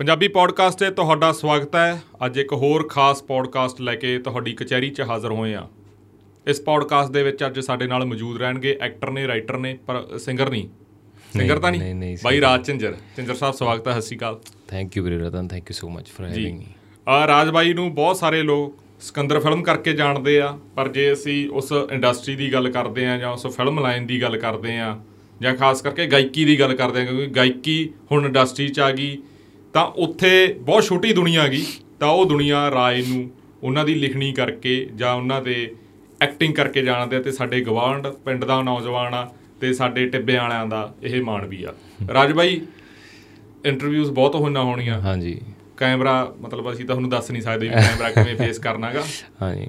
Punjabi podcast ਤੇ ਤੁਹਾਡਾ ਸਵਾਗਤ ਹੈ। ਅੱਜ ਇੱਕ ਹੋਰ ਖਾਸ ਪੋਡਕਾਸਟ ਲੈ ਕੇ ਤੁਹਾਡੀ ਕਚਹਿਰੀ 'ਚ ਹਾਜ਼ਰ ਹੋਏ ਆ ਇਸ ਪੋਡਕਾਸਟ ਦੇ ਵਿੱਚ ਅੱਜ ਸਾਡੇ ਨਾਲ ਮੌਜੂਦ ਰਹਿਣਗੇ ਐਕਟਰ ਨੇ ਰਾਈਟਰ ਨੇ ਪਰ ਸਿੰਗਰ ਨਹੀਂ। ਸਿੰਗਰ ਤਾਂ ਨਹੀਂ, ਬਾਈ ਰਾਜ ਚੰਜਰ ਚੰਜਰ ਸਾਹਿਬ ਸਵਾਗਤ ਹੈ ਅਕਾਲ। ਥੈਂਕ ਯੂ ਵੀਰੇ Ratan thank you so much for having me ਆ ਰਾਜ ਬਾਈ ਨੂੰ ਬਹੁਤ ਸਾਰੇ ਲੋਕ ਸਿਕੰਦਰ ਫਿਲਮ ਕਰਕੇ ਜਾਣਦੇ ਆ ਪਰ ਜੇ ਅਸੀਂ ਉਸ ਇੰਡਸਟਰੀ ਦੀ ਗੱਲ ਕਰਦੇ ਆ ਜਾਂ ਉਸ ਫਿਲਮ ਲਾਈਨ ਦੀ ਗੱਲ ਕਰਦੇ ਆ ਜਾਂ ਖਾਸ ਕਰਕੇ ਗਾਇਕੀ ਦੀ ਗੱਲ ਕਰਦੇ ਆ ਕਿਉਂਕਿ ਗਾਇਕੀ ਹੁਣ ਇੰਡਸਟਰੀ 'ਚ ਆ ਗਈ ਤਾਂ ਉੱਥੇ ਬਹੁਤ ਛੋਟੀ ਦੁਨੀਆ ਗਈ ਤਾਂ ਉਹ ਦੁਨੀਆ ਰਾਜ ਨੂੰ ਉਹਨਾਂ ਦੀ ਲਿਖਣੀ ਕਰਕੇ ਜਾਂ ਉਹਨਾਂ ਦੇ ਐਕਟਿੰਗ ਕਰਕੇ ਜਾਣਦੇ ਆ ਤੇ ਸਾਡੇ ਗਵਾਂਢ ਪਿੰਡ ਦਾ ਨੌਜਵਾਨ ਆ ਤੇ ਸਾਡੇ ਟਿੱਬੇ ਵਾਲਿਆਂ ਦਾ ਇਹ ਮਾਣ ਵੀ ਆ। ਰਾਜ ਬਾਈ ਇੰਟਰਵਿਊਜ਼ ਬਹੁਤ ਹੋਣਾ ਹੋਣੀਆਂ। ਹਾਂਜੀ। ਕੈਮਰਾ ਮਤਲਬ ਅਸੀਂ ਤਾਂ ਤੁਹਾਨੂੰ ਦੱਸ ਨਹੀਂ ਸਕਦੇ ਵੀ ਕੈਮਰਾ ਕਿਵੇਂ ਫੇਸ ਕਰਨਾਗਾ ਹਾਂਜੀ।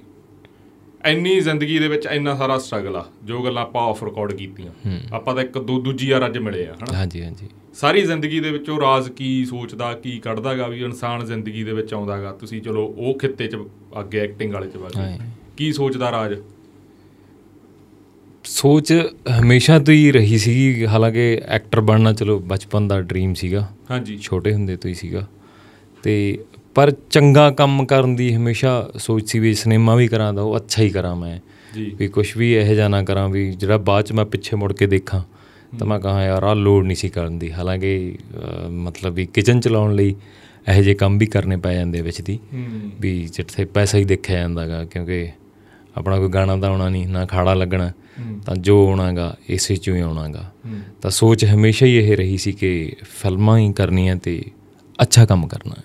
ਇੰਨੀ ਜ਼ਿੰਦਗੀ ਦੇ ਵਿੱਚ ਇੰਨਾ ਸਾਰਾ ਸਟਰਗਲ ਆ ਜੋ ਗੱਲਾਂ ਆਪਾਂ ਆਫ ਰਿਕਾਰਡ ਕੀਤੀਆਂ। ਆਪਾਂ ਤਾਂ ਇੱਕ ਦੋ ਦੂਜੀ ਵਾਰ ਅੱਜ ਮਿਲੇ ਆ ਹਨਾ? ਹਾਂਜੀ ਹਾਂਜੀ। ਸਾਰੀ ਜ਼ਿੰਦਗੀ ਦੇ ਵਿੱਚ ਉਹ ਰਾਜ਼ ਕੀ ਸੋਚਦਾ ਕੀ ਕੱਢਦਾਗਾ ਵੀ ਇਨਸਾਨ ਜ਼ਿੰਦਗੀ ਦੇ ਵਿੱਚ ਆਉਂਦਾਗਾ। ਤੁਸੀਂ ਚਲੋ ਉਹ ਖਿੱਤੇ 'ਚ ਅੱਗੇ ਐਕਟਿੰਗ ਵਾਲੇ 'ਚ ਵਗ। ਕੀ ਸੋਚਦਾ ਰਾਜ? ਸੋਚ ਹਮੇਸ਼ਾ ਤੋਂ ਹੀ ਰਹੀ ਸੀ ਹਾਲਾਂਕਿ ਐਕਟਰ ਬਣਨਾ ਚਲੋ ਬਚਪਨ ਦਾ ਡ੍ਰੀਮ ਸੀਗਾ। ਹਾਂਜੀ। ਛੋਟੇ ਹੁੰਦੇ ਤੋਂ ਹੀ ਸੀਗਾ। ਤੇ ਪਰ ਚੰਗਾ ਕੰਮ ਕਰਨ ਦੀ ਹਮੇਸ਼ਾ ਸੋਚ ਸੀ ਵੀ ਸਿਨੇਮਾ ਵੀ ਕਰਾਂ ਤਾਂ ਉਹ ਅੱਛਾ ਹੀ ਕਰਾਂ ਮੈਂ। ਜੀ। ਵੀ ਕੁਝ ਵੀ ਇਹੋ ਜਿਹਾ ਨਾ ਕਰਾਂ ਵੀ ਜਿਹੜਾ ਬਾਅਦ ਚ ਮੈਂ ਪਿੱਛੇ ਮੁੜ ਕੇ ਦੇਖਾਂ। ਤਾਂ ਮੈਂ ਕਹਾਂ ਯਾਰ ਆ ਲੋੜ ਨਹੀਂ ਸੀ ਕਰਨ ਦੀ। ਹਾਲਾਂਕਿ ਮਤਲਬ ਵੀ ਕਿਚਨ ਚਲਾਉਣ ਲਈ ਇਹੋ ਜਿਹੇ ਕੰਮ ਵੀ ਕਰਨੇ ਪੈ ਜਾਂਦੇ ਵਿੱਚ ਦੀ। ਵੀ ਜਿੱਥੇ ਪੈਸਾ ਹੀ ਦੇਖਿਆ ਜਾਂਦਾਗਾ ਕਿਉਂਕਿ ਆਪਣਾ ਕੋਈ ਗਾਣਾ ਤਾਂ ਆਉਣਾ ਨਹੀਂ ਨਾ ਖਾੜਾ ਲੱਗਣਾ ਤਾਂ ਜੋ ਆਉਣਾਗਾ ਇਸੇ ਚੋਂ ਹੀ ਆਉਣਾਗਾ। ਤਾਂ ਸੋਚ ਹਮੇਸ਼ਾ ਹੀ ਇਹ ਰਹੀ ਸੀ ਕਿ ਫਿਲਮਾਂ ਹੀ ਕਰਨੀਆਂ ਤੇ ਅੱਛਾ ਕੰਮ ਕਰਨਾ।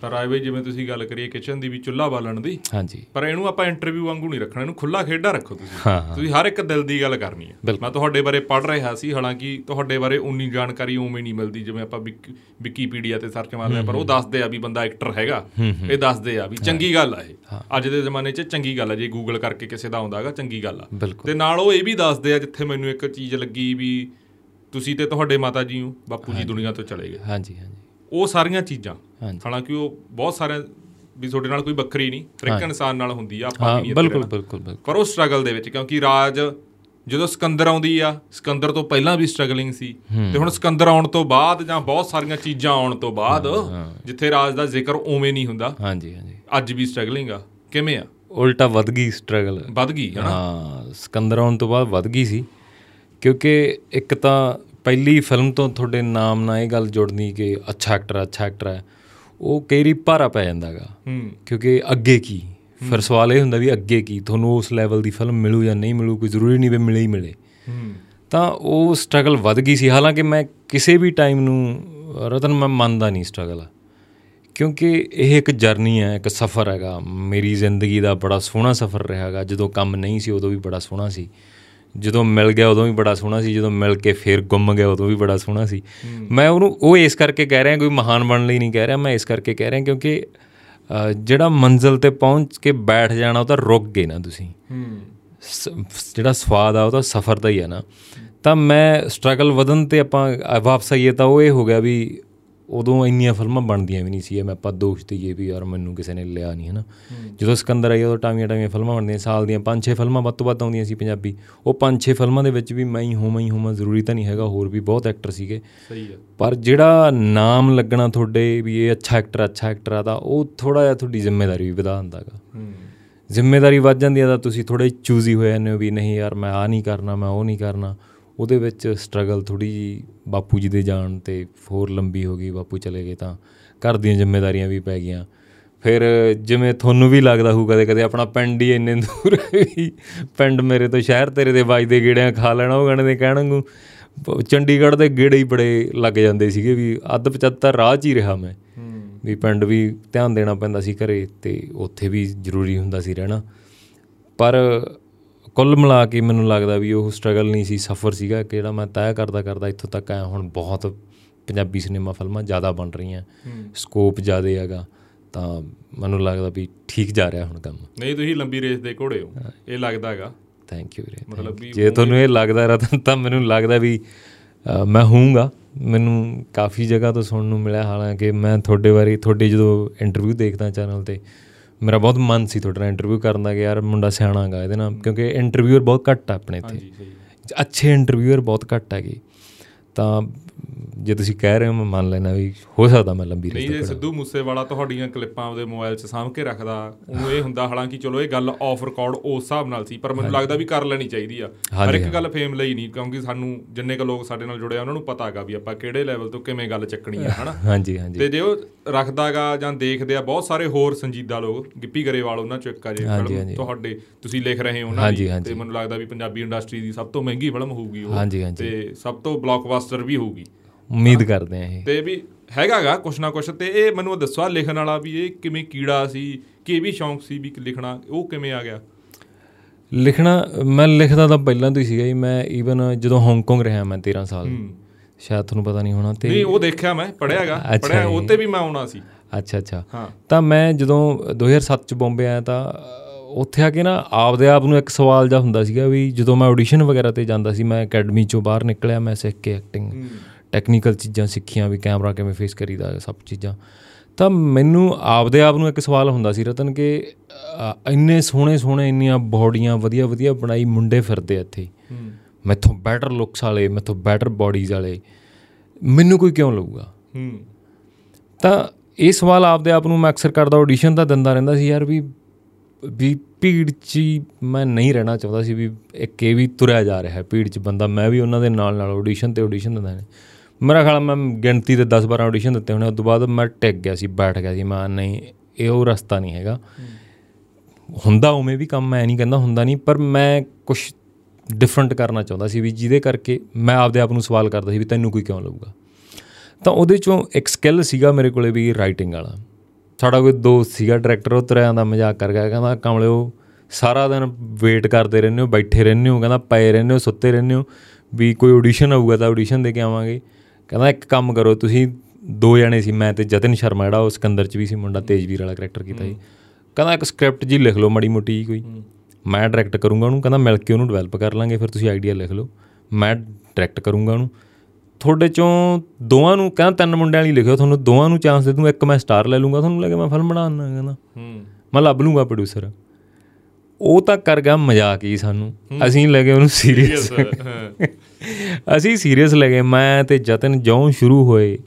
ਤਾਂ ਰਾਜ ਬਾਈ ਜਿਵੇਂ ਤੁਸੀਂ ਗੱਲ ਕਰੀਏ ਕਿਚਨ ਦੀ ਵੀ ਚੁੱਲ੍ਹਾ ਬਾਲਣ ਦੀ ਹਾਂਜੀ। ਪਰ ਇਹਨੂੰ ਆਪਾਂ ਇੰਟਰਵਿਊ ਵਾਂਗੂ ਨਹੀਂ ਰੱਖਣਾ ਇਹਨੂੰ ਖੁੱਲਾ ਖੇਡਾ ਰੱਖੋ ਤੁਸੀਂ। ਹਾਂ ਹਾਂ। ਤੁਸੀਂ ਹਰ ਇੱਕ ਦਿਲ ਦੀ ਗੱਲ ਕਰਨੀ ਹੈ। ਮੈਂ ਤੁਹਾਡੇ ਬਾਰੇ ਪੜ੍ਹ ਰਿਹਾ ਸੀ ਹਾਲਾਂਕਿ ਤੁਹਾਡੇ ਬਾਰੇ ਉਨੀ ਜਾਣਕਾਰੀ ਉਵੇਂ ਨਹੀਂ ਮਿਲਦੀ ਜਿਵੇਂ ਆਪਾਂ ਵਿਕ- ਵਿਕੀਪੀਡੀਆ ਤੇ ਸਰਚ ਮਾਰਦੇ ਆ ਪਰ ਉਹ ਦੱਸਦੇ ਆ ਵੀ ਬੰਦਾ ਐਕਟਰ ਹੈਗਾ ਇਹ ਦੱਸਦੇ ਆ ਵੀ ਚੰਗੀ ਗੱਲ ਆ ਇਹ। ਅੱਜ ਦੇ ਜ਼ਮਾਨੇ 'ਚ ਚੰਗੀ ਗੱਲ ਆ ਜੇ ਗੂਗਲ ਕਰਕੇ ਕਿਸੇ ਦਾ ਆਉਂਦਾਗਾ ਚੰਗੀ ਗੱਲ ਆ। ਤੇ ਨਾਲ ਉਹ ਇਹ ਵੀ ਦੱਸਦੇ ਆ ਜਿੱਥੇ ਮੈਨੂੰ ਇੱਕ ਚੀਜ਼ ਲੱਗੀ ਵੀ ਤੁਸੀਂ ਤੇ ਤੁਹਾਡੇ ਮਾਤਾ ਜੀ ਨੂੰ ਬਾਪੂ ਜੀ ਦੁਨੀਆ ਤੋਂ ਚਲੇ ਗਏ। ਹਾਂਜੀ ਹਾਂਜੀ। ਉਹ ਸਾਰੀਆਂ ਚੀਜ਼ਾਂ। ਹਾਲਾਂਕਿ ਉਹ ਬਹੁਤ ਸਾਰੇ ਵੀ ਤੁਹਾਡੇ ਨਾਲ ਕੋਈ ਵੱਖਰੀ ਨਹੀਂ ਹਰ ਇੱਕ ਇਨਸਾਨ ਨਾਲ ਹੁੰਦੀ ਆ ਆਪਾਂ ਵੀ ਨਹੀਂ ਬਿਲਕੁਲ। ਬਿਲਕੁਲ ਪਰ ਉਹ ਸਟਰਗਲ ਦੇ ਵਿੱਚ ਕਿਉਂਕਿ ਰਾਜ ਜਦੋਂ ਸਿਕੰਦਰ ਆਉਂਦੀ ਆ ਸਿਕੰਦਰ ਤੋਂ ਪਹਿਲਾਂ ਵੀ ਸਟਰਗਲਿੰਗ ਸੀ ਤੇ ਹੁਣ ਸਿਕੰਦਰ ਆਉਣ ਤੋਂ ਬਾਅਦ ਜਾਂ ਬਹੁਤ ਸਾਰੀਆਂ ਚੀਜ਼ਾਂ ਆਉਣ ਤੋਂ ਬਾਅਦ ਜਿੱਥੇ ਰਾਜ ਦਾ ਜ਼ਿਕਰ ਉਵੇਂ ਨਹੀਂ ਹੁੰਦਾ ਹਾਂਜੀ ਹਾਂਜੀ। ਅੱਜ ਵੀ ਸਟਰਗਲਿੰਗ ਆ। ਕਿਵੇਂ ਆ? ਉਲਟਾ ਵੱਧ ਗਈ ਸਟਰਗਲ ਵੱਧ ਗਈ ਹਾਂ ਸਿਕੰਦਰ ਆਉਣ ਤੋਂ ਬਾਅਦ ਵੱਧ ਗਈ ਸੀ ਕਿਉਂਕਿ ਇੱਕ ਤਾਂ ਪਹਿਲੀ ਫਿਲਮ ਤੋਂ ਤੁਹਾਡੇ ਨਾਮ ਨਾਲ ਇਹ ਗੱਲ ਜੁੜਨੀ ਕਿ ਅੱਛਾ ਐਕਟਰ ਅੱਛਾ ਐਕਟਰ ਹੈ ਉਹ ਕਈ ਵਾਰੀ ਭਾਰਾ ਪੈ ਜਾਂਦਾਗਾ ਕਿਉਂਕਿ ਅੱਗੇ ਕੀ? ਫਿਰ ਸਵਾਲ ਇਹ ਹੁੰਦਾ ਵੀ ਅੱਗੇ ਕੀ? ਤੁਹਾਨੂੰ ਉਸ ਲੈਵਲ ਦੀ ਫਿਲਮ ਮਿਲੂ ਜਾਂ ਨਹੀਂ ਮਿਲੂ ਕੋਈ ਜ਼ਰੂਰੀ ਨਹੀਂ ਵੀ ਮਿਲੇ ਹੀ ਮਿਲੇ। ਤਾਂ ਉਹ ਸਟਰਗਲ ਵੱਧ ਗਈ ਸੀ। ਹਾਲਾਂਕਿ ਮੈਂ ਕਿਸੇ ਵੀ ਟਾਈਮ ਨੂੰ ਰਤਨ ਮੈਂ ਮੰਨਦਾ ਨਹੀਂ ਸਟਰਗਲ ਕਿਉਂਕਿ ਇਹ ਇੱਕ ਜਰਨੀ ਹੈ ਇੱਕ ਸਫ਼ਰ ਹੈਗਾ। ਮੇਰੀ ਜ਼ਿੰਦਗੀ ਦਾ ਬੜਾ ਸੋਹਣਾ ਸਫ਼ਰ ਰਿਹਾਗਾ ਜਦੋਂ ਕੰਮ ਨਹੀਂ ਸੀ ਉਦੋਂ ਵੀ ਬੜਾ ਸੋਹਣਾ ਸੀ। ਜਦੋਂ ਮਿਲ ਗਿਆ ਉਦੋਂ ਵੀ ਬੜਾ ਸੋਹਣਾ ਸੀ ਜਦੋਂ ਮਿਲ ਕੇ ਫੇਰ ਗੁੰਮ ਗਿਆ ਉਦੋਂ ਵੀ ਬੜਾ ਸੋਹਣਾ ਸੀ। ਮੈਂ ਉਹਨੂੰ ਉਹ ਇਸ ਕਰਕੇ ਕਹਿ ਰਿਹਾ ਕੋਈ ਮਹਾਨ ਬਣਨ ਲਈ ਨਹੀਂ ਕਹਿ ਰਿਹਾ ਮੈਂ ਇਸ ਕਰਕੇ ਕਹਿ ਰਿਹਾ ਕਿਉਂਕਿ ਅ, ਜਿਹੜਾ ਮੰਜ਼ਲ ਤੇ ਪਹੁੰਚ ਕੇ ਬੈਠ ਜਾਣਾ ਉਹ ਤਾਂ ਰੁਕ ਗਏ ਨਾ ਤੁਸੀਂ। ਹੂੰ ਸ- ਜਿਹੜਾ ਸਵਾਦ ਆ ਉਹ ਤਾਂ ਸਫ਼ਰ ਦਾ ਹੀ ਆ ਨਾ। ਤਾਂ ਮੈਂ ਸਟਰਗਲ ਵਧਨ ਤੇ ਆਪਾਂ ਅ, ਵਾਪਸ ਆਈਏ ਤਾਂ ਉਹ ਇਹ ਹੋ ਗਿਆ ਵੀ ਉਦੋਂ ਇੰਨੀਆਂ ਫਿਲਮਾਂ ਬਣਦੀਆਂ ਵੀ ਨਹੀਂ ਸੀ। ਮੈਂ ਆਪਾਂ ਦੋਸ਼ ਦਈਏ ਵੀ ਯਾਰ ਮੈਨੂੰ ਕਿਸੇ ਨੇ ਲਿਆ ਨਹੀਂ ਹਨਾ। ਜਦੋਂ ਸਿਕੰਦਰ ਆਈ ਉਦੋਂ ਟਾਵੀਆਂ ਟਾਵੀਆਂ ਫਿਲਮਾਂ ਬਣਦੀਆਂ। ਸਾਲ ਦੀਆਂ ਪੰਜ ਛੇ ਫਿਲਮਾਂ ਵੱਧ ਤੋਂ ਵੱਧ ਆਉਂਦੀਆਂ ਸੀ ਪੰਜਾਬੀ। ਉਹ ਪੰਜ ਛੇ ਫਿਲਮਾਂ ਦੇ ਵਿੱਚ ਵੀ ਮੈਂ ਹੀ ਹੋਵਾਂ ਹੀ ਹੋਵਾਂ ਜ਼ਰੂਰੀ ਤਾਂ ਨਹੀਂ ਹੈਗਾ। ਹੋਰ ਵੀ ਬਹੁਤ ਐਕਟਰ ਸੀਗੇ। ਸਹੀ ਆ ਪਰ ਜਿਹੜਾ ਨਾਮ ਲੱਗਣਾ ਤੁਹਾਡੇ ਵੀ ਇਹ ਅੱਛਾ ਐਕਟਰ ਅੱਛਾ ਐਕਟਰ ਆ ਤਾਂ ਉਹ ਥੋੜਾ ਜਿਹਾ ਤੁਹਾਡੀ ਜ਼ਿੰਮੇਵਾਰੀ ਵੀ ਵਧਾ ਦਿੰਦਾਗਾ ਹੂੰ। ਜ਼ਿੰਮੇਵਾਰੀ ਵੱਧ ਜਾਂਦੀ ਆ ਤਾਂ ਤੁਸੀਂ ਥੋੜੇ ਚੂਜ਼ੀ ਹੋਏ ਜਾਂਦੇ ਹੋ ਵੀ ਨਹੀਂ ਯਾਰ ਮੈਂ ਆ ਨਹੀਂ ਕਰਨਾ ਮੈਂ ਉਹ ਨਹੀਂ ਕਰਨਾ। ਉਹਦੇ ਵਿੱਚ ਸਟਰਗਲ ਥੋੜੀ ਜੀ ਬਾਪੂ ਜੀ ਦੇ ਜਾਣ ਤੇ ਹੋਰ ਲੰਬੀ ਹੋ ਗਈ ਬਾਪੂ ਚਲੇ ਗਏ ਤਾਂ ਘਰ ਦੀਆਂ ਜ਼ਿੰਮੇਵਾਰੀਆਂ ਵੀ ਪੈ ਗਈਆਂ। ਫਿਰ ਜਿਵੇਂ ਤੁਹਾਨੂੰ ਵੀ ਲੱਗਦਾ ਹੋਊ ਕਦੇ ਕਦੇ ਆਪਣਾ ਪਿੰਡ ਹੀ ਇੰਨੇ ਦੂਰ ਵੀ ਪਿੰਡ ਮੇਰੇ ਤੋਂ ਸ਼ਹਿਰ ਤੇਰੇ ਦੇ ਵੱਜਦੇ ਗੇੜਿਆਂ ਖਾ ਲੈਣਾ ਉਹ ਗਾਣੇ ਦੇ ਕਹਿਣਾਂਗੂ ਚੰਡੀਗੜ੍ਹ ਦੇ ਗੇੜੇ ਹੀ ਬੜੇ ਲੱਗ ਜਾਂਦੇ ਸੀਗੇ ਵੀ ਅੱਧ 75 ਰਾਹ 'ਚ ਹੀ ਰਿਹਾ ਮੈਂ। ਵੀ ਪਿੰਡ ਵੀ ਧਿਆਨ ਦੇਣਾ ਪੈਂਦਾ ਸੀ ਘਰੇ ਤੇ ਉੱਥੇ ਵੀ ਜ਼ਰੂਰੀ ਹੁੰਦਾ ਸੀ ਰਹਿਣਾ। ਪਰ ਕੁੱਲ ਮਿਲਾ ਕੇ ਮੈਨੂੰ ਲੱਗਦਾ ਵੀ ਉਹ ਸਟਰਗਲ ਨਹੀਂ ਸੀ ਸਫ਼ਰ ਸੀਗਾ ਕਿ ਜਿਹੜਾ ਮੈਂ ਤੈਅ ਕਰਦਾ ਕਰਦਾ ਇੱਥੋਂ ਤੱਕ ਆਇਆ ਹੁਣ ਬਹੁਤ ਪੰਜਾਬੀ ਸਿਨੇਮਾ ਫਿਲਮਾਂ ਜ਼ਿਆਦਾ ਬਣ ਰਹੀਆਂ। ਸਕੋਪ ਜ਼ਿਆਦਾ ਹੈਗਾ ਤਾਂ ਮੈਨੂੰ ਲੱਗਦਾ ਵੀ ਠੀਕ ਜਾ ਰਿਹਾ ਹੁਣ ਕੰਮ। ਨਹੀਂ ਤੁਸੀਂ ਲੰਬੀ ਰੇਸ ਦੇ ਘੋੜੇ ਹੋ। ਇਹ ਲੱਗਦਾ ਹੈਗਾ। ਥੈਂਕ ਯੂ ਵੀਰੇ ਮਤਲਬ। ਜੇ ਤੁਹਾਨੂੰ ਇਹ ਲੱਗਦਾ ਰਤਨ ਤਾਂ ਮੈਨੂੰ ਲੱਗਦਾ ਵੀ ਮੈਂ ਹੋਊਂਗਾ ਮੈਨੂੰ ਕਾਫੀ ਜਗ੍ਹਾ ਤੋਂ ਸੁਣਨ ਨੂੰ ਮਿਲਿਆ ਹਾਲਾਂਕਿ ਮੈਂ ਤੁਹਾਡੇ ਬਾਰੇ ਤੁਹਾਡੇ ਜਦੋਂ ਇੰਟਰਵਿਊ ਦੇਖਦਾ ਚੈਨਲ ਤੇ ਮੇਰਾ ਬਹੁਤ ਮਨ ਸੀ ਤੁਹਾਡੇ ਨਾਲ ਇੰਟਰਵਿਊ ਕਰਨ ਦਾ ਕਿ ਯਾਰ ਮੁੰਡਾ ਸਿਆਣਾ ਹੈਗਾ ਇਹਦੇ ਨਾਲ ਕਿਉਂਕਿ ਇੰਟਰਵਿਊਅਰ ਬਹੁਤ ਘੱਟ ਆ ਆਪਣੇ ਇੱਥੇ। ਹਾਂਜੀ ਸਹੀ ਅੱਛੇ ਇੰਟਰਵਿਊਅਰ ਬਹੁਤ ਘੱਟ ਹੈਗੇ। ਤਾਂ ਜੇ ਤੁਸੀਂ ਕਹਿ ਰਹੇ ਹੋ ਮੈਂ ਮੰਨ ਲੈਣਾ ਵੀ ਹੋ ਸਕਦਾ ਮੈਂ ਲੰਬੀ ਨਹੀਂ ਰਸਤਾ ਜੇ ਸਿੱਧੂ ਮੂਸੇਵਾਲਾ ਤੁਹਾਡੀਆਂ ਕਲਿੱਪਾਂ ਉਹਦੇ ਮੋਬਾਈਲ 'ਚ ਸਾਂਭ ਕੇ ਰੱਖਦਾ ਉਹਨੂੰ ਇਹ ਹੁੰਦਾ ਹਾਲਾਂਕਿ ਚਲੋ ਇਹ ਗੱਲ ਆਫ ਰਿਕਾਰਡ ਉਸ ਹਿਸਾਬ ਨਾਲ ਸੀ ਪਰ ਮੈਨੂੰ ਲੱਗਦਾ ਵੀ ਕਰ ਲੈਣੀ ਚਾਹੀਦੀ ਆ ਹਰ ਇੱਕ। ਗੱਲ ਫੇਮ ਲਈ ਨਹੀਂ ਕਿਉਂਕਿ ਸਾਨੂੰ ਜਿੰਨੇ ਕ ਲੋਕ ਸਾਡੇ ਨਾਲ ਜੁੜੇ ਆ ਉਹਨਾਂ ਨੂੰ ਪਤਾ ਹੈਗਾ ਵੀ ਆਪਾਂ ਕਿਹੜੇ ਲੈਵਲ ਤੋਂ ਕਿਵੇਂ ਗੱਲ ਚੱਕਣੀ ਆ ਹਨਾ ਹਾਂਜੀ ਹਾਂਜੀ ਤੇ ਜੇ ਉਹ ਰੱਖਦਾਗਾ ਜਾਂ ਦੇਖਦੇ ਆ ਬਹੁਤ ਸਾਰੇ ਹੋਰ ਸੰਜੀਦਾ ਲੋਕ ਗਿੱਪੀ ਗਰੇਵਾਲ ਉਹਨਾਂ ਚੋਂ ਇੱਕ ਆ ਜੇ ਫਿਲਮ। ਤੁਹਾਡੇ ਤੁਸੀਂ ਲਿਖ ਰਹੇ ਹੋ ਉਹਨਾਂ ਦੀ। ਤੇ ਮੈਨੂੰ ਲੱਗਦਾ ਵੀ ਪੰਜਾਬੀ ਇੰਡਸਟਰੀ ਦੀ ਸਭ ਤੋਂ ਮਹਿੰਗੀ ਫਿਲਮ ਹੋਊਗੀ ਉਹ। ਤੇ ਸਭ ਤੋਂ ਬਲੌਕਬਸਟਰ ਵੀ ਹੋਊਗੀ ਉਮੀਦ ਕਰਦੇ ਆ ਇਹ। ਤੇ ਵੀ ਹੈਗਾਗਾ ਕੁਛ ਨਾ ਕੁਛ ਤੇ ਇਹ ਮੈਨੂੰ ਦੱਸੋ ਲਿਖਣ ਵਾਲਾ ਵੀ ਇਹ ਕਿਵੇਂ ਕੀੜਾ ਸੀ ਕਿ ਵੀ ਸ਼ੌਂਕ ਸੀ ਵੀ ਲਿਖਣਾ ਉਹ ਕਿਵੇਂ ਆ ਗਿਆ? ਲਿਖਣਾ ਮੈਂ ਲਿਖਦਾ ਤਾਂ ਪਹਿਲਾਂ ਤੋਂ ਹੀ ਸੀਗਾ ਜੀ ਮੈਂ ਈਵਨ ਜਦੋਂ ਹਾਂਗਕਾਂਗ ਰਿਹਾ ਮੈਂ 13 ਸਾਲ। ਸ਼ਾਇਦ ਤੁਹਾਨੂੰ ਪਤਾ ਨਹੀਂ ਹੋਣਾ ਤੇ ਨਹੀਂ ਉਹ ਦੇਖਿਆ ਮੈਂ ਪੜਿਆਗਾ ਪੜਿਆ ਜੀ। ਉਹ ਤੇ ਵੀ ਮੈਂ ਆਉਣਾ ਸੀ। ਅੱਛਾ ਅੱਛਾ। ਤਾਂ ਮੈਂ ਜਦੋਂ 2007 ਚ ਬੰਬੇ ਆਇਆ ਤਾਂ ਉੱਥੇ ਆ ਕੇ ਨਾ ਆਪਦੇ ਆਪ ਨੂੰ ਇੱਕ ਸਵਾਲ ਜਿਹਾ ਹੁੰਦਾ ਸੀਗਾ ਵੀ ਜਦੋਂ ਮੈਂ ਆਡੀਸ਼ਨ ਵਗੈਰਾ ਤੇ ਜਾਂਦਾ ਸੀ ਮੈਂ ਅਕੈਡਮੀ ਚੋਂ ਬਾਹਰ ਨਿਕਲਿਆ ਮੈਂ ਸਿੱਖ ਕੇ ਐਕਟਿੰਗ ਟੈਕਨੀਕਲ ਚੀਜ਼ਾਂ ਸਿੱਖੀਆਂ ਵੀ ਕੈਮਰਾ ਕਿਵੇਂ ਫੇਸ ਕਰੀਦਾ ਸਭ ਚੀਜ਼ਾਂ। ਤਾਂ ਮੈਨੂੰ ਆਪਦੇ ਆਪ ਨੂੰ ਇੱਕ ਸਵਾਲ ਹੁੰਦਾ ਸੀ ਰਤਨ ਕਿ ਇੰਨੇ ਸੋਹਣੇ ਸੋਹਣੇ ਇੰਨੀਆਂ ਬਾਡੀਆਂ ਵਧੀਆ ਵਧੀਆ ਬਣਾਈ ਮੁੰਡੇ ਫਿਰਦੇ ਇੱਥੇ। ਮੈਥੋਂ ਬੈਟਰ ਲੁੱਕਸ ਵਾਲੇ ਮੈਥੋਂ ਬੈਟਰ ਬਾਡੀਜ਼ ਵਾਲੇ। ਮੈਨੂੰ ਕੋਈ ਕਿਉਂ ਲਊਗਾ? ਤਾਂ ਇਹ ਸਵਾਲ ਆਪਦੇ ਆਪ ਨੂੰ ਮੈਂ ਅਕਸਰ ਕਰਦਾ ਆਡੀਸ਼ਨ ਤਾਂ ਦਿੰਦਾ ਰਹਿੰਦਾ ਸੀ ਯਾਰ ਵੀ ਵੀ ਭੀੜ 'ਚ ਮੈਂ ਨਹੀਂ ਰਹਿਣਾ ਚਾਹੁੰਦਾ ਸੀ ਵੀ ਇੱਕ ਇਹ ਵੀ ਤੁਰਿਆ ਜਾ ਰਿਹਾ ਹੈ ਭੀੜ 'ਚ ਬੰਦਾ ਮੈਂ ਵੀ ਉਹਨਾਂ ਦੇ ਨਾਲ ਨਾਲ ਆਡੀਸ਼ਨ ਤੇ ਆਡੀਸ਼ਨ ਦਿੰਦਾ ਨੇ ਮੇਰਾ ਖਿਆਲ ਆ ਮੈਂ ਗਿਣਤੀ ਦੇ 10 12 ਆਡੀਸ਼ਨ ਦਿੱਤੇ ਹੋਣੇ ਉਸ ਤੋਂ ਬਾਅਦ ਮੈਂ ਟਿਕ ਗਿਆ ਸੀ, ਬੈਠ ਗਿਆ ਸੀ, ਮੈਂ ਨਹੀਂ, ਇਹ ਉਹ ਰਸਤਾ ਨਹੀਂ ਹੈਗਾ। ਹੁੰਦਾ ਉਵੇਂ ਵੀ ਕੰਮ, ਮੈਂ ਨਹੀਂ ਕਹਿੰਦਾ ਹੁੰਦਾ ਨਹੀਂ, ਪਰ ਮੈਂ ਕੁਝ ਡਿਫਰੈਂਟ ਕਰਨਾ ਚਾਹੁੰਦਾ ਸੀ ਵੀ ਜਿਹਦੇ ਕਰਕੇ ਮੈਂ ਆਪਦੇ ਆਪ ਨੂੰ ਸਵਾਲ ਕਰਦਾ ਸੀ ਵੀ ਤੈਨੂੰ ਕੋਈ ਕਿਉਂ ਲਊਗਾ। ਤਾਂ ਉਹਦੇ ਚੋਂ ਇੱਕ ਸਕਿੱਲ ਸੀਗਾ ਮੇਰੇ ਕੋਲੇ ਵੀ ਰਾਈਟਿੰਗ ਵਾਲਾ। ਸਾਡਾ ਕੋਈ ਦੋਸਤ ਸੀਗਾ ਡਾਇਰੈਕਟਰ ਉਹ ਤੁਰਿਆਂ ਦਾ ਮਜ਼ਾਕ ਕਰ ਗਿਆ, ਕਹਿੰਦਾ, ਕਮਲਿਓ, ਸਾਰਾ ਦਿਨ ਵੇਟ ਕਰਦੇ ਰਹਿੰਦੇ ਹੋ, ਬੈਠੇ ਰਹਿੰਦੇ ਹੋ, ਕਹਿੰਦਾ, ਪਏ ਰਹਿੰਦੇ ਹੋ, ਸੁੱਤੇ ਰਹਿੰਦੇ ਹੋ, ਵੀ ਕੋਈ ਆਡੀਸ਼ਨ ਆਊਗਾ ਤਾਂ ਆਡੀਸ਼ਨ ਦੇ ਕੇ ਆਵਾਂਗੇ। ਕਹਿੰਦਾ ਇੱਕ ਕੰਮ ਕਰੋ ਤੁਸੀਂ ਦੋ ਜਣੇ ਸੀ ਮੈਂ ਤੇ ਜਤਨ ਸ਼ਰਮਾ ਜਿਹੜਾ ਉਹ ਸਿਕੰਦਰ ਚ ਵੀ ਸੀ ਮੁੰਡਾ ਤੇਜਵੀਰ ਵਾਲਾ ਕਰੈਕਟਰ ਕੀਤਾ ਸੀ। ਕਹਿੰਦਾ ਇੱਕ ਸਕ੍ਰਿਪਟ ਜੀ ਲਿਖ ਲਓ ਮਾੜੀ ਮੋਟੀ ਕੋਈ। ਮੈਂ ਡਾਇਰੈਕਟ ਕਰੂੰਗਾ ਉਹਨੂੰ ਕਹਿੰਦਾ ਮਿਲ ਕੇ ਉਹਨੂੰ ਡਿਵੈਲਪ ਕਰ ਲਾਂਗੇ ਫਿਰ ਤੁਸੀਂ ਆਈਡੀਆ ਲਿਖ ਲਓ। ਮੈਂ ਡਾਇਰੈਕਟ ਕਰੂੰਗਾ ਉਹਨੂੰ। ਤੁਹਾਡੇ ਚੋਂ ਦੋਵਾਂ ਨੂੰ ਕਹਿੰਦਾ ਤਿੰਨ ਮੁੰਡਿਆਂ ਲਈ ਲਿਖਿਓ ਤੁਹਾਨੂੰ ਦੋਵਾਂ ਨੂੰ ਚਾਂਸ ਦੇ ਦੂੰ ਇੱਕ ਮੈਂ ਸਟਾਰ ਲੈ ਲੂੰਗਾ ਤੁਹਾਨੂੰ ਲੱਗੇ ਮੈਂ ਫਿਲਮ ਬਣਾ ਦਿੰਦਾ ਕਹਿੰਦਾ। ਹੂੰ। ਮੈਂ ਲੱਭ ਲੂੰਗਾ ਪ੍ਰੋਡਿਊਸਰ ਉਹ ਤਾਂ ਕਰ ਗਿਆ ਮਜ਼ਾਕ ਹੀ ਸਾਨੂੰ। ਅਸੀਂ ਲੈ ਗਏ ਉਹਨੂੰ ਸੀਰੀਅਸ ਅਸੀਂ ਸੀਰੀਅਸ ਲੈ ਗਏ। ਮੈਂ ਤੇ ਜਤਨ ਜਿਉਂ ਸ਼ੁਰੂ ਹੋਏ।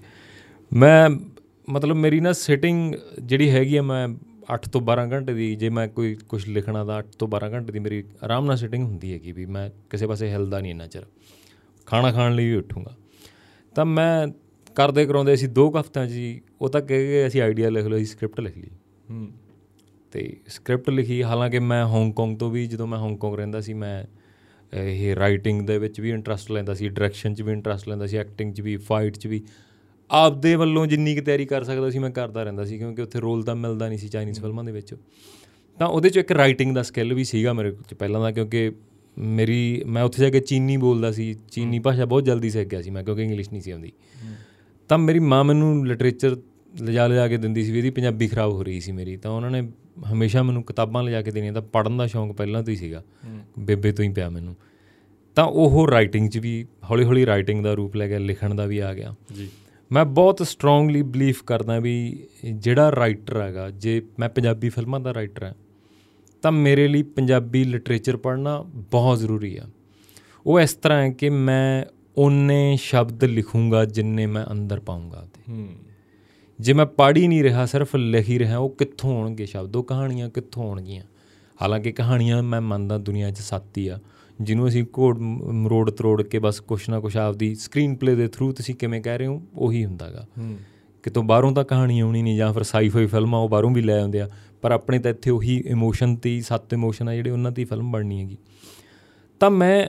ਮੈਂ ਮਤਲਬ ਮੇਰੀ ਨਾ ਸਿਟਿੰਗ ਜਿਹੜੀ ਹੈਗੀ ਆ ਮੈਂ 8 ਤੋਂ 12 ਘੰਟੇ ਦੀ ਜੇ ਮੈਂ ਕੋਈ ਕੁਝ ਲਿਖਣਾ ਤਾਂ 8 ਤੋਂ 12 ਘੰਟੇ ਦੀ ਮੇਰੀ ਆਰਾਮ ਨਾਲ ਸਿਟਿੰਗ ਹੁੰਦੀ ਹੈਗੀ ਵੀ ਮੈਂ ਕਿਸੇ ਪਾਸੇ ਹਿਲਦਾ ਨਹੀਂ ਇੰਨਾ ਚਿਰ। ਖਾਣਾ ਖਾਣ ਲਈ ਵੀ ਉੱਠੂੰਗਾ। ਤਾਂ ਮੈਂ ਕਰਦੇ ਕਰਾਉਂਦੇ ਅਸੀਂ ਦੋ ਹਫ਼ਤਿਆਂ ਜੀ ਉਹ ਤਾਂ ਕਹਿ ਅਸੀਂ ਆਈਡੀਆ ਲਿਖ ਲਓ ਅਸੀਂ ਸਕ੍ਰਿਪਟ ਲਿਖ ਲਈ। ਹੂੰ। ਤੇ ਸਕ੍ਰਿਪਟ ਲਿਖੀ। ਹਾਲਾਂਕਿ ਮੈਂ ਹਾਂਗਕਾਂਗ ਤੋਂ ਵੀ ਜਦੋਂ ਮੈਂ ਹਾਂਗਕਾਂਗ ਰਹਿੰਦਾ ਸੀ ਮੈਂ ਇਹ ਰਾਈਟਿੰਗ ਦੇ ਵਿੱਚ ਵੀ ਇੰਟਰਸਟ ਲੈਂਦਾ ਸੀ ਡਾਇਰੈਕਸ਼ਨ 'ਚ ਵੀ ਇੰਟਰਸਟ ਲੈਂਦਾ ਸੀ ਐਕਟਿੰਗ 'ਚ ਵੀ ਫਾਈਟ 'ਚ ਵੀ। ਆਪਦੇ ਵੱਲੋਂ ਜਿੰਨੀ ਕੁ ਤਿਆਰੀ ਕਰ ਸਕਦਾ ਸੀ ਮੈਂ ਕਰਦਾ ਰਹਿੰਦਾ ਸੀ ਕਿਉਂਕਿ ਉੱਥੇ ਰੋਲ ਤਾਂ ਮਿਲਦਾ ਨਹੀਂ ਸੀ ਚਾਈਨੀਜ਼ ਫਿਲਮਾਂ ਦੇ ਵਿੱਚ। ਤਾਂ ਉਹਦੇ 'ਚ ਇੱਕ ਰਾਈਟਿੰਗ ਦਾ ਸਕਿੱਲ ਵੀ ਸੀਗਾ ਮੇਰੇ 'ਚ ਪਹਿਲਾਂ ਦਾ ਕਿਉਂਕਿ ਮੇਰੀ ਮੈਂ ਉੱਥੇ ਜਾ ਕੇ ਚੀਨੀ ਬੋਲਦਾ ਸੀ। ਚੀਨੀ ਭਾਸ਼ਾ ਬਹੁਤ ਜਲਦੀ ਸਿੱਖ ਗਿਆ ਸੀ ਮੈਂ ਕਿਉਂਕਿ ਇੰਗਲਿਸ਼ ਨਹੀਂ ਸੀ ਆਉਂਦੀ। ਤਾਂ ਮੇਰੀ ਮਾਂ ਮੈਨੂੰ ਲਿਟਰੇਚਰ ਲਿਜਾ ਲਿਜਾ ਕੇ ਦਿੰਦੀ ਸੀ ਵੀ ਇਹਦੀ ਪੰਜਾਬੀ ਖਰਾਬ ਹੋ ਰਹੀ ਸੀ ਮੇਰੀ। ਤਾਂ ਉਹਨਾਂ ਨੇ ਹਮੇਸ਼ਾ ਮੈਨੂੰ ਕਿਤਾਬਾਂ ਲਿਜਾ ਕੇ ਦੇਣੀਆਂ ਤਾਂ ਪੜ੍ਹਨ ਦਾ ਸ਼ੌਂਕ ਪਹਿਲਾਂ ਤੋਂ ਹੀ ਸੀਗਾ ਬੇਬੇ ਤੋਂ ਹੀ ਪਿਆ ਮੈਨੂੰ। ਤਾਂ ਉਹ ਰਾਈਟਿੰਗ 'ਚ ਵੀ ਹੌਲੀ ਹੌਲੀ ਰਾਈਟਿੰਗ ਦਾ ਰੂਪ ਲੈ ਗਿਆ ਲਿਖਣ ਦਾ ਵੀ ਆ ਗਿਆ। ਜੀ। ਮੈਂ ਬਹੁਤ ਸਟਰੋਂਗਲੀ ਬਲੀਵ ਕਰਦਾ ਵੀ ਜਿਹੜਾ ਰਾਈਟਰ ਹੈਗਾ ਜੇ ਮੈਂ ਪੰਜਾਬੀ ਫਿਲਮਾਂ ਦਾ ਰਾਈਟਰ ਹਾਂ ਤਾਂ ਮੇਰੇ ਲਈ ਪੰਜਾਬੀ ਲਿਟਰੇਚਰ ਪੜ੍ਹਨਾ ਬਹੁਤ ਜ਼ਰੂਰੀ ਆ। ਉਹ ਇਸ ਤਰ੍ਹਾਂ ਹੈ ਕਿ ਮੈਂ ਓਨੇ ਸ਼ਬਦ ਲਿਖੂੰਗਾ ਜਿੰਨੇ ਮੈਂ ਅੰਦਰ ਪਾਉਂਗਾ ਤੇ ਹੂੰ। ਜੇ ਮੈਂ ਪੜ੍ਹ ਹੀ ਨਹੀਂ ਰਿਹਾ ਸਿਰਫ ਲਿਖ ਹੀ ਰਿਹਾ ਉਹ ਕਿੱਥੋਂ ਆਉਣਗੇ ਸ਼ਬਦ? ਉਹ ਕਹਾਣੀਆਂ ਕਿੱਥੋਂ ਆਉਣਗੀਆਂ? ਹਾਲਾਂਕਿ ਕਹਾਣੀਆਂ ਮੈਂ ਮੰਨਦਾ ਦੁਨੀਆ 'ਚ ਸੱਤ ਹੀ ਆ ਜਿਹਨੂੰ ਅਸੀਂ ਕੋਡ ਮਰੋੜ ਤਰੋੜ ਕੇ ਬਸ ਕੁਛ ਨਾ ਕੁਛ ਆਪਦੀ ਸਕਰੀਨ ਪਲੇ ਦੇ ਥਰੂ ਤੁਸੀਂ ਕਿਵੇਂ ਕਹਿ ਰਹੇ ਹੋ ਉਹੀ ਹੁੰਦਾਗਾ। ਕਿਤੋਂ ਬਾਹਰੋਂ ਤਾਂ ਕਹਾਣੀ ਆਉਣੀ ਨਹੀਂ ਜਾਂ ਫਿਰ ਸਾਈ-ਫਾਈ ਫਿਲਮਾਂ ਉਹ ਬਾਹਰੋਂ ਵੀ ਲੈ ਆਉਂਦੇ ਆ ਪਰ ਆਪਣੇ ਤਾਂ ਇੱਥੇ ਉਹੀ ਇਮੋਸ਼ਨ ਤੇ ਸੱਤ ਇਮੋਸ਼ਨ ਆ ਜਿਹੜੇ ਉਹਨਾਂ ਦੀ ਫਿਲਮ ਬਣਨੀ ਹੈਗੀ। ਤਾਂ ਮੈਂ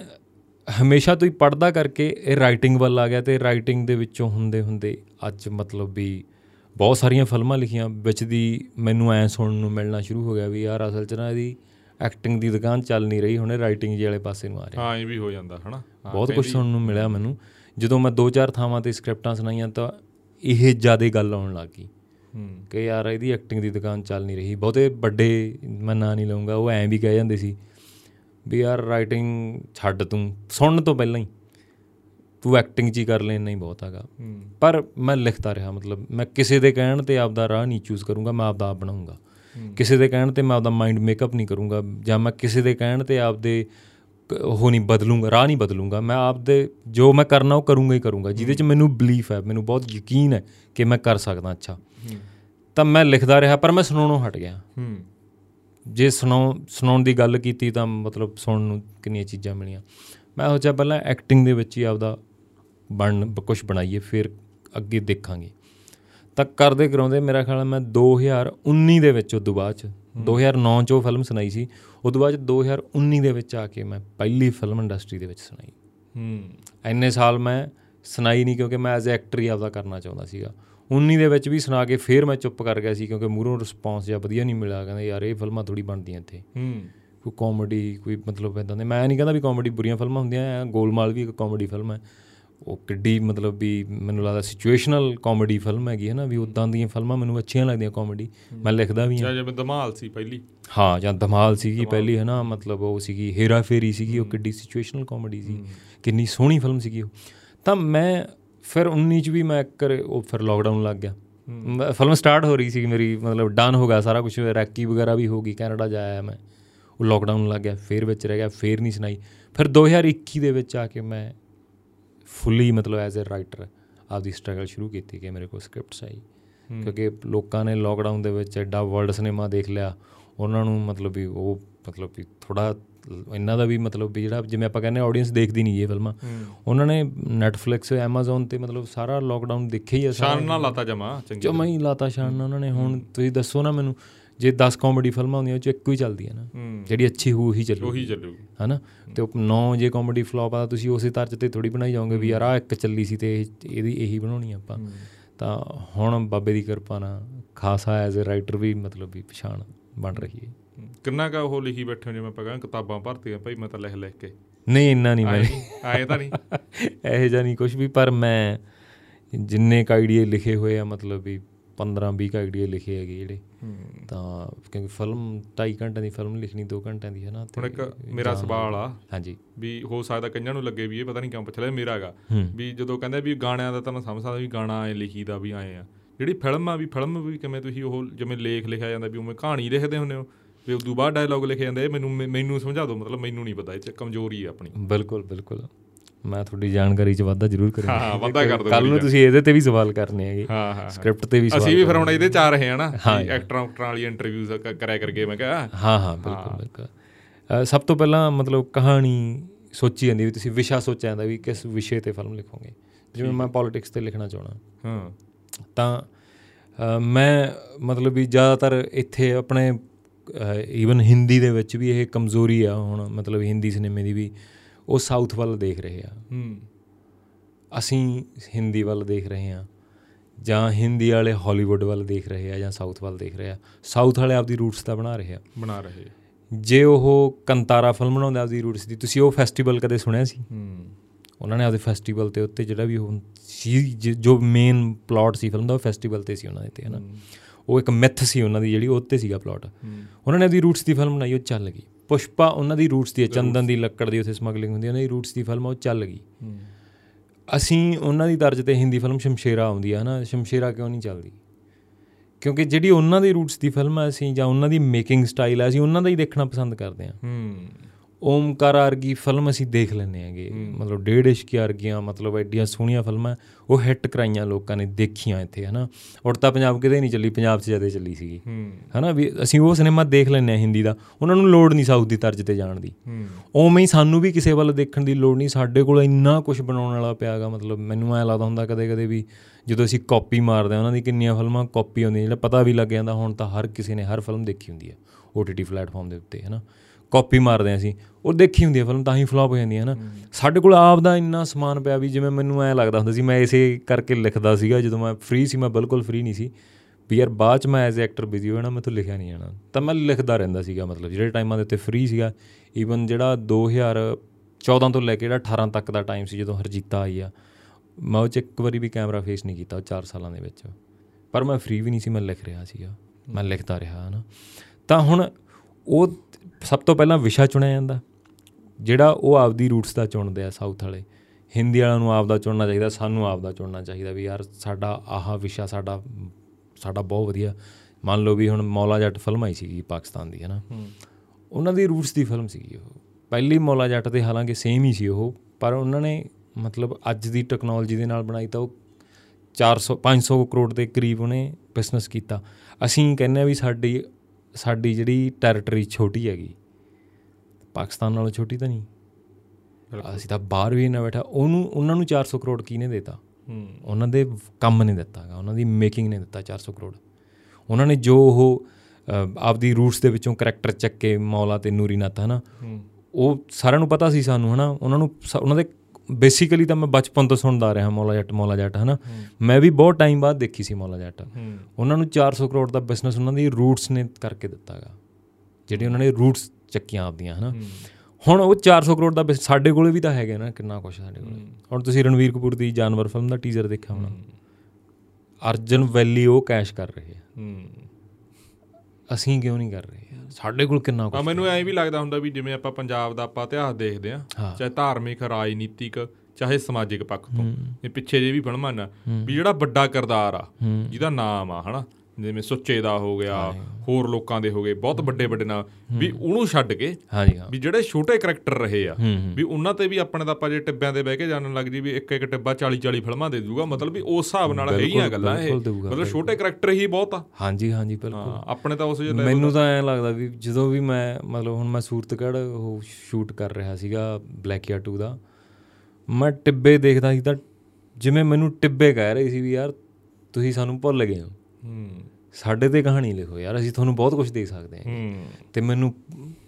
ਹਮੇਸ਼ਾ ਤੋਂ ਹੀ ਪੜਦਾ ਕਰਕੇ ਇਹ ਰਾਈਟਿੰਗ ਵੱਲ ਆ ਗਿਆ ਤੇ ਰਾਈਟਿੰਗ ਦੇ ਵਿੱਚੋਂ ਹੁੰਦੇ ਹੁੰਦੇ ਅੱਜ ਮਤਲਬ ਵੀ ਬਹੁਤ ਸਾਰੀਆਂ ਫਿਲਮਾਂ ਲਿਖੀਆਂ ਵਿੱਚ ਦੀ ਮੈਨੂੰ ਐ ਸੁਣਨ ਨੂੰ ਮਿਲਣਾ ਸ਼ੁਰੂ ਹੋ ਗਿਆ ਵੀ ਯਾਰ ਅਸਲ 'ਚ ਨਾ ਇਹਦੀ ਐਕਟਿੰਗ ਦੀ ਦੁਕਾਨ ਚੱਲ ਨਹੀਂ ਰਹੀ ਹੁਣੇ ਰਾਈਟਿੰਗ ਜੀ ਵਾਲੇ ਪਾਸੇ ਨੂੰ ਆ ਰਿਹਾ। ਹਾਂ ਇਹ ਵੀ ਹੋ ਜਾਂਦਾ ਹਨਾ? ਬਹੁਤ ਕੁਝ ਸੁਣਨ ਨੂੰ ਮਿਲਿਆ ਮੈਨੂੰ। ਜਦੋਂ ਮੈਂ ਦੋ ਚਾਰ ਥਾਵਾਂ ਤੇ ਸਕ੍ਰਿਪਟਾਂ ਸੁਣਾਈਆਂ ਤਾਂ ਇਹ ਜ਼ਿਆਦਾ ਗੱਲ ਆਉਣ ਲੱਗ ਕਿ ਯਾਰ ਇਹਦੀ ਐਕਟਿੰਗ ਦੀ ਦੁਕਾਨ ਚੱਲ ਨਹੀਂ ਰਹੀ। ਬਹੁਤੇ ਵੱਡੇ ਮੈਂ ਨਾਂ ਨਹੀਂ ਲਵਾਂਗਾ ਉਹ ਐਂ ਵੀ ਕਹਿ ਜਾਂਦੇ ਸੀ ਵੀ ਯਾਰ ਰਾਈਟਿੰਗ ਛੱਡ ਤੂੰ ਸੁਣਨ ਤੋਂ ਪਹਿਲਾਂ ਹੀ। ਤੂੰ ਐਕਟਿੰਗ ਹੀ ਕਰ ਲੈ ਇੰਨਾ ਹੀ ਬਹੁਤ ਹੈਗਾ। ਪਰ ਮੈਂ ਲਿਖਦਾ ਰਿਹਾ ਮਤਲਬ ਮੈਂ ਕਿਸੇ ਦੇ ਕਹਿਣ ਤੇ ਆਪਦਾ ਰਾਹ ਨਹੀਂ ਚੂਜ਼ ਕਰੂੰਗਾ ਮੈਂ ਆਪਦਾ ਆਪ ਬਣਾਉਂਗਾ। ਕਿਸੇ ਦੇ ਕਹਿਣ ਤੇ ਮੈਂ ਆਪਦਾ ਮਾਈਂਡ ਮੇਕਅਪ ਨਹੀਂ ਕਰੂੰਗਾ ਜਾਂ ਮੈਂ ਕਿਸੇ ਦੇ ਕਹਿਣ ਤੇ ਆਪਦੇ ਉਹ ਨਹੀਂ ਬਦਲੂੰਗਾ ਰਾਹ ਨਹੀਂ ਬਦਲੂੰਗਾ। ਮੈਂ ਆਪਦੇ ਜੋ ਮੈਂ ਕਰਨਾ ਉਹ ਕਰੂੰਗਾ ਹੀ ਕਰੂੰਗਾ ਜਿਹਦੇ 'ਚ ਮੈਨੂੰ ਬਲੀਫ ਹੈ ਮੈਨੂੰ ਬਹੁਤ ਯਕੀਨ ਹੈ ਕਿ ਮੈਂ ਕਰ ਸਕਦਾ ਅੱਛਾ। ਤਾਂ ਮੈਂ ਲਿਖਦਾ ਰਿਹਾ ਪਰ ਮੈਂ ਸੁਣਾਉਣੋਂ ਹਟ ਗਿਆ। ਜੇ ਸੁਣਾਉ ਸੁਣਾਉਣ ਦੀ ਗੱਲ ਕੀਤੀ ਤਾਂ ਮਤਲਬ ਸੁਣਨ ਨੂੰ ਕਿੰਨੀਆਂ ਚੀਜ਼ਾਂ ਮਿਲੀਆਂ। ਮੈਂ ਚਾਹ ਪਹਿਲਾਂ ਐਕਟਿੰਗ ਦੇ ਵਿੱਚ ਹੀ ਆਪਦਾ ਬਣ ਕੁਝ ਬਣਾਈਏ ਫਿਰ ਅੱਗੇ ਦੇਖਾਂਗੇ। ਤਾਂ ਕਰਦੇ ਕਰਾਉਂਦੇ ਮੇਰਾ ਖਿਆਲ ਮੈਂ 2019 ਦੇ ਵਿੱਚ ਉਦੋਂ ਬਾਅਦ ਚ 2009 ਚ ਉਹ ਫਿਲਮ ਸੁਣਾਈ ਸੀ। ਉਦੋਂ ਬਾਅਦ 'ਚ 2019 ਦੇ ਵਿੱਚ ਆ ਕੇ ਮੈਂ ਪਹਿਲੀ ਫਿਲਮ ਇੰਡਸਟਰੀ ਦੇ ਵਿੱਚ ਸੁਣਾਈ। ਹੂੰ। ਇੰਨੇ ਸਾਲ ਮੈਂ ਸੁਣਾਈ ਨਹੀਂ ਕਿਉਂਕਿ ਮੈਂ ਐਜ਼ ਐਕਟਰ ਹੀ ਆਪਦਾ ਕਰਨਾ ਚਾਹੁੰਦਾ ਸੀਗਾ। 19 ਦੇ ਵਿੱਚ ਵੀ ਸੁਣਾ ਕੇ ਫਿਰ ਮੈਂ ਚੁੱਪ ਕਰ ਗਿਆ ਸੀ ਕਿਉਂਕਿ ਮੂਹਰੋਂ ਰਿਸਪੌਂਸ ਜਿਹਾ ਵਧੀਆ ਨਹੀਂ ਮਿਲਿਆ। ਕਹਿੰਦੇ ਯਾਰ ਇਹ ਫਿਲਮਾਂ ਥੋੜੀ ਬਣਦੀਆਂ ਇੱਥੇ। ਹੂੰ। ਕੋਈ ਕਾਮੇਡੀ ਕੋਈ ਮਤਲਬ ਇਦਾਂ ਦੇ। ਮੈਂ ਨਹੀਂ ਕਹਿੰਦਾ ਵੀ ਕਾਮੇਡੀ ਬੁਰੀਆਂ ਫਿਲਮਾਂ ਹੁੰਦੀਆਂ ਗੋਲਮਾਲ ਵੀ ਇੱਕ ਕਾਮੇਡੀ ਫਿਲਮ ਹੈ। ਉਹ ਕਿੱਡੀ ਮਤਲਬ ਵੀ ਮੈਨੂੰ ਲੱਗਦਾ ਸਿਚੁਏਸ਼ਨਲ ਕਾਮੇਡੀ ਫਿਲਮ ਹੈਗੀ ਹੈ ਨਾ ਵੀ ਉਦਾਂ ਦੀਆਂ ਫਿਲਮਾਂ ਮੈਨੂੰ ਅੱਛੀਆਂ ਲੱਗਦੀਆਂ ਕਾਮੇਡੀ ਮੈਂ ਲਿਖਦਾ ਵੀ ਹਾਂ। ਜਾਂ ਜਿਵੇਂ ਧਮਾਲ ਸੀ ਪਹਿਲੀ। ਹਾਂ ਜਾਂ ਧਮਾਲ ਸੀਗੀ ਪਹਿਲੀ ਹੈ ਨਾ ਮਤਲਬ ਉਹ ਸੀਗੀ ਹੇਰਾ ਫੇਰੀ ਸੀਗੀ ਉਹ ਕਿੱਡੀ ਸਿਚੁਏਸ਼ਨਲ ਕਾਮੇਡੀ ਸੀ। ਕਿੰਨੀ ਸੋਹਣੀ ਫਿਲਮ ਸੀਗੀ ਉਹ। ਤਾਂ ਮੈਂ ਫਿਰ 19 ਚ ਵੀ ਮੈਂ ਕਰ ਉਹ ਫਿਰ ਲੋਕਡਾਊਨ ਲੱਗ ਗਿਆ। ਫਿਲਮ ਸਟਾਰਟ ਹੋ ਰਹੀ ਸੀ ਮੇਰੀ ਮਤਲਬ ਡਨ ਹੋ ਗਿਆ ਸਾਰਾ ਕੁਝ ਰੈਕੀ ਵਗੈਰਾ ਵੀ ਹੋ ਗਈ ਕੈਨੇਡਾ ਜਾਇਆ ਮੈਂ। ਉਹ ਲੋਕਡਾਊਨ ਲੱਗ ਗਿਆ ਫਿਰ ਵਿੱਚ ਰਹਿ ਗਿਆ ਫਿਰ ਨਹੀਂ ਸੁਣਾਈ। ਫਿਰ 2021 ਦੇ ਵਿੱਚ ਆ ਕੇ ਮੈਂ ਫੁੱਲੀ ਮਤਲਬ ਐਜ਼ ਅ ਰਾਈਟਰ ਆਪਦੀ ਸਟਰਗਲ ਸ਼ੁਰੂ ਕੀਤੀ ਕਿ ਮੇਰੇ ਕੋਲ ਸਕ੍ਰਿਪਟਸ ਆਈ। ਕਿਉਂਕਿ ਲੋਕਾਂ ਨੇ ਲੋਕਡਾਊਨ ਦੇ ਵਿੱਚ ਐਡਾ ਵਰਲਡ ਸਿਨੇਮਾ ਦੇਖ ਲਿਆ ਉਹਨਾਂ ਨੂੰ ਮਤਲਬ ਵੀ ਉਹ ਮਤਲਬ ਵੀ ਥੋੜਾ ਇਹਨਾਂ ਦਾ ਵੀ ਮਤਲਬ ਵੀ ਜਿਹੜਾ ਜਿਵੇਂ ਆਪਾਂ ਕਹਿੰਦੇ ਆਡੀਅנס ਦੇਖਦੀ ਨਹੀਂ ਇਹ ਫਿਲਮਾਂ। ਉਹਨਾਂ ਨੇ ਨੈਟਫਲਿਕਸ ਐਮਾਜ਼ਨ ਤੇ ਮਤਲਬ ਸਾਰਾ ਲੋਕਡਾਊਨ ਦੇਖਿਆ ਹੀ ਆ ਸਾਰਾ। ਸ਼ਾਨ ਨਾਲ ਲਾਤਾ ਜਮਾ ਚੰਗੀ ਜਮਾ ਹੀ ਲਾਤਾ ਸ਼ਾਨ ਨਾਲ ਉਹਨਾਂ ਨੇ। ਹੁਣ ਤੁਸੀਂ ਦੱਸੋ ਨਾ ਮੈਨੂੰ ਜੇ 10 ਕਾਮੇਡੀ ਫਿਲਮਾਂ ਹੁੰਦੀਆਂ ਉਹ ਚ ਇੱਕੋ ਹੀ ਚੱਲਦੀ ਹੈ। ਨਾ ਜਿਹੜੀ ਅੱਛੀ ਹੋ ਹੀ ਚੱਲੂ ਉਹੀ ਚੱਲੂਗੀ। ਹਨਾ? ਤੇ ਉਹ 9 ਜੇ ਕਾਮੇਡੀ ਫਲॉप ਆ ਤੁਸੀਂ ਉਸੇ ਤਰਜ ਤੇ ਥੋੜੀ ਬਣਾਈ ਜਾਓਗੇ ਵੀ ਯਾਰ ਆ ਇੱਕ ਚੱਲੀ ਸੀ ਤੇ ਇਹ- ਇਹਦੀ ਇਹੀ ਬਣਾਉਣੀ ਆਪਾਂ। ਤਾਂ ਹੁਣ ਬਾਬੇ ਦੀ ਕਿਰਪਾ ਨਾਲ ਖਾਸਾ ਐਜ਼ ਅ ਰਾਈਟਰ ਵੀ ਮਤਲਬ ਵੀ ਪਛਾਣ ਬਣ ਰਹੀ ਹੈ। ਕਿੰਨਾ ਕਾ ਉਹ ਲਿਖੀ ਬੈਠੇ ਹੋ ਜਿਵੇਂ ਆਪਾਂ ਕਹਿੰਦੇ ਕਿਤਾਬਾਂ ਭਰਤੀਆਂ ਭਾਈ ਮੈਂ ਤਾਂ ਲਿਖ ਲਿਖ ਕੇ। ਨਹੀਂ ਇੰਨਾ ਨਹੀਂ ਮੈਂ। ਆਏ ਤਾਂ ਨਹੀਂ? ਇਹੋ ਜਿਹਾ ਨਹੀਂ ਕੁਝ ਵੀ ਪਰ ਮੈਂ ਜਿੰਨੇ ਕ ਆਈਡੀਏ ਲਿਖੇ ਹੋਏ ਆ ਮਤਲਬ ਵੀ 15 20 ਆਈਡੀਏ ਲਿਖੇ ਹੈਗੇ ਜਿਹੜੇ। ਤਾਂ ਕਿਉਂਕਿ ਫਿਲਮ 2.5 ਘੰਟਿਆਂ ਦੀ ਫਿਲਮ ਲਿਖਣੀ 2 ਘੰਟਿਆਂ ਦੀ ਹੈ ਨਾ? ਹੁਣ ਇੱਕ ਮੇਰਾ ਸਵਾਲ ਆ ਹਾਂਜੀ। ਵੀ ਹੋ ਸਕਦਾ ਕਈਆਂ ਨੂੰ ਲੱਗੇ ਵੀ ਇਹ ਪਤਾ ਨਹੀਂ ਕਿਉਂ ਪੁੱਛ ਲਿਆ ਮੇਰਾ ਹੈਗਾ। ਵੀ ਜਦੋਂ ਕਹਿੰਦੇ ਵੀ ਗਾਣਿਆਂ ਦਾ ਤਾਂ ਮੈਂ ਸਮਝ ਸਕਦਾ ਵੀ ਗਾਣਾ ਐ ਲਿਖੀਦਾ ਵੀ ਆਏ ਆ। ਜਿਹੜੀ ਫਿਲਮ ਆ ਵੀ ਫਿਲਮ ਵੀ ਕਿਵੇਂ ਤੁਸੀਂ ਉਹ ਜਿਵੇਂ ਲੇਖ ਲਿਖਿਆ ਜਾਂਦਾ ਵੀ ਉਵੇਂ ਕਹਾਣੀ ਲਿਖਦੇ ਹੁੰਦੇ ਹੋ ਵੀ ਉਦੋਂ ਬਾਅਦ ਡਾਇਲੌਗ ਲਿਖੇ ਜਾਂਦੇ ਇਹ ਮੈਨੂੰ ਮੈਨੂੰ ਸਮਝਾ ਦਿਓ ਮਤਲਬ ਮੈਨੂੰ ਨਹੀਂ ਪਤਾ ਇਹ ਚ ਕਮਜ਼ੋਰੀ ਆ ਆਪਣੀ। ਬਿਲਕੁਲ ਬਿਲਕੁਲ। ਮੈਂ ਤੁਹਾਡੀ ਜਾਣਕਾਰੀ 'ਚ ਵਾਧਾ ਜ਼ਰੂਰ ਕਰਾਂਗਾ। ਹਾਂ ਵਾਧਾ ਕਰ ਦਿਓ ਕੱਲ ਨੂੰ ਤੁਸੀਂ ਇਹਦੇ ਤੇ ਵੀ ਸਵਾਲ ਕਰਨੇ ਹੈਗੇ। ਹਾਂ ਹਾਂ ਸਕ੍ਰਿਪਟ ਤੇ ਵੀ ਸਵਾਲ ਅਸੀਂ ਵੀ ਫਿਰ ਹੁਣ ਇਹਦੇ ਚ ਆ ਰਹੇ ਆ ਨਾ ਹਾਂ। ਐਕਟਰਾਂ ਉਕਟਰਾਂ ਵਾਲੀ ਇੰਟਰਵਿਊਜ਼ ਕਰਿਆ ਕਰਕੇ ਮੈਂ ਕਿਹਾ। ਹਾਂ ਹਾਂ ਬਿਲਕੁਲ ਬਿਲਕੁਲ। ਸਭ ਤੋਂ ਪਹਿਲਾਂ ਮਤਲਬ ਕਹਾਣੀ ਸੋਚੀ ਜਾਂਦੀ ਵੀ ਤੁਸੀਂ ਵਿਸ਼ਾ ਸੋਚਿਆ ਜਾਂਦਾ ਵੀ ਕਿਸ ਵਿਸ਼ੇ ਤੇ ਫਿਲਮ ਲਿਖੋਗੇ। ਜਿਵੇਂ ਮੈਂ ਪੋਲਿਟਿਕਸ ਤੇ ਲਿਖਣਾ ਚਾਹਣਾ ਹਾਂ। ਤਾਂ ਮੈਂ ਮਤਲਬ ਵੀ ਜ਼ਿਆਦਾਤਰ ਇੱਥੇ ਆਪਣੇ ਈਵਨ ਹਿੰਦੀ ਦੇ ਵਿੱਚ ਵੀ ਇਹ ਕਮਜ਼ੋਰੀ ਆ ਹੁਣ ਮਤਲਬ ਹਿੰਦੀ ਸਿਨੇਮੇ ਦੀ ਵੀ ਉਹ ਸਾਊਥ ਵੱਲ ਦੇਖ ਰਹੇ ਆ। ਹੂੰ। ਅਸੀਂ ਹਿੰਦੀ ਵੱਲ ਦੇਖ ਰਹੇ ਹਾਂ ਜਾਂ ਹਿੰਦੀ ਵਾਲੇ ਹਾਲੀਵੁੱਡ ਵੱਲ ਦੇਖ ਰਹੇ ਆ ਜਾਂ ਸਾਊਥ ਵੱਲ ਦੇਖ ਰਹੇ ਆ। ਸਾਊਥ ਵਾਲੇ ਆਪਦੀ ਰੂਟਸ ਦਾ ਬਣਾ ਰਹੇ ਆ। ਬਣਾ ਰਹੇ ਜੇ ਉਹ ਕੰਤਾਰਾ ਫਿਲਮ ਬਣਾਉਂਦੇ ਆਪਦੀ ਰੂਟਸ ਦੀ ਤੁਸੀਂ ਉਹ ਫੈਸਟੀਵਲ ਕਦੇ ਸੁਣਿਆ ਸੀ? ਹੂੰ। ਉਹਨਾਂ ਨੇ ਆਪਦੇ ਫੈਸਟੀਵਲ ਤੇ ਉੱਤੇ ਜਿਹੜਾ ਵੀ ਉਹ ਜ- ਮੇਨ ਪਲਾਟ ਸੀ ਫਿਲਮ ਦਾ ਉਹ ਫੈਸਟੀਵਲ ਤੇ ਸੀ ਉਹਨਾਂ ਦੇ ਤੇ ਹਨਾ ਉਹ ਇੱਕ ਮਿਥ ਸੀ ਉਹਨਾਂ ਦੀ ਜਿਹੜੀ ਉਹ ਤੇ ਸੀਗਾ ਪਲਾਟ ਉਹਨਾਂ ਨੇ ਆਪਦੀ ਰੂਟਸ ਦੀ ਫਿਲਮ ਬਣਾਈ ਉਹ ਚੱਲ ਗਈ। ਪੁਸ਼ਪਾ ਉਹਨਾਂ ਦੀ ਰੂਟਸ ਦੀ ਚੰਦਨ ਦੀ ਲੱਕੜ ਦੀ ਉੱਥੇ ਸਮਗਲਿੰਗ ਹੁੰਦੀ ਹੈ ਉਹਨਾਂ ਦੀ ਰੂਟਸ ਦੀ ਫਿਲਮ ਉਹ ਚੱਲ ਗਈ। ਅਸੀਂ ਉਹਨਾਂ ਦੀ ਤਰਜ਼ ਤੇ ਹਿੰਦੀ ਫਿਲਮ ਸ਼ਮਸ਼ੇਰਾ ਆਉਂਦੀ ਹੈ ਨਾ ਸ਼ਮਸ਼ੇਰਾ ਕਿਉਂ ਨਹੀਂ ਚੱਲਦੀ? ਕਿਉਂਕਿ ਜਿਹੜੀ ਉਹਨਾਂ ਦੀ ਰੂਟਸ ਦੀ ਫਿਲਮ ਹੈ ਅਸੀਂ ਜਾਂ ਉਹਨਾਂ ਦੀ ਮੇਕਿੰਗ ਸਟਾਈਲ ਹੈ ਅਸੀਂ ਉਹਨਾਂ ਦਾ ਹੀ ਦੇਖਣਾ ਪਸੰਦ ਕਰਦੇ ਹਾਂ। ਹੂੰ। ਓਮਕਾਰ ਵਰਗੀ ਫਿਲਮ ਅਸੀਂ ਦੇਖ ਲੈਂਦੇ ਆਂਗੇ ਮਤਲਬ ਡੇਢ ਇਸ਼ਕੀ ਵਰਗੀਆਂ ਮਤਲਬ ਐਡੀਆਂ ਸੋਹਣੀਆਂ ਫਿਲਮਾਂ ਉਹ ਹਿੱਟ ਕਰਾਈਆਂ ਲੋਕਾਂ ਨੇ ਦੇਖੀਆਂ ਇੱਥੇ ਹਨਾ। ਉੜਤਾ ਪੰਜਾਬ ਕਿਤੇ ਨਹੀਂ ਚੱਲੀ ਪੰਜਾਬ 'ਚ ਜ਼ਿਆਦਾ ਚੱਲੀ ਸੀਗੀ। ਹਨਾ ਵੀ ਅਸੀਂ ਉਹ ਸਿਨੇਮਾ ਦੇਖ ਲੈਂਦੇ ਆ ਹਿੰਦੀ ਦਾ ਉਹਨਾਂ ਨੂੰ ਲੋੜ ਨਹੀਂ ਸਾਊਥ ਦੀ ਤਰਜ਼ ਤੇ ਜਾਣ ਦੀ। ਉਵੇਂ ਹੀ ਸਾਨੂੰ ਵੀ ਕਿਸੇ ਵੱਲ ਦੇਖਣ ਦੀ ਲੋੜ ਨਹੀਂ ਸਾਡੇ ਕੋਲ ਇੰਨਾ ਕੁਝ ਬਣਾਉਣ ਵਾਲਾ ਪਿਆਗਾ ਮਤਲਬ ਮੈਨੂੰ ਐ ਲੱਗਦਾ ਹੁੰਦਾ ਕਦੇ ਕਦੇ ਵੀ ਜਦੋਂ ਅਸੀਂ ਕਾਪੀ ਮਾਰਦੇ ਆ ਉਹਨਾਂ ਦੀ ਕਿੰਨੀਆਂ ਫਿਲਮਾਂ ਕਾਪੀ ਹੁੰਦੀਆਂ ਜਿਹੜਾ ਪਤਾ ਵੀ ਲੱਗ ਜਾਂਦਾ ਹੁਣ ਤਾਂ ਹਰ ਕਿਸੇ ਨੇ ਹਰ ਫਿਲਮ ਦੇਖੀ ਹੁੰਦੀ ਹੈ OTT ਪਲੇਟਫਾਰਮ ਦੇ ਉੱਤੇ ਹਨਾ। ਕਾਪੀ ਮਾਰਦੇ ਆ ਅਸੀਂ ਉਹ ਦੇਖੀ ਹੁੰਦੀ ਹੈ ਫਿਲਮ ਤਾਂ ਹੀ ਫਲॉप ਹੋ ਜਾਂਦੀ ਹੈ। ਨਾ ਸਾਡੇ ਕੋਲ ਆਪ ਦਾ ਇੰਨਾ ਸਮਾਨ ਪਿਆ ਵੀ ਜਿਵੇਂ ਮੈਨੂੰ ਐ ਲੱਗਦਾ ਹੁੰਦਾ ਸੀ ਮੈਂ ਇਸੇ ਕਰਕੇ ਲਿਖਦਾ ਸੀਗਾ ਜਦੋਂ ਮੈਂ ਫ੍ਰੀ ਸੀ ਮੈਂ ਬਿਲਕੁਲ ਫ੍ਰੀ ਨਹੀਂ ਸੀ ਵੀ ਯਾਰ ਬਾਅਦ ਚ ਮੈਂ ਐਜ਼ ਐਕਟਰ ਬਿਜ਼ੀ ਨਾ ਮੈਂ ਤੋਂ ਲਿਖਿਆ ਨਹੀਂ ਜਾਣਾ। ਤਾਂ ਮੈਂ ਲਿਖਦਾ ਰਹਿੰਦਾ ਸੀਗਾ ਮਤਲਬ ਜਿਹੜੇ ਟਾਈਮਾਂ ਦੇ ਉੱਤੇ ਫ੍ਰੀ ਸੀਗਾ ਈਵਨ ਜਿਹੜਾ 2014 ਤੋਂ ਲੈ ਕੇ ਜਿਹੜਾ 18 ਤੱਕ ਦਾ ਟਾਈਮ ਸੀ ਜਦੋਂ ਹਰਜੀਤਾ ਆਈ ਆ ਮੈਂ ਉਹ ਚ ਇੱਕ ਵਾਰੀ ਵੀ ਕੈਮਰਾ ਫੇਸ ਨਹੀਂ ਕੀਤਾ ਉਹ 4 ਸਾਲਾਂ ਦੇ ਵਿੱਚ। ਪਰ ਮੈਂ ਫ੍ਰੀ ਵੀ ਨਹੀਂ ਸੀ ਮੈਂ ਲਿਖ ਰਿਹਾ ਸੀਗਾ ਮੈਂ ਲਿਖਦਾ ਰਿਹਾ ਹਨਾ। ਤਾਂ ਹੁਣ ਉਹ ਸਭ ਤੋਂ ਪਹਿਲਾਂ ਵਿਸ਼ਾ ਚੁਣਿਆ ਜਾਂਦਾ। ਜਿਹੜਾ ਉਹ ਆਪਦੀ ਰੂਟਸ ਦਾ ਚੁਣਦੇ ਆ ਸਾਊਥ ਵਾਲੇ। ਹਿੰਦੀ ਵਾਲਿਆਂ ਨੂੰ ਆਪਦਾ ਚੁਣਨਾ ਚਾਹੀਦਾ ਸਾਨੂੰ ਆਪਦਾ ਚੁਣਨਾ ਚਾਹੀਦਾ ਵੀ ਯਾਰ ਸਾਡਾ ਆਹ ਵਿਸ਼ਾ ਸਾਡਾ ਸਾਡਾ ਬਹੁਤ ਵਧੀਆ। ਮੰਨ ਲਓ ਵੀ ਹੁਣ ਮੌਲਾ ਜੱਟ ਫਿਲਮ ਆਈ ਸੀਗੀ ਪਾਕਿਸਤਾਨ ਦੀ ਹੈ। ਨਾ ਉਹਨਾਂ ਦੀ ਰੂਟਸ ਦੀ ਫਿਲਮ ਸੀਗੀ ਉਹ। ਪਹਿਲੀ ਮੌਲਾ ਜੱਟ ਦੇ ਹਾਲਾਂਕਿ ਸੇਮ ਹੀ ਸੀ ਉਹ ਪਰ ਉਹਨਾਂ ਨੇ ਮਤਲਬ ਅੱਜ ਦੀ ਟੈਕਨੋਲੋਜੀ ਦੇ ਨਾਲ ਬਣਾਈ ਤਾਂ ਉਹ 400 500 ਕਰੋੜ ਦੇ ਕਰੀਬ ਉਹਨੇ ਬਿਜ਼ਨਸ ਕੀਤਾ। ਅਸੀਂ ਕਹਿੰਦੇ ਆ ਵੀ ਸਾਡੀ ਸਾਡੀ ਜਿਹੜੀ ਟੈਰੀਟਰੀ ਛੋਟੀ ਹੈਗੀ ਪਾਕਿਸਤਾਨ ਨਾਲੋਂ ਛੋਟੀ ਤਾਂ ਨਹੀਂ। ਅਸੀਂ ਤਾਂ ਬਾਹਰ ਵੀ ਨਾ ਬੈਠਾ ਉਹਨੂੰ ਉਹਨਾਂ ਨੂੰ 400 ਕਰੋੜ ਕਿਹਨੇ ਦਿੱਤਾ? ਹੂੰ। ਉਹਨਾਂ ਦੇ ਕੰਮ ਨੇ ਦਿੱਤਾਗਾ ਉਹਨਾਂ ਦੀ ਮੇਕਿੰਗ ਨੇ ਦਿੱਤਾ 400 ਕਰੋੜ। ਉਹਨਾਂ ਨੇ ਜੋ ਉਹ ਆਪਦੀ ਰੂਟਸ ਦੇ ਵਿੱਚੋਂ ਕੈਰੈਕਟਰ ਚੱਕ ਕੇ ਮੌਲਾ ਤੇ ਨੂਰੀ ਨਾਥ ਹਨਾ ਉਹ ਸਾਰਿਆਂ ਨੂੰ ਪਤਾ ਸੀ ਸਾਨੂੰ ਹਨਾ? ਉਹਨਾਂ ਨੂੰ ਉਹਨਾਂ ਦੇ ਬੇਸਿਕਲੀ ਤਾਂ ਮੈਂ ਬਚਪਨ ਤੋਂ ਸੁਣਦਾ ਆ ਰਿਹਾ ਮੌਲਾ ਜੱਟ ਮੌਲਾ ਜੱਟ ਹਨਾ। ਮੈਂ ਵੀ ਬਹੁਤ ਟਾਈਮ ਬਾਅਦ ਦੇਖੀ ਸੀ ਮੌਲਾ ਜੱਟ। ਉਹਨਾਂ ਨੂੰ 400 ਕਰੋੜ ਦਾ ਬਿਜ਼ਨਸ ਉਹਨਾਂ ਦੀ ਰੂਟਸ ਨੇ ਕਰਕੇ ਦਿੱਤਾਗਾ ਜਿਹੜੀ ਉਹਨਾਂ ਨੇ ਰੂਟਸ ਚੱਕੀਆਂ ਆਪਦੀਆਂ ਹਨਾ। ਹੁਣ ਉਹ 400 ਕਰੋੜ ਦਾ ਸਾਡੇ ਕੋਲੇ ਵੀ ਤਾਂ ਹੈਗੇ ਨਾ ਕਿੰਨਾ ਕੁਛ ਸਾਡੇ ਕੋਲੇ। ਹੁਣ ਤੁਸੀਂ ਰਣਵੀਰ ਕਪੂਰ ਦੀ ਜਾਨਵਰ ਫਿਲਮ ਦਾ ਟੀਜ਼ਰ ਦੇਖਿਆ ਹੋਣਾ। ਅਰਜਨ ਵੈਲੀ ਉਹ ਕੈਸ਼ ਕਰ ਰਹੇ ਆ। ਅਸੀਂ ਕਿਉਂ ਨਹੀਂ ਕਰ ਰਹੇ? ਸਾਡੇ ਕੋਲ ਕਿੰਨਾ ਕੁਛ ਮੈਨੂੰ ਐਂ ਵੀ ਲੱਗਦਾ ਹੁੰਦਾ ਵੀ ਜਿਵੇਂ ਆਪਾਂ ਪੰਜਾਬ ਦਾ ਆਪਾਂ ਇਤਿਹਾਸ ਦੇਖਦੇ ਆ। ਚਾਹੇ ਧਾਰਮਿਕ ਰਾਜਨੀਤਿਕ ਚਾਹੇ ਸਮਾਜਿਕ ਪੱਖ ਤੋਂ। ਇਹ ਪਿੱਛੇ ਜੇ ਵੀ ਫਿਲਮਾਂ ਨਾ ਵੀ ਜਿਹੜਾ ਵੱਡਾ ਕਿਰਦਾਰ ਆ ਜਿਹਦਾ ਨਾਮ ਆ ਹਨਾ? ਜਿਵੇਂ ਸੁੱਚੇ ਦਾ ਹੋ ਗਿਆ ਹੋਰ ਲੋਕਾਂ ਦੇ ਹੋ ਗਏ ਬਹੁਤ ਵੱਡੇ ਵੱਡੇ ਨਾਮ ਵੀ ਉਹਨੂੰ ਛੱਡ ਕੇ ਹਾਂਜੀ ਹਾਂ। ਵੀ ਜਿਹੜੇ ਛੋਟੇ ਕਰੈਕਟਰ ਰਹੇ ਆ ਵੀ ਉਹਨਾਂ ਤੇ ਵੀ ਆਪਣੇ ਤਾਂ ਆਪਾਂ ਜੇ ਟਿੱਬਿਆਂ ਦੇ ਬਹਿ ਕੇ ਜਾਣਨ ਲੱਗ ਜੀ ਵੀ ਇੱਕ ਇੱਕ ਟਿੱਬਾ 40 40 ਫਿਲਮਾਂ ਦੇ ਦੂਗਾ ਮਤਲਬ ਵੀ ਉਸ ਹਿਸਾਬ ਨਾਲ ਹੈ ਹੀ ਆ ਗੱਲਾਂ ਇਹ। ਮਤਲਬ ਛੋਟੇ ਕਰੈਕਟਰ ਹੀ ਬਹੁਤ ਆ। ਹਾਂਜੀ ਹਾਂਜੀ ਬਿਲਕੁਲ। ਆਪਣੇ ਤਾਂ ਉਸ ਜਿਹੇ ਮੈਨੂੰ ਤਾਂ ਐਂ ਲੱਗਦਾ ਵੀ ਜਦੋਂ ਵੀ ਮੈਂ ਮਤਲਬ ਹੁਣ ਮੈਂ ਸੂਰਤਗੜ੍ਹ ਉਹ ਸ਼ੂਟ ਕਰ ਰਿਹਾ ਸੀਗਾ ਬਲੈਕੀਆ 2 ਦਾ ਮੈਂ ਟਿੱਬੇ ਦੇਖਦਾ ਸੀ ਤਾਂ ਜਿਵੇਂ ਮੈਨੂੰ ਟਿੱਬੇ ਕਹਿ ਰਹੇ ਸੀ ਵੀ ਯਾਰ ਤੁਸੀਂ ਸਾਨੂੰ ਭੁੱਲ ਗਏ ਹੋ। ਹੂੰ ਸਾਡੇ ਤੇ ਕਹਾਣੀ ਲਿਖੋ ਯਾਰ ਅਸੀਂ ਤੁਹਾਨੂੰ ਬਹੁਤ ਕੁਝ ਦੇ ਸਕਦੇ ਹਾਂ ਤੇ ਮੈਨੂੰ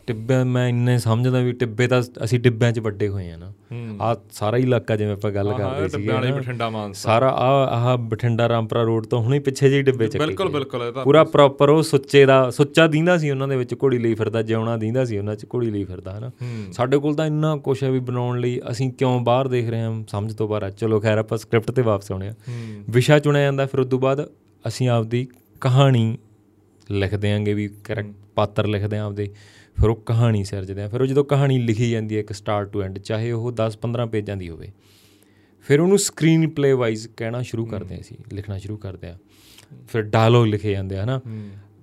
ਟਿੱਬੇ ਮੈਂ ਇੰਨੇ ਸਮਝਦਾ ਵੀ ਟਿੱਬੇ ਤਾਂ ਅਸੀਂ ਟਿੱਬਿਆਂ 'ਚ ਵੱਡੇ ਹੋਏ ਆ ਨਾ। ਆ ਸਾਰਾ ਇਲਾਕਾ ਜਿਵੇਂ ਆਪਾਂ ਗੱਲ ਕਰਦੇ ਸੀਗੇ ਟਿੱਬਿਆਂ ਵਾਲੇ ਬਠਿੰਡਾ ਮਾਨਸਾ। ਸਾਰਾ ਆ ਆਹ ਬਠਿੰਡਾ ਰਾਮਪੁਰਾ ਰੋਡ ਤੋਂ ਹੁਣੇ ਪਿੱਛੇ ਜਿਹੇ ਡਿੱਬੇ ਚੱਕੇ ਬਿਲਕੁਲ। ਬਿਲਕੁਲ ਇਹ ਤਾਂ ਪੂਰਾ ਪ੍ਰੋਪਰ ਉਹ ਸੁੱਚੇ ਦਾ ਸੁੱਚਾ ਦੀਂਦਾ ਸੀ ਉਹਨਾਂ ਦੇ ਵਿੱਚ ਘੋੜੀ ਲਈ ਫਿਰਦਾ ਜਿਉਣਾ ਦੀਂਦਾ ਸੀ ਉਹਨਾਂ 'ਚ ਘੋੜੀ ਲਈ ਫਿਰਦਾ ਹਨਾ। ਸਾਡੇ ਕੋਲ ਤਾਂ ਇੰਨਾ ਕੁਛ ਹੈ ਵੀ ਬਣਾਉਣ ਲਈ ਅਸੀਂ ਕਿਉਂ ਬਾਹਰ ਦੇਖ ਰਹੇ ਹਾਂ ਸਮਝ ਤੋਂ ਬਾਹਰ ਚਲੋ ਖੈਰ ਆਪਾਂ ਸਕ੍ਰਿਪਟ ਤੇ ਵਾਪਸ ਆਉਣੇ ਆ। ਵਿਸ਼ਾ ਚੁਣਿਆ ਜਾਂਦਾ ਫਿਰ ਉਸ ਤੋਂ ਬਾਅਦ ਅਸੀਂ ਆਪਦੀ ਕਹਾਣੀ ਲਿਖਦੇ ਆਂਗੇ ਵੀ ਕਰੈਕਟ ਪਾਤਰ ਲਿਖਦੇ ਆਂ ਆਪਦੇ ਫਿਰ ਉਹ ਕਹਾਣੀ ਸਿਰਜਦੇ ਆ। ਫਿਰ ਉਹ ਜਦੋਂ ਕਹਾਣੀ ਲਿਖੀ ਜਾਂਦੀ ਹੈ ਇੱਕ ਸਟਾਰਟ ਟੂ ਐਂਡ ਚਾਹੇ ਉਹ 10-15 ਪੇਜਾਂ ਦੀ ਹੋਵੇ ਫਿਰ ਉਹਨੂੰ ਸਕਰੀਨ ਪਲੇ ਵਾਈਜ਼ ਕਹਿਣਾ ਸ਼ੁਰੂ ਕਰਦੇ ਆ ਅਸੀਂ ਲਿਖਣਾ ਸ਼ੁਰੂ ਕਰਦੇ ਆ। ਫਿਰ ਡਾਇਲੋਗ ਲਿਖੇ ਜਾਂਦੇ ਆ ਹਨਾ?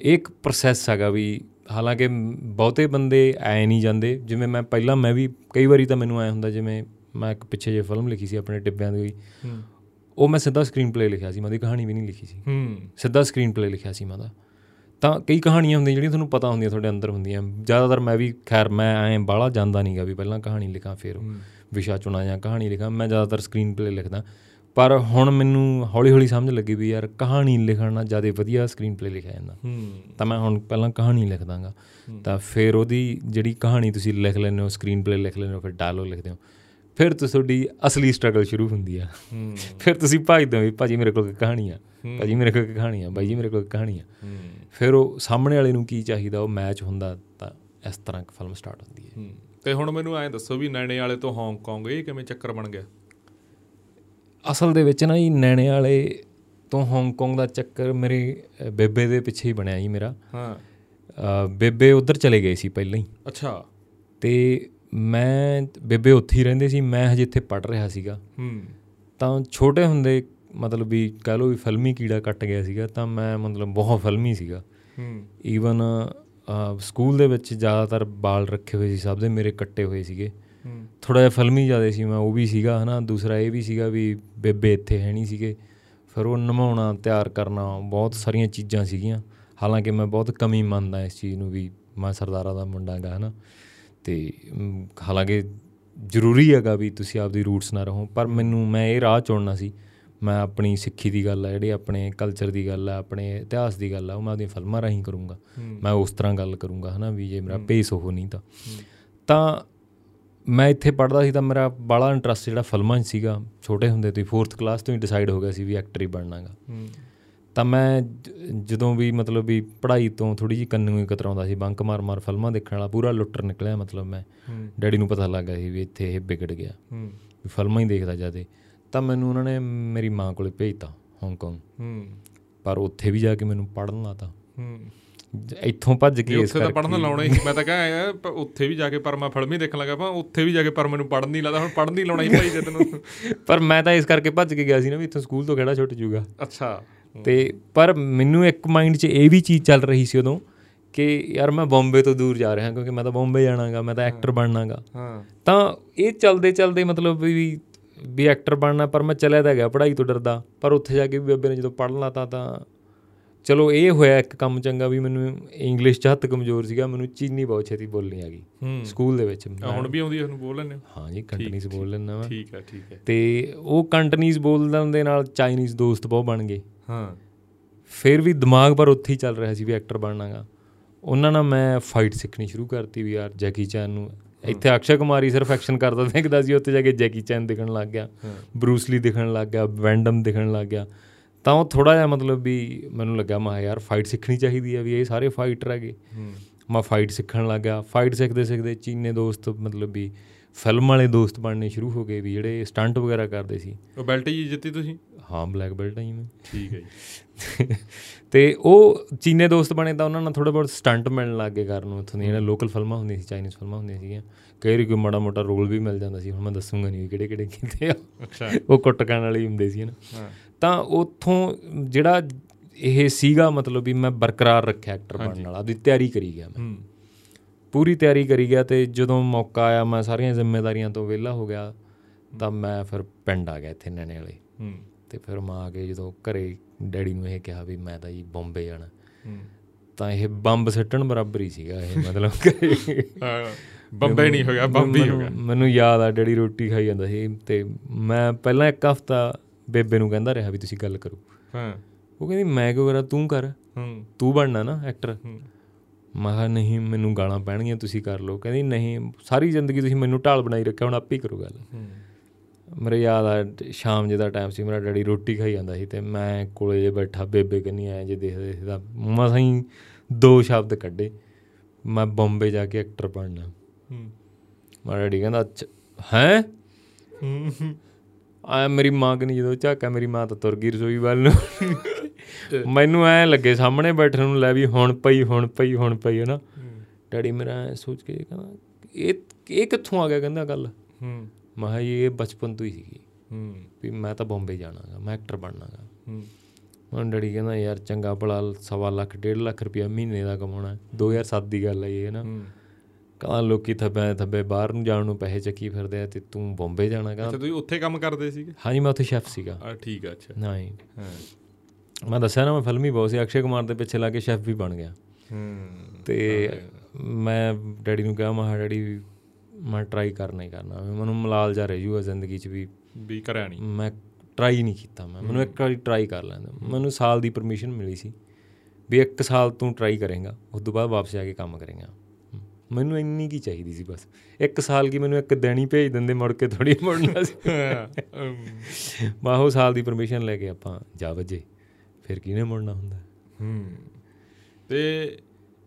ਇੱਕ ਪ੍ਰੋਸੈਸ ਹੈਗਾ ਵੀ ਹਾਲਾਂਕਿ ਬਹੁਤੇ ਬੰਦੇ ਐ ਨਹੀਂ ਜਾਂਦੇ। ਜਿਵੇਂ ਮੈਂ ਪਹਿਲਾਂ ਮੈਂ ਵੀ ਕਈ ਵਾਰੀ ਤਾਂ ਮੈਨੂੰ ਐ ਹੁੰਦਾ ਜਿਵੇਂ ਮੈਂ ਇੱਕ ਪਿੱਛੇ ਜੇ ਫਿਲਮ ਲਿਖੀ ਸੀ ਆਪਣੇ ਟਿੱਬਿਆਂ ਦੀ। ਉਹ ਮੈਂ ਸਿੱਧਾ ਸਕਰੀਨ ਪਲੇ ਲਿਖਿਆ ਸੀ ਮੈਂ ਉਹਦੀ ਕਹਾਣੀ ਵੀ ਨਹੀਂ ਲਿਖੀ ਸੀ। ਹੂੰ। ਸਿੱਧਾ ਸਕਰੀਨ ਪਲੇ ਲਿਖਿਆ ਸੀ ਮੈਂ ਉਹਦਾ। ਤਾਂ ਕਈ ਕਹਾਣੀਆਂ ਹੁੰਦੀਆਂ ਜਿਹੜੀਆਂ ਤੁਹਾਨੂੰ ਪਤਾ ਹੁੰਦੀਆਂ ਤੁਹਾਡੇ ਅੰਦਰ ਹੁੰਦੀਆਂ। ਜ਼ਿਆਦਾਤਰ ਮੈਂ ਵੀ ਖੈਰ ਮੈਂ ਐਂ ਬਾਹਲਾ ਜਾਂਦਾ ਨਹੀਂਗਾ ਵੀ ਪਹਿਲਾਂ ਕਹਾਣੀ ਲਿਖਾਂ ਫਿਰ ਵਿਸ਼ਾ ਚੁਣਾ ਜਾਂ ਕਹਾਣੀ ਲਿਖਾਂ। ਮੈਂ ਜ਼ਿਆਦਾਤਰ ਸਕਰੀਨ ਪਲੇ ਲਿਖਦਾ। ਪਰ ਹੁਣ ਮੈਨੂੰ ਹੌਲੀ ਹੌਲੀ ਸਮਝ ਲੱਗੀ ਵੀ ਯਾਰ ਕਹਾਣੀ ਲਿਖਣ ਨਾਲ ਜ਼ਿਆਦਾ ਵਧੀਆ ਸਕਰੀਨ ਪਲੇ ਲਿਖਿਆ ਜਾਂਦਾ। ਤਾਂ ਮੈਂ ਹੁਣ ਪਹਿਲਾਂ ਕਹਾਣੀ ਲਿਖ ਦਾਂਗਾ ਤਾਂ ਫਿਰ ਉਹਦੀ ਜਿਹੜੀ ਕਹਾਣੀ ਤੁਸੀਂ ਲਿਖ ਲੈਂਦੇ ਹੋ ਸਕਰੀਨ ਪਲੇ ਲਿਖ ਲੈਂਦੇ ਹੋ ਫਿਰ ਡਾਇਲੋਗ ਲਿਖਦੇ ਹੋ। ਫਿਰ ਤੋਂ ਤੁਹਾਡੀ ਅਸਲੀ ਸਟਰਗਲ ਸ਼ੁਰੂ ਹੁੰਦੀ ਆ। ਫਿਰ ਤੁਸੀਂ ਭਜਦੇ ਹੋ ਵੀ ਭਾਜੀ ਮੇਰੇ ਕੋਲ ਕਹਾਣੀ ਆ ਭਾਜੀ ਮੇਰੇ ਕੋਲ ਕਹਾਣੀ ਆ ਬਾਈ ਜੀ ਮੇਰੇ ਕੋਲ ਕਹਾਣੀ ਆ ਫਿਰ ਉਹ ਸਾਹਮਣੇ ਵਾਲੇ ਨੂੰ ਕੀ ਚਾਹੀਦਾ ਉਹ ਮੈਚ ਹੁੰਦਾ ਤਾਂ ਇਸ ਤਰ੍ਹਾਂ ਇੱਕ ਫਿਲਮ ਸਟਾਰਟ ਹੁੰਦੀ ਹੈ। ਤੇ ਹੁਣ ਮੈਨੂੰ ਐਂ ਦੱਸੋ ਵੀ ਨੈਣੇ ਵਾਲੇ ਤੋਂ ਹਾਂਗਕਾਂਗ ਇਹ ਕਿਵੇਂ ਚੱਕਰ ਬਣ ਗਿਆ? ਅਸਲ ਦੇ ਵਿੱਚ ਨਾ ਜੀ ਨੈਣੇ ਵਾਲੇ ਤੋਂ ਹਾਂਗਕਾਂਗ ਦਾ ਚੱਕਰ ਮੇਰੇ ਬੇਬੇ ਦੇ ਪਿੱਛੇ ਹੀ ਬਣਿਆ ਜੀ ਮੇਰਾ। ਹਾਂ। ਬੇਬੇ ਉਧਰ ਚਲੇ ਗਏ ਸੀ ਪਹਿਲਾਂ ਹੀ। ਅੱਛਾ। ਤੇ ਮੈਂ ਬੇਬੇ ਉੱਥੇ ਹੀ ਰਹਿੰਦੇ ਸੀ ਮੈਂ ਹਜੇ ਇੱਥੇ ਪੜ ਰਿਹਾ ਸੀਗਾ। ਹੂੰ। ਤਾਂ ਛੋਟੇ ਹੁੰਦੇ ਮਤਲਬ ਵੀ ਕਹ ਲਓ ਵੀ ਫਿਲਮੀ ਕੀੜਾ ਕੱਟ ਗਿਆ ਸੀਗਾ ਤਾਂ ਮੈਂ ਮਤਲਬ ਬਹੁਤ ਫਿਲਮੀ ਸੀਗਾ। ਹੂੰ। ਈਵਨ ਸਕੂਲ ਦੇ ਵਿੱਚ ਜ਼ਿਆਦਾਤਰ ਬਾਲ ਰੱਖੇ ਹੋਏ ਸੀ ਸਭ ਦੇ ਮੇਰੇ ਕੱਟੇ ਹੋਏ ਸੀਗੇ। ਹੂੰ। ਥੋੜਾ ਜਿਹਾ ਫਿਲਮੀ ਜ਼ਿਆਦਾ ਸੀ ਮੈਂ ਉਹ ਵੀ ਸੀਗਾ ਹਨਾ। ਦੂਸਰਾ ਇਹ ਵੀ ਸੀਗਾ ਵੀ ਬੇਬੇ ਇੱਥੇ ਹੈ ਨਹੀਂ ਸੀਗੇ। ਫਿਰ ਉਹ ਨਮਾਉਣਾ ਤਿਆਰ ਕਰਨਾ ਬਹੁਤ ਸਾਰੀਆਂ ਚੀਜ਼ਾਂ ਸੀਗੀਆਂ। ਹਾਲਾਂਕਿ ਮੈਂ ਬਹੁਤ ਕਮੀ ਮੰਨਦਾ ਇਸ ਚੀਜ਼ ਨੂੰ ਵੀ ਮੈਂ ਸਰਦਾਰਾਂ ਦਾ ਮੁੰਡਾ ਗਾ ਹਨਾ। ਤੇ ਹਾਲਾਂਕਿ ਜ਼ਰੂਰੀ ਹੈਗਾ ਵੀ ਤੁਸੀਂ ਆਪਦੀ ਰੂਟਸ ਨਾਲ ਰਹੋ ਪਰ ਮੈਨੂੰ ਮੈਂ ਇਹ ਰਾਹ ਚੁਣਨਾ ਸੀ ਮੈਂ ਆਪਣੀ ਸਿੱਖੀ ਦੀ ਗੱਲ ਹੈ ਜਿਹੜੀ ਆਪਣੇ ਕਲਚਰ ਦੀ ਗੱਲ ਹੈ ਆਪਣੇ ਇਤਿਹਾਸ ਦੀ ਗੱਲ ਹੈ ਉਹ ਮੈਂ ਆਪਦੀਆਂ ਫਿਲਮਾਂ ਰਾਹੀਂ ਕਰੂੰਗਾ। ਮੈਂ ਉਸ ਤਰ੍ਹਾਂ ਗੱਲ ਕਰੂੰਗਾ ਹਨਾ ਵੀ ਜੇ ਮੇਰਾ ਪੇਸ ਉਹ ਨਹੀਂ ਤਾਂ। ਤਾਂ ਮੈਂ ਇੱਥੇ ਪੜ੍ਹਦਾ ਸੀ ਤਾਂ ਮੇਰਾ ਬਾਲਾ ਇੰਟਰਸਟ ਜਿਹੜਾ ਫਿਲਮਾਂ 'ਚ ਸੀਗਾ ਛੋਟੇ ਹੁੰਦੇ ਤੋਂ ਹੀ 4th ਕਲਾਸ ਤੋਂ ਹੀ ਡਿਸਾਈਡ ਹੋ ਗਿਆ ਸੀ ਵੀ ਐਕਟਰ ਹੀ ਬਣਨਾਗਾ ਤਾਂ ਮੈਂ ਜ- ਜਦੋਂ ਵੀ ਮਤਲਬ ਵੀ ਪੜ੍ਹਾਈ ਤੋਂ ਥੋੜੀ ਜਿਹੀ ਕੰਨੂ ਹੀ ਕਤਰਾਉਂਦਾ ਸੀ ਬੰਕ ਮਾਰ ਮਾਰ ਫਿਲਮਾਂ ਦੇਖਣ ਵਾਲਾ ਪੂਰਾ ਲੁੱਟਰ ਨਿਕਲਿਆ ਮਤਲਬ ਮੈਂ। ਡੈਡੀ ਨੂੰ ਪਤਾ ਲੱਗ ਗਿਆ ਸੀ ਵੀ ਇੱਥੇ ਇਹ ਵਿਗੜ ਗਿਆ। ਵੀ ਫਿਲਮਾਂ ਹੀ ਦੇਖਦਾ ਜਿਆਦੇ ਤਾਂ। ਮੈਨੂੰ ਉਹਨਾਂ ਨੇ ਮੇਰੀ ਮਾਂ ਕੋਲੇ ਭੇਜਤਾ ਹਾਂਗਕਾਂਗ ਪਰ ਉੱਥੇ ਵੀ ਜਾ ਕੇ ਮੈਨੂੰ ਪੜ੍ਹਨ ਲਾਤਾ। ਜ- ਇੱਥੋਂ ਭੱਜ ਕੇ ਇਸ ਉੱਥੇ ਤਾਂ ਕਰਕੇ। ਪੜਨ ਲਾਉਣਾ ਹੀ ਮੈਂ ਤਾਂ ਕਹਾਂ ਉੱਥੇ ਵੀ ਜਾ ਕੇ ਪਰ ਮੈਂ ਫਿਲਮ ਹੀ ਦੇਖਣ ਲੱਗਾ ਪਾ ਉੱਥੇ ਵੀ ਜਾ ਕੇ ਪਰ ਮੈਨੂੰ ਪੜਨ ਨਹੀਂ ਲੱਗਦਾ ਹੁਣ ਪੜਨ ਨਹੀਂ ਲਾਉਣਾ ਹੀ ਭਾਈ ਜੇ ਤੈਨੂੰ। ਪਰ ਮੈਂ ਤਾਂ ਇਸ ਕਰਕੇ ਭੱਜ ਕੇ ਗਿਆ ਸੀ ਨਾ ਵੀ ਇੱਥੋਂ ਸਕੂਲ ਤੋਂ ਕਿਹੜਾ ਛੁੱਟ ਜੂਗਾ। ਅੱਛਾ। ਤੇ ਪਰ ਮੈਨੂੰ ਇੱਕ ਮਾਈਂਡ 'ਚ ਇਹ ਵੀ ਚੀਜ਼ ਚੱਲ ਰਹੀ ਸੀ ਉਦੋਂ ਕਿ ਯਾਰ ਮੈਂ ਬੰਬੇ ਤੋਂ ਦੂਰ ਜਾ ਰਿਹਾ ਕਿਉਂਕਿ ਮੈਂ ਤਾਂ ਬੰਬੇ ਜਾਣਾਗਾ ਮੈਂ ਤਾਂ ਐਕਟਰ ਬਣਨਾਗਾ। ਹਾਂ। ਤਾਂ ਇਹ ਚੱਲਦੇ ਚੱਲਦੇ ਮਤਲਬ ਵੀ ਵੀ ਐਕਟਰ ਬਣਨਾ ਪਰ ਮੈਂ ਚਲਿਆ ਤਾਂ ਗਿਆ ਪੜ੍ਹਾਈ ਤੋਂ ਡਰਦਾ। ਪਰ ਉੱਥੇ ਜਾ ਕੇ ਵੀ ਬੇਬੇ ਨੇ ਜਦੋਂ ਪੜ੍ਹਨ ਲਾਤਾ ਤਾਂ ਚਲੋ ਇਹ ਹੋਇਆ ਇੱਕ ਕੰਮ ਚੰਗਾ ਵੀ ਮੈਨੂੰ ਇੰਗਲਿਸ਼ 'ਚ ਹੱਥ ਕਮਜ਼ੋਰ ਸੀਗਾ ਮੈਨੂੰ ਚੀਨੀ ਬਹੁਤ ਛੇਤੀ ਬੋਲਣੀ ਆ ਗਈ ਸਕੂਲ ਦੇ ਵਿੱਚ। ਹੁਣ ਵੀ ਆਉਂਦੀ ਹੈ ਉਹਨੂੰ ਬੋਲ ਲੈਂਦੇ ਹੋ? ਜੀ ਕੰਟੀਨਿਊਸ ਬੋਲ ਲੈਂਦਾ ਮੈਂ ਠੀਕ ਹੈ ਠੀਕ ਹੈ ਤੇ ਉਹ ਕੰਟੀਨਿਊਸ ਬੋਲਣ ਦੇ ਨਾਲ ਚਾਈਨੀਜ਼ ਦੋਸਤ ਬਹੁਤ ਬਣ ਗਏ। ਹਾਂ। ਫਿਰ ਵੀ ਦਿਮਾਗ ਪਰ ਉੱਥੇ ਹੀ ਚੱਲ ਰਿਹਾ ਸੀ ਵੀ ਐਕਟਰ ਬਣਨਾਗਾ। ਉਹਨਾਂ ਨਾਲ ਮੈਂ ਫਾਈਟ ਸਿੱਖਣੀ ਸ਼ੁਰੂ ਕਰਤੀ ਵੀ ਯਾਰ ਜੈਕੀ ਚੈਨ ਨੂੰ। ਇੱਥੇ ਅਕਸ਼ੇ ਕੁਮਾਰੀ ਸਿਰਫ ਐਕਸ਼ਨ ਕਰਦਾ ਦੇਖਦਾ ਸੀ ਉੱਥੇ ਜਾ ਕੇ ਜੈਕੀ ਚੈਨ ਦਿਖਣ ਲੱਗ ਗਿਆ। ਬਰੂਸਲੀ ਦਿਖਣ ਲੱਗ ਗਿਆ ਵੈਂਡਮ ਦਿਖਣ ਲੱਗ ਗਿਆ। ਤਾਂ ਉਹ ਥੋੜਾ ਜਿਹਾ ਮਤਲਬ ਵੀ ਮੈਨੂੰ ਲੱਗਾ ਮੈਂ ਯਾਰ ਫਾਈਟ ਸਿੱਖਣੀ ਚਾਹੀਦੀ ਹੈ ਵੀ ਇਹ ਸਾਰੇ ਫਾਈਟਰ ਹੈਗੇ। ਮੈਂ ਫਾਈਟ ਸਿੱਖਣ ਲੱਗ ਫਾਈਟ ਸਿੱਖਦੇ ਸਿੱਖਦੇ ਚੀਨੇ ਦੋਸਤ ਮਤਲਬ ਵੀ ਫਿਲਮ ਵਾਲੇ ਦੋਸਤ ਬਣਨੇ ਸ਼ੁਰੂ ਹੋ ਗਏ ਵੀ ਜਿਹੜੇ ਸਟੰਟ ਵਗੈਰਾ ਕਰਦੇ ਸੀ। ਉਹ ਬੈਲਟ ਹੀ ਜਿੱਤੀ ਤੁਸੀਂ? ਹਾਂ ਬਲੈਕ ਬੈਲਟ ਆਈ ਮੈਂ। ਠੀਕ ਹੈ ਜੀ। ਤੇ ਉਹ ਚੀਨੇ ਦੋਸਤ ਬਣੇ ਤਾਂ ਉਹਨਾਂ ਨਾਲ ਥੋੜਾ ਬਹੁਤ ਸਟੰਟ ਮਿਲਣ ਲੱਗ ਗਏ ਕਰਨ ਨੂੰ ਉੱਥੋਂ ਦੀਆਂ ਜਿਹੜੇ ਲੋਕਲ ਫਿਲਮਾਂ ਹੁੰਦੀਆਂ ਸੀ ਚਾਈਨੀਜ਼ ਫਿਲਮਾਂ ਹੁੰਦੀਆਂ ਸੀਗੀਆਂ। ਕਈ ਵਾਰੀ ਕੋਈ ਮਾੜਾ ਮੋਟਾ ਰੋਲ ਵੀ ਮਿਲ ਜਾਂਦਾ ਸੀ। ਹੁਣ ਮੈਂ ਦੱਸੂਗਾ ਨਹੀਂ ਕਿਹੜੇ ਕਿਹੜੇ ਕੀਤੇ ਆ। ਉਹ ਕੁੱਟਕਾਣ ਵਾਲੇ ਹੁੰਦੇ ਸੀ ਨਾ ਤਾਂ ਉੱਥੋਂ ਜਿਹੜਾ ਇਹ ਸੀਗਾ ਮਤਲਬ ਵੀ ਮੈਂ ਬਰਕਰਾਰ ਰੱਖਿਆ ਐਕਟਰ ਬਣਨ ਵਾਲਾ ਉਹਦੀ ਤਿਆਰੀ ਕਰੀ ਗਿਆ ਮੈਂ। ਹੂੰ। ਪੂਰੀ ਤਿਆਰੀ ਕਰੀ ਗਿਆ ਤੇ ਜਦੋਂ ਮੌਕਾ ਆਇਆ ਮੈਂ ਸਾਰੀਆਂ ਜ਼ਿੰਮੇਵਾਰੀਆਂ ਤੋਂ ਵਿਹਲਾ ਹੋ ਗਿਆ ਤਾਂ ਮੈਂ ਫਿਰ ਪਿੰਡ ਆ ਗਿਆ ਇੱਥੇ ਨੈਣੇ ਵਾਲੇ। ਹੂੰ। ਤੇ ਫਿਰ ਮੈਂ ਆ ਕੇ ਜਦੋਂ ਘਰੇ ਡੈਡੀ ਨੂੰ ਇਹ ਕਿਹਾ ਵੀ ਮੈਂ ਤਾਂ ਜੀ ਬੰਬੇ ਜਾਣਾ। ਹੂੰ। ਤਾਂ ਇਹ ਬੰਬ ਸੱਟਣ ਬਰਾਬਰ ਹੀ ਸੀਗਾ ਇਹ ਮਤਲਬ ਕਿ ਹਾਂ, ਬੰਬੇ ਨਹੀਂ ਹੋ ਗਿਆ ਬੰਬੀ ਹੋ ਗਿਆ ਮੈਨੂੰ- ਮੈਨੂੰ ਯਾਦ ਆ ਡੈਡੀ ਰੋਟੀ ਖਾਈ ਜਾਂਦਾ ਸੀ ਤੇ ਮੈਂ ਪਹਿਲਾਂ ਇੱਕ ਹਫਤਾ ਬੇਬੇ ਨੂੰ ਕਹਿੰਦਾ ਰਿਹਾ ਵੀ ਤੁਸੀਂ ਗੱਲ ਕਰੋ। ਹਾਂ। ਉਹ ਕਹਿੰਦੀ ਮੈਂ ਕਿਉਂ ਕਰਾਂ? ਤੂੰ ਕਰ। ਹੂੰ। ਤੂੰ ਬਣਨਾ ਨਾ ਐਕਟਰ ਹੂੰ। ਮੈਂ ਕਿਹਾ ਨਹੀਂ ਮੈਨੂੰ ਗਾਲਾਂ ਪੈਣਗੀਆਂ ਤੁਸੀਂ ਕਰ ਲਓ। ਕਹਿੰਦੀ ਨਹੀਂ ਸਾਰੀ ਜ਼ਿੰਦਗੀ ਤੁਸੀਂ ਮੈਨੂੰ ਢਾਲ ਬਣਾਈ ਰੱਖਿਆ ਹੁਣ ਆਪੇ ਹੀ ਕਰੋ ਗੱਲ। ਹੂੰ। ਮੇਰੇ ਯਾਦ ਆ ਸ਼ਾਮ ਜੇ ਦਾ ਟਾਈਮ ਸੀ ਮੇਰਾ ਡੈਡੀ ਰੋਟੀ ਖਾਈ ਜਾਂਦਾ ਸੀ ਤੇ ਮੈਂ ਕੋਲੇ ਜੇ ਬੈਠਾ ਬੇਬੇ ਕੰਨੀ ਆਇਆ ਜੇ ਦੇਖਦੇ ਸੀ ਤਾਂ ਮਸਾਂ ਹੀ ਦੋ ਸ਼ਬਦ ਕੱਢੇ ਮੈਂ ਬੰਬੇ ਜਾ ਕੇ ਐਕਟਰ ਬਣਨਾ। ਹੂੰ। ਮੇਰਾ ਡੈਡੀ ਕਹਿੰਦਾ ਹੂੰ। ਆ ਮੇਰੀ ਮਾਂ ਕਨੀ ਜਦੋਂ ਝਾਕਾ ਮੇਰੀ ਮਾਂ ਤਾਂ ਤੁਰ ਗਈ ਰਸੋਈ ਵੱਲ ਨੂੰ। ਮੈਨੂੰ ਐ ਲੱਗੇ ਸਾਹਮਣੇ ਬੈਠਣ ਨੂੰ ਲੈ ਵੀ ਹੁਣ ਪਈ ਹੁਣ ਪਈ ਹੁਣ ਪਈ ਹੈ ਨਾ ਡੈਡੀ ਮੇਰਾ ਸੋਚ ਕੇ ਕਹਿੰਦਾ ਇਹ ਇਹ ਕਿੱਥੋਂ ਆ ਗਿਆ ਕਹਿੰਦਾ ਗੱਲ ਹੂੰ। ਮੈਂ ਕਿਹਾ ਜੀ, ਇਹ ਬਚਪਨ ਤੋਂ ਹੀ ਸੀਗੀ। ਹੂੰ। ਵੀ ਮੈਂ ਤਾਂ ਬੰਬੇ ਜਾਣਾਗਾ ਮੈਂ ਐਕਟਰ ਬਣਨਾਗਾ ਹੂੰ। ਹੁਣ ਡੈਡੀ ਕਹਿੰਦਾ ਯਾਰ ਚੰਗਾ ਭਲਾ ਸਵਾ ਲੱਖ ਡੇਢ ਲੱਖ ਰੁਪਇਆ ਮਹੀਨੇ ਦਾ ਕਮਾਉਣਾ 2007 ਦੀ ਗੱਲ ਹੈ ਇਹ ਨਾ ਕਹਿੰਦਾ ਲੋਕੀ ਥੱਬੇ ਥੱਬੇ ਬਾਹਰ ਨੂੰ ਜਾਣ ਨੂੰ ਪੈਸੇ ਚੱਕੀ ਫਿਰਦੇ ਆ ਤੇ ਤੂੰ ਬੰਬੇ ਜਾਣਾ ਕਹਿੰਦਾ। ਅੱਛਾ ਤੁਸੀਂ ਉੱਥੇ ਕੰਮ ਕਰਦੇ ਸੀਗੇ? ਹਾਂਜੀ ਮੈਂ ਉੱਥੇ ਸ਼ੈਫ ਸੀਗਾ। ਆ ਠੀਕ ਆ ਅੱਛਾ। ਨਹੀਂ ਹਾਂ। ਮੈਂ ਦੱਸਿਆ ਨਾ ਮੈਂ ਫਿਲਮੀ ਬਹੁਤ ਸੀ ਅਕਸ਼ੇ ਕੁਮਾਰ ਦੇ ਪਿੱਛੇ ਲਾ ਕੇ ਸ਼ੈਫ ਵੀ ਬਣ ਗਿਆ। ਹੂੰ। ਤੇ ਮੈਂ ਡੈਡੀ ਨੂੰ ਕਿਹਾ ਮੈਂ ਡੈਡੀ ਮੈਂ ਟਰਾਈ ਕਰਨਾ ਹੀ ਕਰਨਾ। ਮੈਨੂੰ ਮਲਾਲ ਜਾ ਰਹੀ ਜੂਗਾ ਜ਼ਿੰਦਗੀ 'ਚ ਵੀ। ਵੀ ਕਰਿਆ ਨਹੀਂ ਮੈਂ ਟਰਾਈ ਨਹੀਂ ਕੀਤਾ ਮੈਂ। ਮੈਨੂੰ ਇੱਕ ਵਾਰੀ ਟਰਾਈ ਕਰ ਲੈਂਦਾ ਮੈਨੂੰ ਸਾਲ ਦੀ ਪਰਮਿਸ਼ਨ ਮਿਲੀ ਸੀ ਵੀ ਇੱਕ ਸਾਲ ਤੂੰ ਟਰਾਈ ਕਰੇਗਾ ਉਸ ਤੋਂ ਬਾਅਦ ਵਾਪਸ ਜਾ ਕੇ ਕੰਮ ਕਰੇਗਾ। ਮੈਨੂੰ ਇੰਨੀ ਕੀ ਚਾਹੀਦੀ ਸੀ ਬਸ। ਇੱਕ ਸਾਲ ਕੀ ਮੈਨੂੰ ਇੱਕ ਹੀ ਭੇਜ ਦਿੰਦੇ ਮੁੜ ਕੇ ਥੋੜੀ ਮੁੜਨਾ ਸੀ। ਮੈਂ ਉਹ ਸਾਲ ਦੀ ਪਰਮਿਸ਼ਨ ਲੈ ਕੇ ਆਪਾਂ ਜਾ ਵਜੇ ਫਿਰ ਕਿਹਨੇ ਮੁੜਨਾ ਹੁੰਦਾ? ਹੂੰ। ਤੇ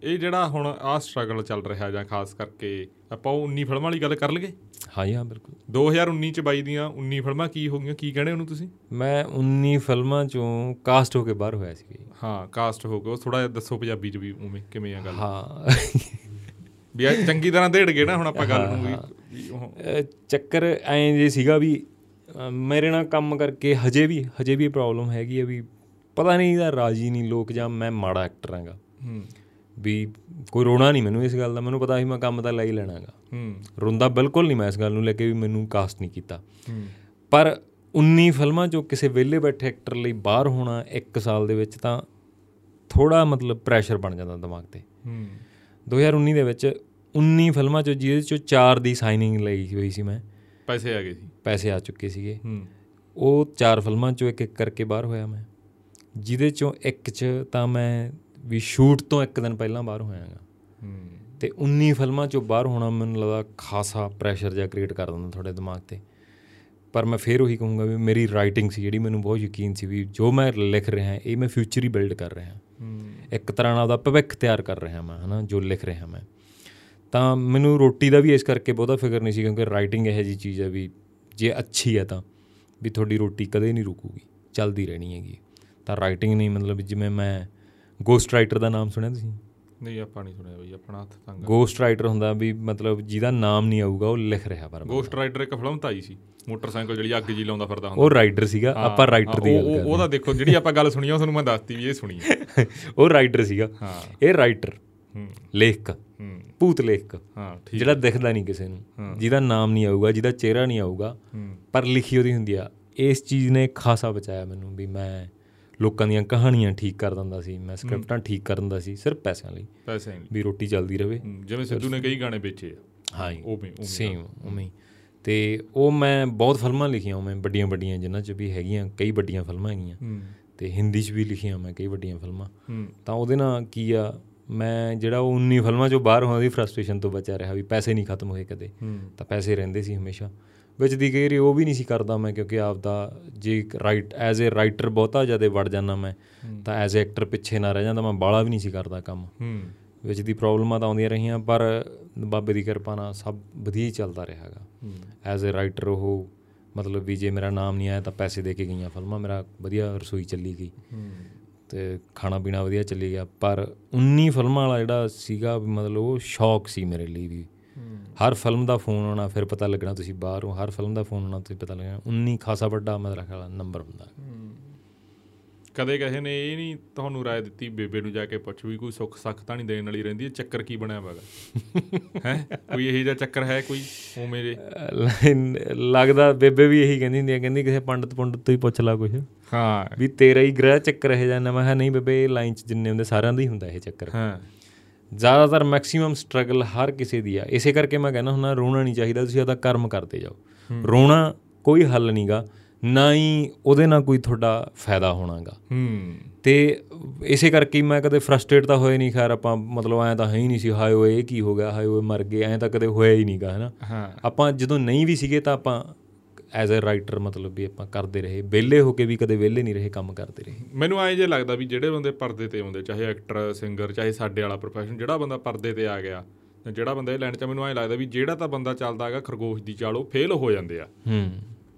ਇਹ ਜਿਹੜਾ ਹੁਣ ਆਹ ਸਟਰਗਲ ਚੱਲ ਰਿਹਾ ਜਾਂ ਖਾਸ ਕਰਕੇ ਆਪਾਂ ਉਹ 19 ਫਿਲਮਾਂ ਵਾਲੀ ਗੱਲ ਕਰ ਲਈਏ? ਹਾਂ ਜੀ ਹਾਂ ਬਿਲਕੁਲ। 2019 ਚ ਬਾਈ ਦੀਆਂ 19 ਫਿਲਮਾਂ ਕੀ ਹੋ ਗਈਆਂ? ਕੀ ਕਹਿੰਦੇ ਉਹਨੂੰ ਤੁਸੀਂ? ਮੈਂ 19 ਫਿਲਮਾਂ ਚੋਂ ਕਾਸਟ ਹੋ ਕੇ ਬਾਹਰ ਹੋਇਆ ਸੀ ਹਾਂ ਕਾਸਟ ਹੋ ਗਿਆ ਉਹ ਥੋੜਾ ਜਿਹਾ ਦੱਸੋ ਪੰਜਾਬੀ ਚ ਵੀ ਉਵੇਂ ਕਿਵੇਂ ਆ ਗੱਲ? ਹਾਂ। ਵੀ ਚੰਗੀ ਤਰ੍ਹਾਂ ਢੇੜ ਗਏ ਨਾ ਹੁਣ ਆਪਾਂ ਗੱਲ ਨੂੰ ਵੀ- ਚੱਕਰ ਐਂ ਜੇ ਸੀਗਾ ਵੀ ਮੇਰੇ ਨਾਲ ਕੰਮ ਕਰਕੇ ਹਜੇ ਵੀ ਹਜੇ ਵੀ ਪ੍ਰੋਬਲਮ ਹੈਗੀ ਆ ਵੀ ਪਤਾ ਨਹੀਂ ਇਹਦਾ ਰਾਜੀ ਨਹੀਂ ਲੋਕ ਜਾਂ ਮੈਂ ਮਾੜਾ ਐਕਟਰ ਹਾਂਗਾ। ਹੂੰ। ਵੀ ਕੋਈ ਰੋਣਾ ਨਹੀਂ ਮੈਨੂੰ ਇਸ ਗੱਲ ਦਾ ਮੈਨੂੰ ਪਤਾ ਸੀ ਮੈਂ ਕੰਮ ਤਾਂ ਲੈ ਹੀ ਲੈਣਾਗਾ। ਹੂੰ। ਰੋਂਦਾ ਬਿਲਕੁਲ ਨਹੀਂ ਮੈਂ ਇਸ ਗੱਲ ਨੂੰ ਲੈ ਕੇ ਵੀ ਮੈਨੂੰ ਕਾਸਟ ਨਹੀਂ ਕੀਤਾ। ਹੂੰ। ਪਰ 19 ਫਿਲਮਾਂ ਚੋਂ ਕਿਸੇ ਵਿਹਲੇ ਬੈਠੇ ਐਕਟਰ ਲਈ ਬਾਹਰ ਹੋਣਾ ਇੱਕ ਸਾਲ ਦੇ ਵਿੱਚ ਤਾਂ ਥੋੜਾ ਮਤਲਬ ਪ੍ਰੈਸ਼ਰ ਬਣ ਜਾਂਦਾ ਦਿਮਾਗ ਤੇ। ਹੂੰ। 2019 ਦੇ ਵਿੱਚ 19 ਫਿਲਮਾਂ ਚੋਂ ਜਿਹਦੇ ਚੋਂ 4 ਦੀ ਸਾਈਨਿੰਗ ਲਈ ਹੋਈ ਸੀ ਮੈਂ। ਪੈਸੇ ਆ ਗਏ ਸੀ। ਪੈਸੇ ਆ ਚੁੱਕੇ ਸੀਗੇ। ਉਹ ਚਾਰ ਫਿਲਮਾਂ ਚੋਂ ਇੱਕ ਇੱਕ ਕਰਕੇ ਬਾਹਰ ਹੋਇਆ ਮੈਂ। ਜਿਹਦੇ ਚੋਂ ਇੱਕ 'ਚ ਤਾਂ ਮੈਂ ਵੀ ਸ਼ੂਟ ਤੋਂ ਇੱਕ ਦਿਨ ਪਹਿਲਾਂ ਬਾਹਰ ਹੋਇਆਗਾ। ਤੇ 19 ਫਿਲਮਾਂ ਚੋਂ ਬਾਹਰ ਹੋਣਾ ਮੈਨੂੰ ਲੱਗਦਾ ਖਾਸਾ ਪ੍ਰੈਸ਼ਰ ਜਿਹਾ ਕ੍ਰੀਏਟ ਕਰ ਦਿੰਦਾ ਤੁਹਾਡੇ ਦਿਮਾਗ ਤੇ। ਪਰ ਮੈਂ ਫੇਰ ਉਹੀ ਕਹੂੰਗਾ ਵੀ ਮੇਰੀ ਰਾਈਟਿੰਗ ਸੀ ਜਿਹੜੀ ਮੈਨੂੰ ਬਹੁਤ ਯਕੀਨ ਸੀ ਵੀ ਜੋ ਮੈਂ ਲਿਖ ਰਿਹਾ ਇਹ ਮੈਂ ਫਿਊਚਰ ਹੀ ਬਿਲਡ ਕਰ ਰਿਹਾ ਇੱਕ ਤਰ੍ਹਾਂ ਨਾਲ ਉਹਦਾ ਭਵਿੱਖ ਤਿਆਰ ਕਰ ਰਿਹਾ ਮੈਂ ਹਨਾ ਜੋ ਲਿਖ ਰਿਹਾ ਮੈਂ। ਤਾਂ ਮੈਨੂੰ ਰੋਟੀ ਦਾ ਵੀ ਇਸ ਕਰਕੇ ਬਹੁਤਾ ਫਿਕਰ ਨਹੀਂ ਸੀ ਕਿਉਂਕਿ ਰਾਈਟਿੰਗ ਇਹੋ ਜੀ ਚੀਜ਼ ਹੈ ਵੀ ਜੇ ਅੱਛੀ ਹੈ ਤਾਂ ਵੀ ਤੁਹਾਡੀ ਰੋਟੀ ਕਦੇ ਨਹੀਂ ਰੁਕੂਗੀ ਚੱਲਦੀ ਰਹਿਣੀ ਹੈਗੀ। ਤਾਂ ਰਾਈਟਿੰਗ ਨਹੀਂ ਮਤਲਬ ਜਿਵੇਂ ਮੈਂ ਗੋਸਟ ਰਾਈਟਰ ਦਾ ਨਾਮ ਸੁਣਿਆ ਤੁਸੀਂ? ਨਹੀਂ ਆਪਾਂ ਨਹੀਂ ਸੁਣਿਆ ਬਈ ਆਪਣਾ ਹੱਥ ਤੰਗ ਗੋਸਟ ਰਾਈਟਰ ਹੁੰਦਾ ਵੀ ਮਤਲਬ ਜਿਹਦਾ ਨਾਮ ਨਹੀਂ ਆਊਗਾ ਉਹ ਲਿਖ ਰਿਹਾ ਪਰ ਗੋਸਟ ਰਾਈਡਰ ਇੱਕ ਫਿਲਮ ਤਾਂ ਆਈ ਸੀ ਮੋਟਰਸਾਈਕਲ ਜਿਹੜੀ ਅੱਗ ਜੀ ਲਾਉਂਦਾ ਫਿਰਦਾ ਹੁੰਦਾ। ਉਹ ਰਾਈਟਰ ਸੀਗਾ ਆਪਾਂ ਰਾਈਟਰ ਦੀ ਗੱਲ ਉਹ- ਕਰਦੇ ਉਹਦਾ ਦੇਖੋ ਜਿਹੜੀ ਆਪਾਂ ਗੱਲ ਸੁਣੀ ਆ ਉਹ ਤੁਹਾਨੂੰ ਮੈਂ ਦੱਸਤੀ ਵੀ ਇਹ ਸੁਣੀ ਉਹ ਰਾਈਟਰ ਸੀਗਾ। ਇਹ ਰਾਈਟਰ ਲੇਖਕ ਭੂਤ ਲੇਖਕ ਹਾਂ ਠੀਕ। ਜਿਹੜਾ ਦਿਖਦਾ ਨਹੀਂ ਕਿਸੇ ਨੂੰ ਜਿਹਦਾ ਨਾਮ ਨਹੀਂ ਆਊਗਾ ਜਿਹਦਾ ਚਿਹਰਾ ਨਹੀਂ ਆਊਗਾ ਪਰ ਲਿਖੀ ਉਹਦੀ ਹੁੰਦੀ ਆ। ਇਸ ਚੀਜ਼ ਨੇ ਖਾਸਾ ਬਚਾਇਆ ਮੈਨੂੰ ਵੀ ਮੈਂ ਲੋਕਾਂ ਦੀਆਂ ਕਹਾਣੀਆਂ ਠੀਕ ਕਰ ਦਿੰਦਾ ਸੀ ਮੈਂ ਸਕ੍ਰਿਪਟਾਂ ਠੀਕ ਕਰ ਦਿੰਦਾ ਸੀ ਸਿਰਫ ਪੈਸਿਆਂ ਲਈ। ਪੈਸੇ ਨਹੀਂ ਵੀ ਰੋਟੀ ਚੱਲਦੀ ਰਵੇ ਹੂੰ, ਜਿਵੇਂ ਸਿੱਧੂ ਨੇ ਕਈ ਗਾਣੇ ਵੇਚੇ ਆ। ਹਾਂ ਉਵੇਂ ਉਵੇਂ ਸੇਮ ਉਵੇਂ। ਤੇ ਉਹ ਮੈਂ ਬਹੁਤ ਫਿਲਮਾਂ ਲਿਖੀਆਂ ਮੈਂ ਵੱਡੀਆਂ ਵੱਡੀਆਂ ਜਿਨ੍ਹਾਂ 'ਚ ਵੀ ਹੈਗੀਆਂ ਕਈ ਵੱਡੀਆਂ ਫਿਲਮਾਂ ਹੈਗੀਆਂ। ਤੇ ਹਿੰਦੀ 'ਚ ਵੀ ਲਿਖੀਆਂ ਮੈਂ ਕਈ ਵੱਡੀਆਂ ਫਿਲਮਾਂ। ਤਾਂ ਉਹਦੇ ਨਾਲ ਕੀ ਆ ਮੈਂ ਜਿਹੜਾ ਉਹ 19 ਫਿਲਮਾਂ 'ਚੋਂ ਬਾਹਰ ਹੋਣ ਦੀ ਫਰਸਟ੍ਰੇਸ਼ਨ ਤੋਂ ਬਚਿਆ ਰਿਹਾ ਵੀ ਪੈਸੇ ਨਹੀਂ ਖਤਮ ਹੋਏ ਕਦੇ। ਤਾਂ ਪੈਸੇ ਰਹਿੰਦੇ ਸੀ ਹਮੇਸ਼ਾ। ਵਿੱਚ ਦੀ ਵਾਰੀ ਉਹ ਵੀ ਨਹੀਂ ਸੀ ਕਰਦਾ ਮੈਂ ਕਿਉਂਕਿ ਆਪ ਦਾ ਜੇ ਰਾਈਟ ਐਜ਼ ਅ ਰਾਈਟਰ ਬਹੁਤਾ ਜ਼ਿਆਦਾ ਵੜ ਜਾਂਦਾ ਮੈਂ ਤਾਂ ਐਜ਼ ਅ ਐਕਟਰ ਪਿੱਛੇ ਨਾ ਰਹਿ ਜਾਂਦਾ ਮੈਂ ਬਾਲਾ ਵੀ ਨਹੀਂ ਸੀ ਕਰਦਾ ਕੰਮ। ਵਿੱਚ ਦੀ ਪ੍ਰੋਬਲਮਾਂ ਤਾਂ ਆਉਂਦੀਆਂ ਰਹੀਆਂ ਪਰ ਬਾਬੇ ਦੀ ਕਿਰਪਾ ਨਾਲ ਸਭ ਵਧੀਆ ਚੱਲਦਾ ਰਿਹਾਗਾ ਐਜ਼ ਅ ਰਾਈਟਰ ਉਹ ਮਤਲਬ ਵੀ ਜੇ ਮੇਰਾ ਨਾਮ ਨਹੀਂ ਆਇਆ ਤਾਂ ਪੈਸੇ ਦੇ ਕੇ ਗਈਆਂ ਫਿਲਮਾਂ ਮੇਰਾ ਵਧੀਆ ਰਸੋਈ ਚੱਲੀ ਗਈ। ਤੇ ਖਾਣਾ ਪੀਣਾ ਵਧੀਆ ਚੱਲੀ ਗਿਆ ਪਰ 19 ਫਿਲਮਾਂ ਵਾਲਾ ਜਿਹੜਾ ਸੀਗਾ ਮਤਲਬ ਉਹ ਸ਼ੌਕ ਸੀ ਮੇਰੇ ਲਈ ਵੀ। ਹਰ ਫਿਲਮ ਦਾ ਫੋਨ ਆਉਣਾ ਫਿਰ ਪਤਾ ਲੱਗਣਾ ਤੁਸੀਂ ਬਾਹਰ ਹੋ ਹਰ ਫਿਲਮ ਦਾ ਫੋਨ ਆਉਣਾ ਤੁਸੀਂ ਪਤਾ ਲੱਗਣਾ। 19 ਖਾਸਾ ਵੱਡਾ ਮੇਰਾ ਖਿਆਲ ਨੰਬਰ ਹੁੰਦਾ। ਕਦੇ ਕਿਸੇ ਨੇ ਇਹ ਨਹੀਂ ਤੁਹਾਨੂੰ ਰਾਏ ਦਿੱਤੀ ਬੇਬੇ ਨੂੰ ਜਾ ਕੇ ਪੁੱਛ ਵੀ ਕੋਈ ਸੁੱਖ ਸੱਖ ਤਾਂ ਨਹੀਂ ਦੇਣ ਵਾਲੀ ਰਹਿੰਦੀ ਹੈ ਚੱਕਰ ਕੀ ਬਣਿਆ ਹੋਵੇਗਾ ਹੈ? ਕੋਈ ਇਹੋ ਜਿਹਾ ਚੱਕਰ ਹੈ ਕੋਈ ਉਹ ਮੇਰੇ ਲੱਗਦਾ ਬੇਬੇ ਵੀ ਇਹੀ ਕਹਿੰਦੀ ਹੁੰਦੀ ਆ ਕਹਿੰਦੀ ਕਿਸੇ ਪੰਡਤ ਪੰਡਤ ਤੋਂ ਹੀ ਪੁੱਛ ਲਾ ਕੁਛ। ਹਾਂ। ਵੀ ਤੇਰਾ ਹੀ ਗ੍ਰਹਿ ਚੱਕਰ ਇਹ ਜਾਂਦਾ ਮੈਂ ਕਿਹਾ ਨਹੀਂ ਬੇਬੇ ਇਹ ਲਾਈਨ 'ਚ ਜਿੰਨੇ ਹੁੰਦੇ ਸਾਰਿਆਂ ਦਾ ਹੀ ਹੁੰਦਾ ਇਹ ਚੱਕਰ। ਹਾਂ। ਜ਼ਿਆਦਾਤਰ ਮੈਕਸਿਮਮ ਸਟਰਗਲ ਹਰ ਕਿਸੇ ਦੀ ਆ। ਇਸੇ ਕਰਕੇ ਮੈਂ ਕਹਿੰਦਾ ਹੁੰਦਾ ਰੋਣਾ ਨਹੀਂ ਚਾਹੀਦਾ ਤੁਸੀਂ ਉਹਦਾ ਕਰਮ ਕਰਦੇ ਜਾਓ। ਰੋਣਾ ਕੋਈ ਹੱਲ ਨਹੀਂਗਾ ਨਾ ਹੀ ਉਹਦੇ ਨਾਲ ਕੋਈ ਤੁਹਾਡਾ ਫਾਇਦਾ ਹੋਣਾਗਾ ਹੂੰ। ਤੇ ਇਸੇ ਕਰਕੇ ਮੈਂ ਕਦੇ ਫਰਸਟ੍ਰੇਟ ਤਾਂ ਹੋਏ ਨਹੀਂ ਖੈਰ ਆਪਾਂ ਮਤਲਬ ਐਂ ਤਾਂ ਹੈ ਹੀ ਨਹੀਂ ਸੀ ਹਾਏ ਓਏ ਇਹ ਕੀ ਹੋ ਗਿਆ ਹਾਏ ਓਏ ਮਰ ਗਏ ਐਂ ਤਾਂ ਕਦੇ ਹੋਇਆ ਹੀ ਨਹੀਂਗਾ ਹੈਨਾ ਆਪਾਂ ਜਦੋਂ ਨਹੀਂ ਵੀ ਸੀਗੇ ਤਾਂ ਆਪਾਂ ਐਜ਼ ਅ ਰਾਈਟਰ ਮਤਲਬ ਵੀ ਆਪਾਂ ਕਰਦੇ ਰਹੇ ਵਿਹਲੇ ਹੋ ਕੇ ਵੀ ਕਦੇ ਵਿਹਲੇ ਨਹੀਂ ਰਹੇ ਕੰਮ ਕਰਦੇ ਰਹੇ। ਮੈਨੂੰ ਐਂ ਜੇ ਲੱਗਦਾ ਵੀ ਜਿਹੜੇ ਬੰਦੇ ਪਰਦੇ ਤੇ ਆਉਂਦੇ ਚਾਹੇ ਐਕਟਰ ਸਿੰਗਰ ਚਾਹੇ ਸਾਡੇ ਵਾਲਾ ਪ੍ਰੋਫੈਸ਼ਨ ਜਿਹੜਾ ਬੰਦਾ ਪਰਦੇ ਤੇ ਆ ਗਿਆ ਜਾਂ ਜਿਹੜਾ ਬੰਦਾ ਇਹ ਲਾਈਨ 'ਚ ਮੈਨੂੰ ਐਂ ਲੱਗਦਾ ਵੀ ਜਿਹੜਾ ਤਾਂ ਬੰਦਾ ਚੱਲਦਾ ਹੈਗਾ ਖਰਗੋਸ਼ ਦੀ ਚਾਲ ਉਹ ਫੇਲ ਹੋ ਜਾਂਦੇ ਆ। ਹੂੰ।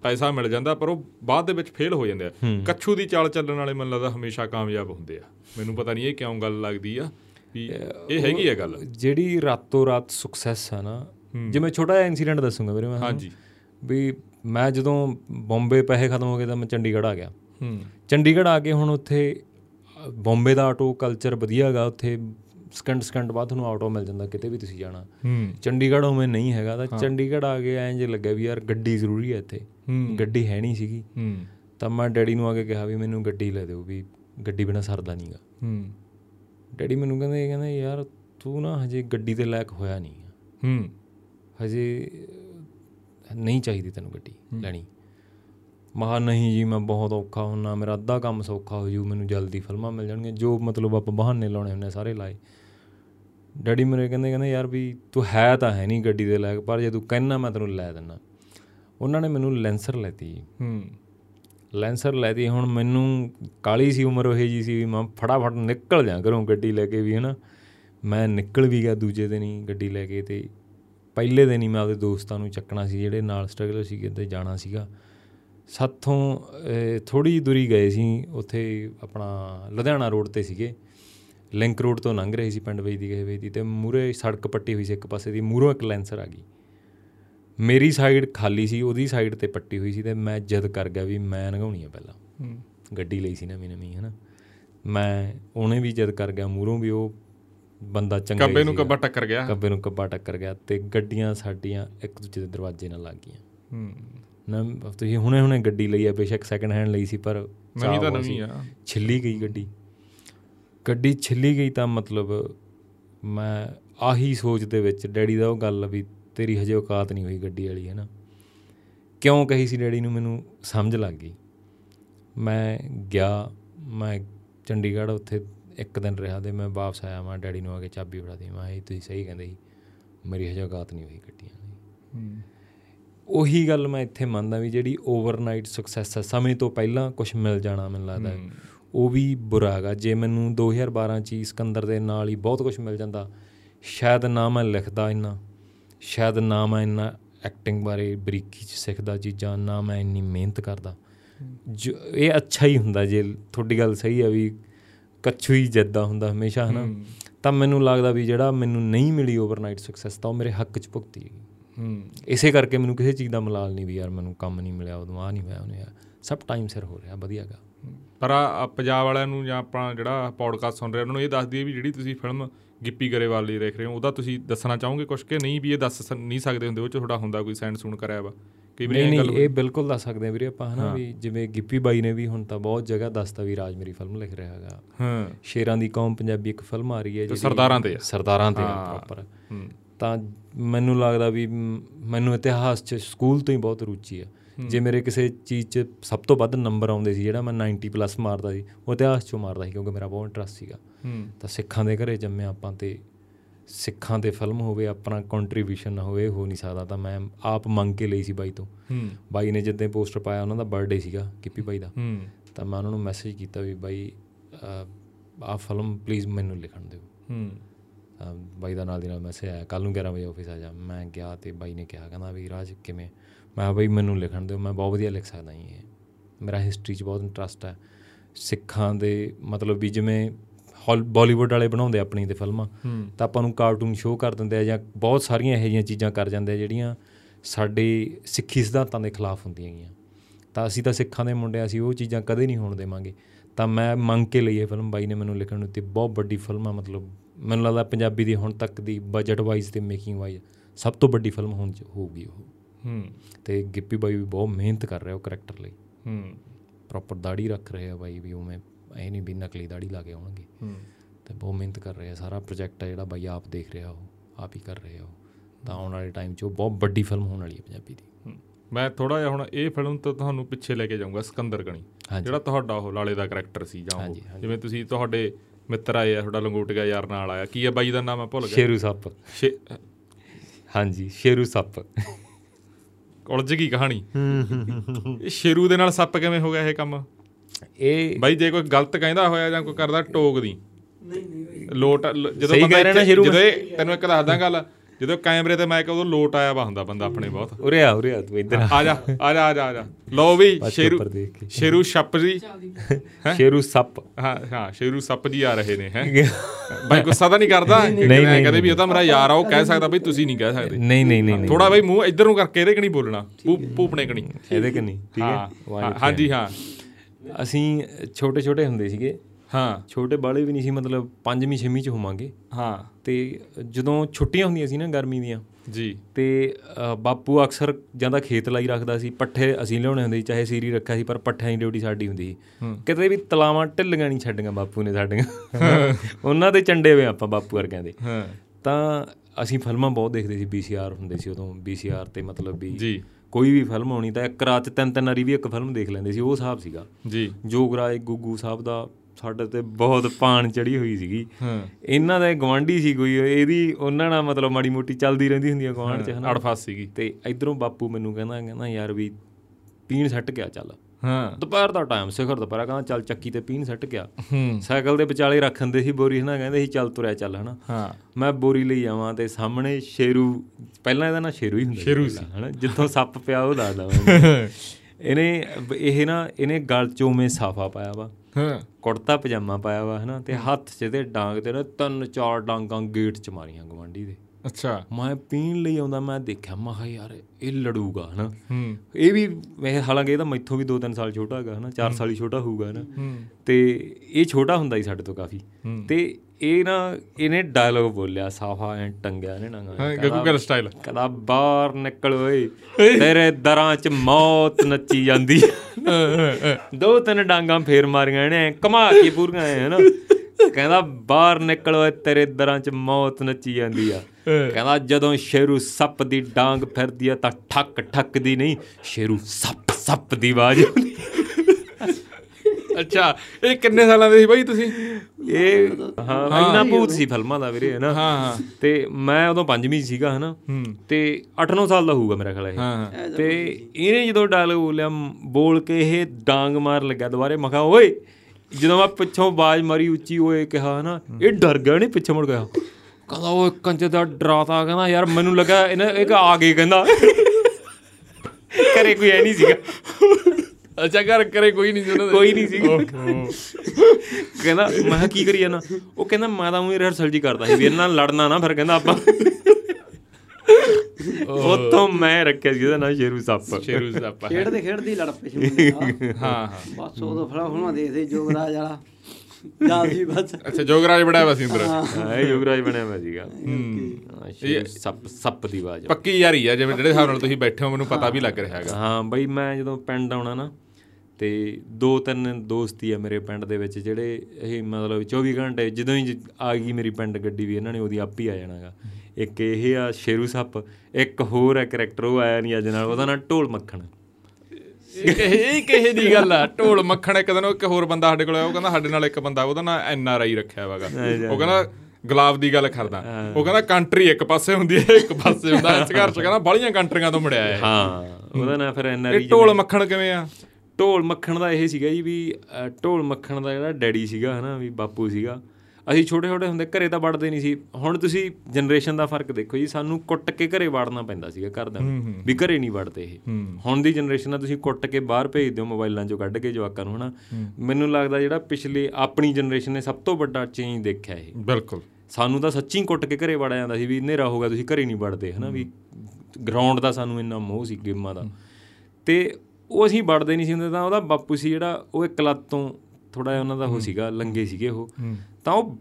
ਪੈਸਾ ਮਿਲ ਜਾਂਦਾ ਪਰ ਉਹ ਬਾਅਦ ਦੇ ਵਿੱਚ ਫੇਲ ਹੋ ਜਾਂਦੇ ਆ। ਕੱਛੂ ਦੀ ਚਾਲ ਚੱਲਣ ਵਾਲੇ ਮੈਨੂੰ ਲੱਗਦਾ ਹਮੇਸ਼ਾ ਕਾਮਯਾਬ ਹੁੰਦੇ ਆ। ਮੈਨੂੰ ਪਤਾ ਨਹੀਂ ਇਹ ਕਿਉਂ ਗੱਲ ਲੱਗਦੀ ਆ ਵੀ ਇਹ ਹੈਗੀ ਆ ਗੱਲ? ਜਿਹੜੀ ਰਾਤੋਂ ਰਾਤ ਸਕਸੈਸ ਆ ਨਾ ਜਿਵੇਂ ਛੋਟਾ ਜਿਹਾ ਇਨਸੀਡੈਂਟ ਦੱਸੂਗਾ ਵੀਰੇ ਮੈਂ ਹਾਂਜੀ। ਵੀ ਮੈਂ ਜਦੋਂ ਬੰਬੇ ਪੈਸੇ ਖਤਮ ਹੋ ਗਏ ਤਾਂ ਮੈਂ ਚੰਡੀਗੜ੍ਹ ਆ ਗਿਆ। ਹੂੰ। ਚੰਡੀਗੜ੍ਹ ਆ ਕੇ ਹੁਣ ਉੱਥੇ ਬੰਬੇ ਦਾ ਆਟੋ ਕਲਚਰ ਵਧੀਆ ਹੈਗਾ ਉੱਥੇ ਸਕਿੰਟ ਸਕਿੰਟ ਬਾਅਦ ਤੁਹਾਨੂੰ ਆਟੋ ਮਿਲ ਜਾਂਦਾ ਕਿਤੇ ਵੀ ਤੁਸੀਂ ਜਾਣਾ। ਹੂੰ। ਚੰਡੀਗੜ੍ਹ ਉਵੇਂ ਨਹੀਂ ਹੈਗਾ ਤਾਂ ਚੰਡੀਗੜ੍ਹ ਆ ਕੇ ਐਂ ਜੇ ਲੱਗਿਆ ਵੀ ਯਾਰ ਗੱਡੀ ਜ਼ਰੂਰੀ ਹੈ ਇੱਥੇ। ਹੂੰ। ਗੱਡੀ ਹੈ ਨਹੀਂ ਸੀਗੀ। ਹੂੰ। ਤਾਂ ਮੈਂ ਡੈਡੀ ਨੂੰ ਆ ਕੇ ਕਿਹਾ ਵੀ ਮੈਨੂੰ ਗੱਡੀ ਲੈ ਦਿਓ ਵੀ ਗੱਡੀ ਬਿਨਾ ਸਰਦਾ ਨਹੀਂਗਾ ਹੂੰ। ਡੈਡੀ ਮੈਨੂੰ ਕਹਿੰਦੇ ਕਹਿੰਦੇ ਯਾਰ ਤੂੰ ਨਾ ਹਜੇ ਗੱਡੀ ਦੇ ਲਾਇਕ ਹੋਇਆ ਨਹੀਂ। ਹੂੰ। ਹਜੇ ਨਹੀਂ ਚਾਹੀਦੀ ਤੈਨੂੰ ਗੱਡੀ ਲੈਣੀ। ਮਹਾ ਨਹੀਂ ਜੀ ਮੈਂ ਬਹੁਤ ਔਖਾ ਹੁੰਨਾ ਮੇਰਾ ਅੱਧਾ ਕੰਮ ਸੌਖਾ ਹੋ ਜੂ ਮੈਨੂੰ ਜਲਦੀ ਫਿਲਮਾਂ ਮਿਲ ਜਾਣਗੀਆਂ ਜੋ ਮਤਲਬ ਆਪਾਂ ਬਹਾਨੇ ਲਾਉਣੇ ਹੁੰਨੇ ਸਾਰੇ ਲਾਏ। ਡੈਡੀ ਮੇਰੇ ਕਹਿੰਦੇ ਕਹਿੰਦੇ ਯਾਰ ਵੀ ਤੂੰ ਹੈ ਤਾਂ ਹੈ ਨਹੀਂ ਗੱਡੀ ਦੇ ਲਾਇਕ ਪਰ ਜੇ ਤੂੰ ਕਹਿਣਾ ਮੈਂ ਤੈਨੂੰ ਲੈ ਦਿੰਦਾ ਉਹਨਾਂ ਨੇ ਮੈਨੂੰ ਲੈਂਸਰ ਲੈਤੀ ਹੂੰ। ਲੈਂਸਰ ਲੈਤੀ ਹੁਣ ਮੈਨੂੰ ਕਾਲੀ ਸੀ ਉਮਰ ਉਹ ਜੀ ਸੀ ਵੀ ਮੈਂ ਫਟਾਫਟ ਨਿਕਲ ਜਾ ਘਰੋਂ ਗੱਡੀ ਲੈ ਕੇ ਵੀ ਹਨਾ। ਮੈਂ ਨਿਕਲ ਵੀ ਗਿਆ ਦੂਜੇ ਦਿਨ ਹੀ ਗੱਡੀ ਲੈ ਕੇ ਤੇ ਪਹਿਲੇ ਦਿਨ ਹੀ ਮੈਂ ਆਪਦੇ ਦੋਸਤਾਂ ਨੂੰ ਚੱਕਣਾ ਸੀ ਜਿਹੜੇ ਨਾਲ ਸਟਰਗਲ ਸੀ ਕਿਤੇ ਜਾਣਾ ਸੀਗਾ। ਸਾਥੋਂ ਥੋੜੀ ਦੂਰੀ ਗਏ ਸੀ ਉੱਥੇ ਆਪਣਾ ਲੁਧਿਆਣਾ ਰੋਡ ਤੇ ਸੀਗੇ। ਲਿੰਕ ਰੋਡ ਤੋਂ ਲੰਘ ਰਹੇ ਸੀ ਪਿੰਡ ਵੇਚ ਦੀ ਗਏ ਵੇਚ ਦੀ ਤੇ ਮੂਰੇ ਸੜਕ ਪੱਟੀ ਹੋਈ ਸੀ ਇੱਕ ਪਾਸੇ ਦੀ ਮੂਰੋਂ ਇੱਕ ਲੈਂਸਰ ਆ ਗਈ। ਮੇਰੀ ਸਾਈਡ ਖਾਲੀ ਸੀ ਉਹਦੀ ਸਾਈਡ ਤੇ ਪੱਟੀ ਹੋਈ ਸੀ ਤੇ ਮੈਂ ਜਿੱਦ ਕਰ ਗਿਆ ਵੀ ਮੈਂ ਲੰਘਾਉਣੀ ਆ ਪਹਿਲਾਂ। ਗੱਡੀ ਲਈ ਸੀ ਨਵੀਂ ਨਵੀਂ ਹਨਾ। ਮੈਂ ਉਹਨੇ ਵੀ ਜਿੱਦ ਕਰ ਗਿਆ ਮੂਰੋਂ ਵੀ ਉਹ ਬੰਦਾ ਚੰਗਾ ਕੱਬੇ ਨੂੰ। ਕੱਬਾ ਟੱਕਰ ਗਿਆ। ਕੱਬੇ ਨੂੰ ਕੱਬਾ ਟੱਕਰ ਗਿਆ ਤੇ ਗੱਡੀਆਂ ਸਾਡੀਆਂ ਇੱਕ ਦੂਜੇ ਦੇ ਦਰਵਾਜ਼ੇ ਨਾਲ ਲੱਗ ਗਈਆਂ। ਹੂੰ। ਨਾ ਤੁਸੀਂ ਹੁਣੇ ਹੁਣੇ ਗੱਡੀ ਲਈ ਆ ਬੇਸ਼ੱਕ ਸੈਕੰਡ ਹੈਂਡ ਲਈ ਸੀ ਪਰ ਨਵੀਂ ਤਾਂ ਨਵੀਂ। ਆ। ਛਿੱਲੀ ਗਈ ਗੱਡੀ। ਗੱਡੀ ਛਿੱਲੀ ਗਈ ਤਾਂ ਮਤਲਬ ਮੈਂ ਆਹੀ ਸੋਚ ਦੇ ਵਿੱਚ ਡੈਡੀ ਦਾ ਉਹ ਗੱਲ ਵੀ ਤੇਰੀ ਹਜੇ ਔਕਾਤ ਨਹੀਂ ਹੋਈ ਗੱਡੀ ਵਾਲੀ ਹੈ ਨਾ ਕਿਉਂ ਕਹੀ ਸੀ ਡੈਡੀ ਨੂੰ ਮੈਨੂੰ ਸਮਝ ਲੱਗ ਗਈ। ਮੈਂ ਗਿਆ ਮੈਂ ਚੰਡੀਗੜ੍ਹ ਉੱਥੇ ਇੱਕ ਦਿਨ ਰਿਹਾ ਤੇ ਮੈਂ ਵਾਪਸ ਆਇਆ ਮੈਂ ਡੈਡੀ ਨੂੰ ਆ ਕੇ ਚਾਬੀ ਫੜਾ ਦਿੱਤੀ ਮੈਂ ਇਹ ਤੁਸੀਂ ਸਹੀ ਕਹਿੰਦੇ ਸੀ। ਮੇਰੀ ਹਜੇ ਔਕਾਤ ਨਹੀਂ ਹੋਈ ਗੱਡੀਆਂ ਦੀ। ਹੂੰ। ਉਹੀ ਗੱਲ ਮੈਂ ਇੱਥੇ ਮੰਨਦਾ ਵੀ ਜਿਹੜੀ ਓਵਰਨਾਈਟ ਸਕਸੈਸ ਹੈ ਸਮੇਂ ਤੋਂ ਪਹਿਲਾਂ ਕੁਝ ਮਿਲ ਜਾਣਾ ਮੈਨੂੰ ਲੱਗਦਾ ਹੈ। ਉਹ ਵੀ ਬੁਰਾ ਹੈਗਾ। ਜੇ ਮੈਨੂੰ 2012 ਚ ਸਿਕੰਦਰ ਦੇ ਨਾਲ ਹੀ ਬਹੁਤ ਕੁਝ ਮਿਲ ਜਾਂਦਾ ਸ਼ਾਇਦ ਨਾ ਮੈਂ ਲਿਖਦਾ ਇੰਨਾ ਸ਼ਾਇਦ ਨਾ ਮੈਂ ਇੰਨਾ ਐਕਟਿੰਗ ਬਾਰੇ ਬਰੀਕੀ ਚ ਸਿੱਖਦਾ ਚੀਜ਼ਾਂ ਨਾ ਮੈਂ ਇੰਨੀ ਮਿਹਨਤ ਕਰਦਾ। ਇਹ ਅੱਛਾ ਹੀ ਹੁੰਦਾ ਜੇ ਤੁਹਾਡੀ ਗੱਲ ਸਹੀ ਹੈ ਵੀ ਕੱਛੂ ਹੀ ਜਿੱਦਾਂ ਹੁੰਦਾ ਹਮੇਸ਼ਾ ਹਨਾ? ਤਾਂ ਮੈਨੂੰ ਲੱਗਦਾ ਵੀ ਜਿਹੜਾ ਮੈਨੂੰ ਨਹੀਂ ਮਿਲੀ ਓਵਰਨਾਈਟ ਸਕਸੈਸ ਤਾਂ ਉਹ ਮੇਰੇ ਹੱਕ ਚ ਭੁਗਤੀ ਹੈਗੀ। ਹੂੰ। ਇਸੇ ਕਰਕੇ ਮੈਨੂੰ ਕਿਸੇ ਚੀਜ਼ ਦਾ ਮਲਾਲ ਨਹੀਂ ਵੀ ਯਾਰ ਮੈਨੂੰ ਕੰਮ ਨਹੀਂ ਮਿਲਿਆ ਉਦੋਂ ਆ ਨਹੀਂ ਹੋਇਆ ਉਹਨੇ ਸਭ ਟਾਈਮ ਸਿਰ ਹੋ ਰਿਹਾ ਵਧੀਆਗਾ ਪਰ ਆ ਪੰਜਾਬ ਵਾਲਿਆਂ ਨੂੰ ਜਾਂ ਆਪਣਾ ਜਿਹੜਾ ਪੌਡਕਾਸਟ ਸੁਣ ਰਿਹਾ ਉਹਨਾਂ ਨੂੰ ਇਹ ਦੱਸ ਦਈਏ ਵੀ ਜਿਹੜੀ ਤੁਸੀਂ ਫਿਲਮ ਗਿੱਪੀ ਗਰੇਵਾਲ ਲਈ ਦੇਖ ਰਹੇ ਹੋ ਉਹਦਾ ਤੁਸੀਂ ਦੱਸਣਾ ਚਾਹੋਗੇ ਕੁਝ ਕਿ ਨਹੀਂ ਵੀ ਇਹ ਦੱਸ ਨਹੀਂ ਸਕਦੇ ਹੁੰਦੇ ਉਹ ਚ ਤੁਹਾਡਾ ਹੁੰਦਾ ਕੋਈ ਸੈਂਡ ਸੂਨ ਕਰਿਆ ਵਾ? ਕਈ ਵਾਰੀ ਨਹੀਂ ਇਹ ਬਿਲਕੁਲ ਦੱਸ ਸਕਦੇ ਆ ਵੀਰੇ ਆਪਾਂ ਹਨਾ ਵੀ ਜਿਵੇਂ ਗਿੱਪੀ ਬਾਈ ਨੇ ਵੀ ਹੁਣ ਤਾਂ ਬਹੁਤ ਜਗ੍ਹਾ ਦੱਸਤਾ ਵੀ ਰਾਜ ਮੇਰੀ ਫਿਲਮ ਲਿਖ ਰਿਹਾ ਹੈਗਾ। ਹਾਂ। ਸ਼ੇਰਾਂ ਦੀ ਕੌਮ ਪੰਜਾਬੀ ਇੱਕ ਫਿਲਮ ਆ ਰਹੀ ਹੈ ਜਿਹੜੀ ਸਰਦਾਰਾਂ ਤੇ। ਸਰਦਾਰਾਂ ਤੇ। ਪ੍ਰੋਪਰ ਤਾਂ ਮੈਨੂੰ ਲੱਗਦਾ ਵੀ ਮੈਨੂੰ ਇਤਿਹਾਸ 'ਚ ਸਕੂਲ ਤੋਂ ਹੀ ਬਹੁਤ ਰੁਚੀ ਆ ਜੇ ਮੇਰੇ ਕਿਸੇ ਚੀਜ਼ 'ਚ ਸਭ ਤੋਂ ਵੱਧ ਨੰਬਰ ਆਉਂਦੇ ਸੀ ਜਿਹੜਾ ਮੈਂ 90 ਪਲੱਸ ਮਾਰਦਾ ਸੀ ਉਹ ਇਤਿਹਾਸ 'ਚੋਂ ਮਾਰਦਾ ਸੀ ਕਿਉਂਕਿ ਮੇਰਾ ਬਹੁਤ ਇੰਟਰਸਟ ਸੀਗਾ। ਤਾਂ ਸਿੱਖਾਂ ਦੇ ਘਰੇ ਜੰਮਿਆ ਆਪਾਂ ਤੇ ਸਿੱਖਾਂ ਤੇ ਫਿਲਮ ਹੋਵੇ ਆਪਣਾ ਕੰਟਰੀਬਿਊਸ਼ਨ ਨਾ ਹੋਵੇ ਹੋ ਨਹੀਂ ਸਕਦਾ। ਤਾਂ ਮੈਂ ਆਪ ਮੰਗ ਕੇ ਲਈ ਸੀ ਬਾਈ ਤੋਂ। ਹੂੰ। ਬਾਈ ਨੇ ਜਿੱਦਾਂ ਪੋਸਟਰ ਪਾਇਆ ਉਹਨਾਂ ਦਾ ਬਰਥਡੇ ਸੀਗਾ ਕਿੱਪੀ ਬਾਈ ਦਾ। ਹੂੰ। ਤਾਂ ਮੈਂ ਉਹਨਾਂ ਨੂੰ ਮੈਸੇਜ ਕੀਤਾ ਵੀ ਬਾਈ ਆਹ ਫਿਲਮ ਪਲੀਜ਼ ਮੈਨੂੰ ਲਿਖਣ ਦਿਓ। ਹੂੰ। ਬਾਈ ਦਾ ਨਾਲ ਦੀ ਨਾਲ ਮੈਸੇਜ ਆਇਆ। ਕੱਲ ਨੂੰ 11 ਵਜੇ ਆਫਿਸ ਆ ਜਾ। ਮੈਂ ਗਿਆ ਤੇ ਬਾਈ ਨੇ ਕਿਹਾ ਕਹਿੰਦਾ ਵੀ ਰਾਜ ਕਿਵੇਂ? ਮੈਂ ਬਾਈ ਮੈਨੂੰ ਲਿਖਣ ਦਿਓ। ਮੈਂ ਬਹੁਤ ਵਧੀਆ ਲਿਖ ਸਕਦਾ ਜੀ ਇਹ। ਮੇਰਾ ਹਿਸਟਰੀ 'ਚ ਬਹੁਤ ਇੰਟਰਸਟ ਹੈ। ਸਿੱਖਾਂ ਦੇ ਮਤਲਬ ਵੀ ਜਿਵੇਂ ਬਾਲੀਵੁੱਡ ਵਾਲੇ ਬਣਾਉਂਦੇ ਆਪਣੀ ਤੇ ਫਿਲਮਾਂ ਤਾਂ ਆਪਾਂ ਨੂੰ ਕਾਰਟੂਨ ਸ਼ੋਅ ਕਰ ਦਿੰਦੇ ਆ ਜਾਂ ਬਹੁਤ ਸਾਰੀਆਂ ਇਹੋ ਜਿਹੀਆਂ ਚੀਜ਼ਾਂ ਕਰ ਜਾਂਦੇ ਆ ਜਿਹੜੀਆਂ ਸਾਡੇ ਸਿੱਖੀ ਸਿਧਾਂਤਾਂ ਦੇ ਖਿਲਾਫ ਹੁੰਦੀਆਂ ਗੀਆਂ। ਤਾਂ ਅਸੀਂ ਤਾਂ ਸਿੱਖਾਂ ਦੇ ਮੁੰਡੇ ਅਸੀਂ ਉਹ ਚੀਜ਼ਾਂ ਕਦੇ ਨਹੀਂ ਹੋਣ ਦੇਵਾਂਗੇ। ਤਾਂ ਮੈਂ ਮੰਗ ਕੇ ਲਈ ਇਹ ਫਿਲਮ ਬਾਈ ਨੇ ਮੈਨੂੰ ਲਿਖਣ ਨੂੰ ਤੇ ਬਹੁਤ ਵੱਡੀ ਫਿਲਮ ਆ ਮਤਲਬ ਮੈਨੂੰ ਲੱਗਦਾ ਪੰਜਾਬੀ ਦੀ ਹੁਣ ਤੱਕ ਦੀ ਬਜਟ ਵਾਈਜ਼ ਤੇ ਮੇਕਿੰਗ ਵਾਈਜ਼ ਸਭ ਤੋਂ ਵੱਡੀ ਫਿਲਮ ਹੋਣ ਹੋਊਗੀ ਉਹ। ਹੂੰ। ਤੇ ਗਿੱਪੀ ਬਾਈ ਵੀ ਬਹੁਤ ਮਿਹਨਤ ਕਰ ਰਿਹਾ ਉਹ ਕਰੈਕਟਰ ਲਈ। ਹੂੰ। ਪ੍ਰੋਪਰ ਦਾੜੀ ਰੱਖ ਰਹੇ ਬਾਈ ਵੀ ਉਵੇਂ ਇਹ ਨਹੀਂ ਵੀ ਨਕਲੀ ਦਾੜੀ ਲਾ ਕੇ ਆਉਣਗੇ। ਹੂੰ। ਤੇ ਬਹੁਤ ਮਿਹਨਤ ਕਰ ਰਹੇ ਆ। ਸਾਰਾ ਪ੍ਰੋਜੈਕਟ ਹੈ ਜਿਹੜਾ ਬਾਈ ਆਪ ਦੇਖ ਰਿਹਾ ਉਹ ਆਪ ਹੀ ਕਰ ਰਹੇ ਆ ਤਾਂ ਆਉਣ ਵਾਲੇ ਟਾਈਮ 'ਚ ਉਹ ਬਹੁਤ ਵੱਡੀ ਫਿਲਮ ਹੋਣ ਵਾਲੀ ਹੈ ਪੰਜਾਬੀ ਦੀ। ਹੂੰ। ਮੈਂ ਥੋੜਾ ਜਿਹਾ ਹੁਣ ਇਹ ਫਿਲਮ ਤੋਂ ਤੁਹਾਨੂੰ ਪਿੱਛੇ ਲੈ ਕੇ ਜਾਊਂਗਾ ਸਿਕੰਦਰ ਗਣੀ ਹਾਂਜੀ। ਜਿਹੜਾ ਤੁਹਾਡਾ ਉਹ ਲਾਲੇ ਦਾ ਕਰੈਕਟਰ ਸੀ ਜਾਂ ਉਹ। ਜਿਵੇਂ ਤੁਸੀਂ ਤੁਹਾਡੇ ਮਿੱਤਰ ਆਏ ਆ ਤੁਹਾਡਾ ਲੰਗੋਟੀਆ ਯਾਰ ਨਾਲ ਆਇਆ। ਕੀ ਆ ਬਾਈ ਦਾ ਨਾਮ ਮੈਂ ਭੁੱਲ ਗਿਆ। ਸ਼ੇਰੂ ਸੱਪ। ਹਾਂਜੀ ਸ਼ੇਰੂ ਸੱਪ। ਉਲਝ ਗਈ ਕਹਾਣੀ। ਇਹ ਸ਼ੇਰੂ ਦੇ ਨਾਲ ਸੱਪ ਕਿਵੇਂ ਹੋ ਗਿਆ ਇਹ ਕੰਮ? ਇਹ ਬਾਈ ਜੇ ਕੋਈ ਗਲਤ ਕਹਿੰਦਾ ਹੋਇਆ ਜਾਂ ਕੋਈ ਕਰਦਾ ਟੋਕ ਦੀ ਨਹੀਂ ਨਹੀਂ ਲੋਟ ਜਦੋਂ ਬੰਦਾ ਜਦੋਂ ਤੈਨੂੰ ਇੱਕ ਦੱਸਦਾ ਗੱਲ ਜਦੋਂ ਕੈਮਰੇ ਤੇ ਮਾਈਕ ਉਦੋਂ ਲੋਟ ਆਇਆ ਵਾ ਹੁੰਦਾ ਬੰਦਾ ਆਪਣੇ ਬਹੁਤ। ਉਰੇ ਆ ਉਰੇ ਆ ਤੂੰ ਇੱਧਰ ਆ। ਜਾ ਆ ਜਾ ਆ ਜਾ ਲਓ ਵੀ ਸ਼ੇਰੂ। ਸ਼ੇਰੂ ਛੱਪ ਜੀ। ਸ਼ੇਰੂ ਸੱਪ। ਹਾਂ ਹਾਂ ਸ਼ੇਰੂ ਸੱਪ ਜੀ ਆ ਰਹੇ ਨੇ ਹੈ? ਬਾਈ ਗੁੱਸਾ ਤਾਂ ਨਹੀਂ ਕਰਦਾ? ਨਹੀਂ, ਮੈਂ ਨਹੀਂ, ਕਦੇ ਵੀ ਉਹ ਤਾਂ ਮੇਰਾ ਯਾਰ ਆ ਉਹ ਕਹਿ ਸਕਦਾ ਬਈ ਤੁਸੀਂ ਨਹੀਂ ਕਹਿ ਸਕਦੇ। ਨਹੀਂ ਨਹੀਂ ਨਹੀਂ ਨਹੀਂ। ਥੋੜਾ ਬਈ ਮੂੰਹ ਇੱਧਰ ਨੂੰ ਕਰਕੇ ਇਹਦੇ ਕਣੀ ਬੋਲਣਾ। ਭੂਪਣੇ ਕਣੀ। ਇਹਦੇ ਕਿ ਨਹੀਂ ਠੀਕ ਹਾਂ? ਹਾਂਜੀ ਹਾਂ। ਅਸੀਂ ਛੋਟੇ ਛੋਟੇ ਹੁੰਦੇ ਸੀਗੇ। ਹਾਂ। ਛੋਟੇ ਬਾਲੇ ਵੀ ਨਹੀਂ ਸੀ ਮਤਲਬ ਪੰਜਵੀਂ ਛੇਵੀਂ ਚ ਹੋਵਾਂਗੇ। ਹਾਂ। ਤੇ ਜਦੋਂ ਛੁੱਟੀਆਂ ਹੁੰਦੀਆਂ ਸੀ ਨਾ ਗਰਮੀ ਦੀਆਂ ਜੀ। ਤੇ ਬਾਪੂ ਅਕਸਰ ਜਾਂਦਾ ਖੇਤ ਲਈ ਰੱਖਦਾ ਸੀ ਪੱਠੇ ਅਸੀਂ ਲਿਆਉਣੇ ਹੁੰਦੇ ਸੀ ਚਾਹੇ ਸੀਰੀ ਰੱਖਿਆ ਸੀ ਪਰ ਪੱਠਿਆਂ ਦੀ ਡਿਊਟੀ ਸਾਡੀ ਹੁੰਦੀ ਸੀ। ਕਿਤੇ ਵੀ ਤਲਾਵਾਂ ਢਿੱਲੀਆਂ ਨਹੀਂ ਛੱਡੀਆਂ ਬਾਪੂ ਨੇ ਸਾਡੀਆਂ। ਉਹਨਾਂ ਦੇ ਚੰਡੇ ਵੇ ਆਪਾਂ ਬਾਪੂ ਵਰਗਿਆਂ ਦੇ। ਹਾਂ। ਤਾਂ ਅਸੀਂ ਫਿਲਮਾਂ ਬਹੁਤ ਦੇਖਦੇ ਸੀ ਵੀਸੀਆਰ ਹੁੰਦੇ ਸੀ ਉਦੋਂ ਵੀਸੀਆਰ ਤੇ ਮਤਲਬ ਵੀ ਜੀ। ਕੋਈ ਵੀ ਫਿਲਮ ਆਉਣੀ ਤਾਂ ਇੱਕ ਰਾਤ ਤਿੰਨ ਤਿੰਨ ਵਾਰੀ ਵੀ ਇੱਕ ਫਿਲਮ ਦੇਖ ਲੈਂਦੇ ਸੀ ਉਹ ਹਿਸਾਬ ਸੀਗਾ। ਜੀ। ਜੋਗਰਾਜ ਗੁੱਗੂ ਸਾਹਿਬ ਦਾ ਸਾਡੇ ਤੇ ਬਹੁਤ ਪਾਣ ਚੜੀ ਹੋਈ ਸੀਗੀ। ਹਾਂ। ਇਹਨਾਂ ਦਾ ਗਵਾਂਢੀ ਸੀ ਕੋਈ ਇਹਦੀ ਉਹਨਾਂ ਨਾਲ ਮਤਲਬ ਮਾੜੀ ਮੋਟੀ ਚੱਲਦੀ ਰਹਿੰਦੀ ਹੁੰਦੀ ਆ ਗਵਾਂਢ 'ਚ ਹਨਾ? ਅੜਫਾਸ ਸੀਗੀ। ਤੇ ਇਧਰੋਂ ਬਾਪੂ ਮੈਨੂੰ ਕਹਿੰਦਾ ਕਹਿੰਦਾ ਯਾਰ ਵੀ ਪੀਣ ਸੱਟ ਗਿਆ ਚੱਲ। ਹਾਂ। ਦੁਪਹਿਰ ਦਾ ਟਾਈਮ ਸਿਖਰ ਦੁਪਹਿਰਾ ਕਹਿੰਦਾ ਚੱਲ ਚੱਕੀ ਤੇ ਪੀਣ ਸੱਟ ਗਿਆ। ਸਾਈਕਲ ਦੇ ਵਿਚਾਲੇ ਰੱਖ ਦਿੰਦੇ ਸੀ ਬੋਰੀ ਹਨਾ ਕਹਿੰਦੇ ਸੀ ਚੱਲ ਤੁਰਿਆ ਚੱਲ ਹਨਾ। ਹਾਂ। ਮੈਂ ਬੋਰੀ ਲਈ ਆਵਾਂ ਤੇ ਸਾਹਮਣੇ ਸ਼ੇਰੂ ਪਹਿਲਾਂ ਇਹਦਾ ਨਾਂ ਸ਼ੇਰੂ ਹੀ ਹੁੰਦਾ ਸ਼ੇਰੂ ਪਹਿਲਾਂ, ਹਨਾ ਜਿੱਥੋਂ ਸੱਪ ਪਿਆ ਉਹ ਦੱਸਦਾ ਮੈਂ ਇਹਨੇ ਇਹ ਨਾ ਇਹਨੇ ਗਲ ਚੋਂ ਮੇ ਸਾਫਾ ਪਾਇਆ ਵਾ। ਹਾਂ। ਕੁੜਤਾ ਪਜਾਮਾ ਪਾਇਆ ਵਾ ਹਨਾ ਤੇ ਹੱਥ 'ਚ ਤੇ ਡਾਂਗ ਤੇ ਨਾ ਤਿੰਨ ਚਾਰ ਡਾਂਗਾਂ ਗੇਟ 'ਚ ਮਾਰੀਆਂ ਗਵਾਂਢੀ ਦੇ। ਅੱਛਾ। ਮੈਂ ਪੀਣ ਲਈ ਆਉਂਦਾ ਮੈਂ ਦੇਖਿਆ ਮੈਂ ਕਿਹਾ ਯਾਰ ਇਹ ਲੜੂਗਾ ਹਨਾ। ਹੂੰ। ਇਹ ਵੀ ਵੈਸੇ ਹਾਲਾਂਕਿ ਇਹ ਤਾਂ ਮੈਥੋਂ ਵੀ 2-3 ਸਾਲ ਛੋਟਾ ਹੈਗਾ ਹਨਾ 4 ਸਾਲ ਹੀ ਛੋਟਾ ਹੋਊਗਾ ਹਨਾ। ਹੂੰ। ਤੇ ਇਹ ਛੋਟਾ ਹੁੰਦਾ ਸੀ ਸਾਡੇ ਤੋਂ ਕਾਫੀ। ਹੂੰ। ਤੇ ਇਹ ਨਾ ਇਹਨੇ ਡਾਇਲੋਗ ਬੋਲਿਆ ਸਾਫਾ ਐ ਟੰਗਿਆ ਨਾ ਹਾਂ ਗੱਗੂ ਗੱਲ ਸਟਾਈਲ ਕਦਾ ਬਾਹਰ ਨਿਕਲ ਓਏ ਤੇਰੇ ਦਰਾਂ 'ਚ ਮੌਤ ਨੱਚੀ ਜਾਂਦੀ। ਦੋ ਤਿੰਨ ਡਾਂਗਾਂ ਫੇਰ ਮਾਰੀਆਂ ਇਹਨੇ ਕਮਾ ਕੇ ਪੂਰੀਆਂ ਐ ਹਨਾ। ਕਹਿੰਦਾ ਬਾਹਰ ਨਿਕਲ ਓਏ ਤੇਰੇ ਦਰਾਂ 'ਚ ਮੌਤ ਨੱਚੀ ਜਾਂਦੀ ਆ। ਕਹਿੰਦਾ ਜਦੋਂ ਸ਼ੇਰੂ ਸੱਪ ਦੀ ਡਾਂਗ ਫਿਰਦੀ ਆ ਤਾਂ ਠੱਕ ਠੱਕ ਦੀ ਨਹੀਂ ਸ਼ੇਰੂ ਸੱਪ ਸੱਪ ਦੀ ਆਵਾਜ਼ ਆਉਂਦੀ ਅੱਛਾ ਇਹ ਕਿੰਨੇ ਸਾਲਾਂ ਦੇ ਸੀ ਬਾਈ ਤੁਸੀਂ? ਇਹ ਹਾਂ। ਇੰਨਾ ਭੂਤ ਸੀ ਫਿਲਮਾਂ ਦਾ ਵੀਰੇ ਹਨਾ ਹਾਂ ਹਾਂ। ਤੇ ਮੈਂ ਉਦੋਂ ਪੰਜਵੀਂ ਸੀਗਾ ਹਨਾ ਤੇ 8-9 ਸਾਲ ਦਾ ਹੋਊਗਾ ਮੇਰਾ ਖਿਆਲ ਇਹ। ਤੇ ਇਹਨੇ ਜਦੋਂ ਡਾਇਲੋਗ ਬੋਲਿਆ ਬੋਲ ਕੇ ਇਹ ਡਾਂਗ ਮਾਰ ਲੱਗਾ ਦੁਬਾਰੇ। ਮਖਾ ਓਏ ਜਦੋਂ ਮੈਂ ਪਿੱਛੋਂ ਆਵਾਜ਼ ਮਾਰੀ ਉੱਚੀ ਓਏ ਕਿਹਾ ਹਨਾ ਇਹ ਡਰ ਗਿਆ ਨਹੀਂ ਪਿੱਛੇ ਮੁੜ ਗਿਆ ਕਹਿੰਦਾ ਓਏ ਕੰਜੇ ਦਾ ਡਰਾਤਾ ਕਹਿੰਦਾ ਯਾਰ ਮੈਨੂੰ ਲੱਗਾ ਇਹਨਾਂ ਇਹ ਆ ਗਏ ਕਹਿੰਦਾ। ਘਰੇ ਕੋਈ ਐ ਨਹੀਂ ਸੀਗਾ। ਅੱਛਾ ਘਰ ਕਰੇ ਕੋਈ ਨਹੀਂ ਸੀ ਉਹਨਾਂ ਦੇ। ਕੋਈ ਨਹੀਂ ਸੀਗਾ। ਕਹਿੰਦਾ ਮੈਂ ਕੀ ਕਰੀ ਜਾਣਾ ਉਹ ਕਹਿੰਦਾ ਮੈਂ ਤਾਂ ਉਹੀ ਰਿਹਰਸਲ ਜੀ ਕਰਦਾ ਸੀ ਵੀ ਇਹਨਾਂ ਨਾਲ ਲੜਨਾ ਨਾ ਫਿਰ ਕਹਿੰਦਾ ਆਪਾਂ। ਉੱਥੋਂ ਮੈਂ ਰੱਖਿਆ ਸੀ ਉਹਦਾ ਨਾਮ ਸ਼ੇਰੂ ਸੱਪ। ਸ਼ੇਰੂ ਸੱਪ ਖੇਡਦੇ ਖੇਡਦੇ ਹੀ ਲੜ ਪਏ ਸੀ। ਹਾਂ ਹਾਂ। ਬਸ ਉਦੋਂ ਫੜਾ ਫੜਾ ਦੇਖਦੇ ਜੋਗਰਾਜ ਵਾਲਾ। ਜਾਂ ਸੀ ਬਸ। ਅੱਛਾ ਜੋਗਰਾਜ ਬੜਾ ਵਾ ਸਿੰਦਰ ਹਾਂ। ਇਹ ਯੁਵਰਾਜ ਬਣਿਆ ਹੋਇਆ ਸੀਗਾ। ਹਾਂ, ਸ਼ੇਰੂ ਸੱਪ ਸੱਪ ਦੀ ਆਵਾਜ਼ ਪੱਕੀ ਯਾਰੀ ਆ ਜਿਵੇਂ ਜਿਹੜੇ ਹਿਸਾਬ ਨਾਲ ਤੁਸੀਂ ਬੈਠੇ ਹੋ ਮੈਨੂੰ ਪਤਾ ਵੀ ਲੱਗ ਰਿਹਾ ਹੈਗਾ। ਹਾਂ ਬਈ ਮੈਂ ਜਦੋਂ ਪਿੰਡ ਆਉਣਾ ਨਾ ਤੇ ਦੋ ਤਿੰਨ ਦੋਸਤੀ ਆ ਮੇਰੇ ਪਿੰਡ ਦੇ ਵਿੱਚ ਜਿਹੜੇ ਇਹ ਮਤਲਬ 24 ਘੰਟੇ ਜਦੋਂ ਹੀ ਜ- ਆ ਗਈ ਮੇਰੀ ਪਿੰਡ ਗੱਡੀ ਵੀ ਇਹਨਾਂ ਨੇ ਉਹਦੀ ਆਪ ਹੀ ਆ ਜਾਣਾਗਾ। ਇੱਕ ਇਹ ਆ ਸ਼ੇਰੂ ਸੱਪ ਇੱਕ ਹੋਰ ਹੈ ਕਰੈਕਟਰ ਉਹ ਆਇਆ ਨਹੀਂ ਅੱਜ ਨਾਲ ਉਹਦਾ ਨਾਂ ਢੋਲ ਮੱਖਣ। ਇਹ ਕਿਹੇ ਦੀ ਗੱਲ ਆ। ਢੋਲ ਮੱਖਣ ਇੱਕ ਦਿਨ ਉਹ ਇੱਕ ਹੋਰ ਬੰਦਾ ਸਾਡੇ ਕੋਲ ਆਇਆ ਉਹ ਕਹਿੰਦਾ ਸਾਡੇ ਨਾਲ ਇੱਕ ਬੰਦਾ ਉਹਦਾ ਨਾਂ ਐਨ ਆਰ ਆਈ ਰੱਖਿਆ ਵਾਗਾ ਉਹ ਕਹਿੰਦਾ ਗੁਲਾਬ ਦੀ ਗੱਲ ਕਰਦਾ। ਉਹ ਕਹਿੰਦਾ ਕੰਟਰੀ ਇੱਕ ਪਾਸੇ ਹੁੰਦੀ ਹੈ ਇੱਕ ਪਾਸੇ ਹੁੰਦਾ। ਇਸ ਘਰ ਚ ਕਹਿੰਦਾ ਬਾਹਲੀਆਂ ਕੰਟਰੀਆਂ ਤੋਂ ਮੁੜਿਆ ਹੈ ਹਾਂ ਉਹਦਾ ਨਾਂ ਫਿਰ ਐਨਆਰਈ ਇਹ ਢੋਲ ਮੱਖਣ ਕਿਵੇਂ ਆ? ਢੋਲ ਮੱਖਣ ਦਾ ਇਹ ਸੀਗਾ ਜੀ ਵੀ ਢੋਲ ਮੱਖਣ ਦਾ ਜਿਹੜਾ ਡੈਡੀ ਸੀਗਾ ਹਨਾ ਵੀ ਬਾਪੂ ਸੀਗਾ ਅਸੀਂ ਛੋਟੇ ਛੋਟੇ ਹੁੰਦੇ ਘਰੇ ਤਾਂ ਵੜਦੇ ਨਹੀਂ ਸੀ। ਹੁਣ ਤੁਸੀਂ ਜਨਰੇਸ਼ਨ ਦਾ ਫ਼ਰਕ ਦੇਖੋ ਜੀ ਸਾਨੂੰ ਕੁੱਟ ਕੇ ਘਰੇ ਵੜਨਾ ਪੈਂਦਾ ਸੀਗਾ ਘਰ ਦਾ। ਵੀ ਘਰੇ ਨਹੀਂ ਵੜਦੇ ਇਹ। ਹੁਣ ਦੀ ਜਨਰੇਸ਼ਨ ਆ ਤੁਸੀਂ ਕੁੱਟ ਕੇ ਬਾਹਰ ਭੇਜ ਦਿਓ ਮੋਬਾਈਲਾਂ ਚੋਂ ਕੱਢ ਕੇ ਜਵਾਕਾਂ ਨੂੰ ਹਨਾ? ਮੈਨੂੰ ਲੱਗਦਾ ਜਿਹੜਾ ਪਿਛਲੇ ਆਪਣੀ ਜਨਰੇਸ਼ਨ ਨੇ ਸਭ ਤੋਂ ਵੱਡਾ ਚੇਂਜ ਦੇਖਿਆ ਇਹ। ਬਿਲਕੁਲ। ਸਾਨੂੰ ਤਾਂ ਸੱਚੀ ਕੁੱਟ ਕੇ ਘਰੇ ਵੜਿਆ ਜਾਂਦਾ ਸੀ ਵੀ ਹਨੇਰਾ ਹੋਗਾ ਤੁਸੀਂ ਘਰੇ ਨਹੀਂ ਵੜਦੇ ਹਨਾ? ਵੀ ਗਰਾਊਂਡ ਦਾ ਸਾਨੂੰ ਇੰਨਾ ਮੋਹ ਸੀ ਗੇਮਾਂ ਦਾ। ਤੇ ਉਹ ਅਸੀਂ ਵੜਦੇ ਨਹੀਂ ਸੀ ਹੁੰਦੇ ਤਾਂ ਉਹਦਾ ਬਾਪੂ ਸੀ ਜਿਹੜਾ ਉਹ ਇੱਕ ਲੱਤ ਤੋਂ ਥੋੜਾ ਜਿਹਾ ਉਹਨਾਂ ਦਾ ਉਹ ਸੀਗਾ ਲੰਗੇ ਸੀਗੇ ਉਹ। ਤਾਂ ਉਹ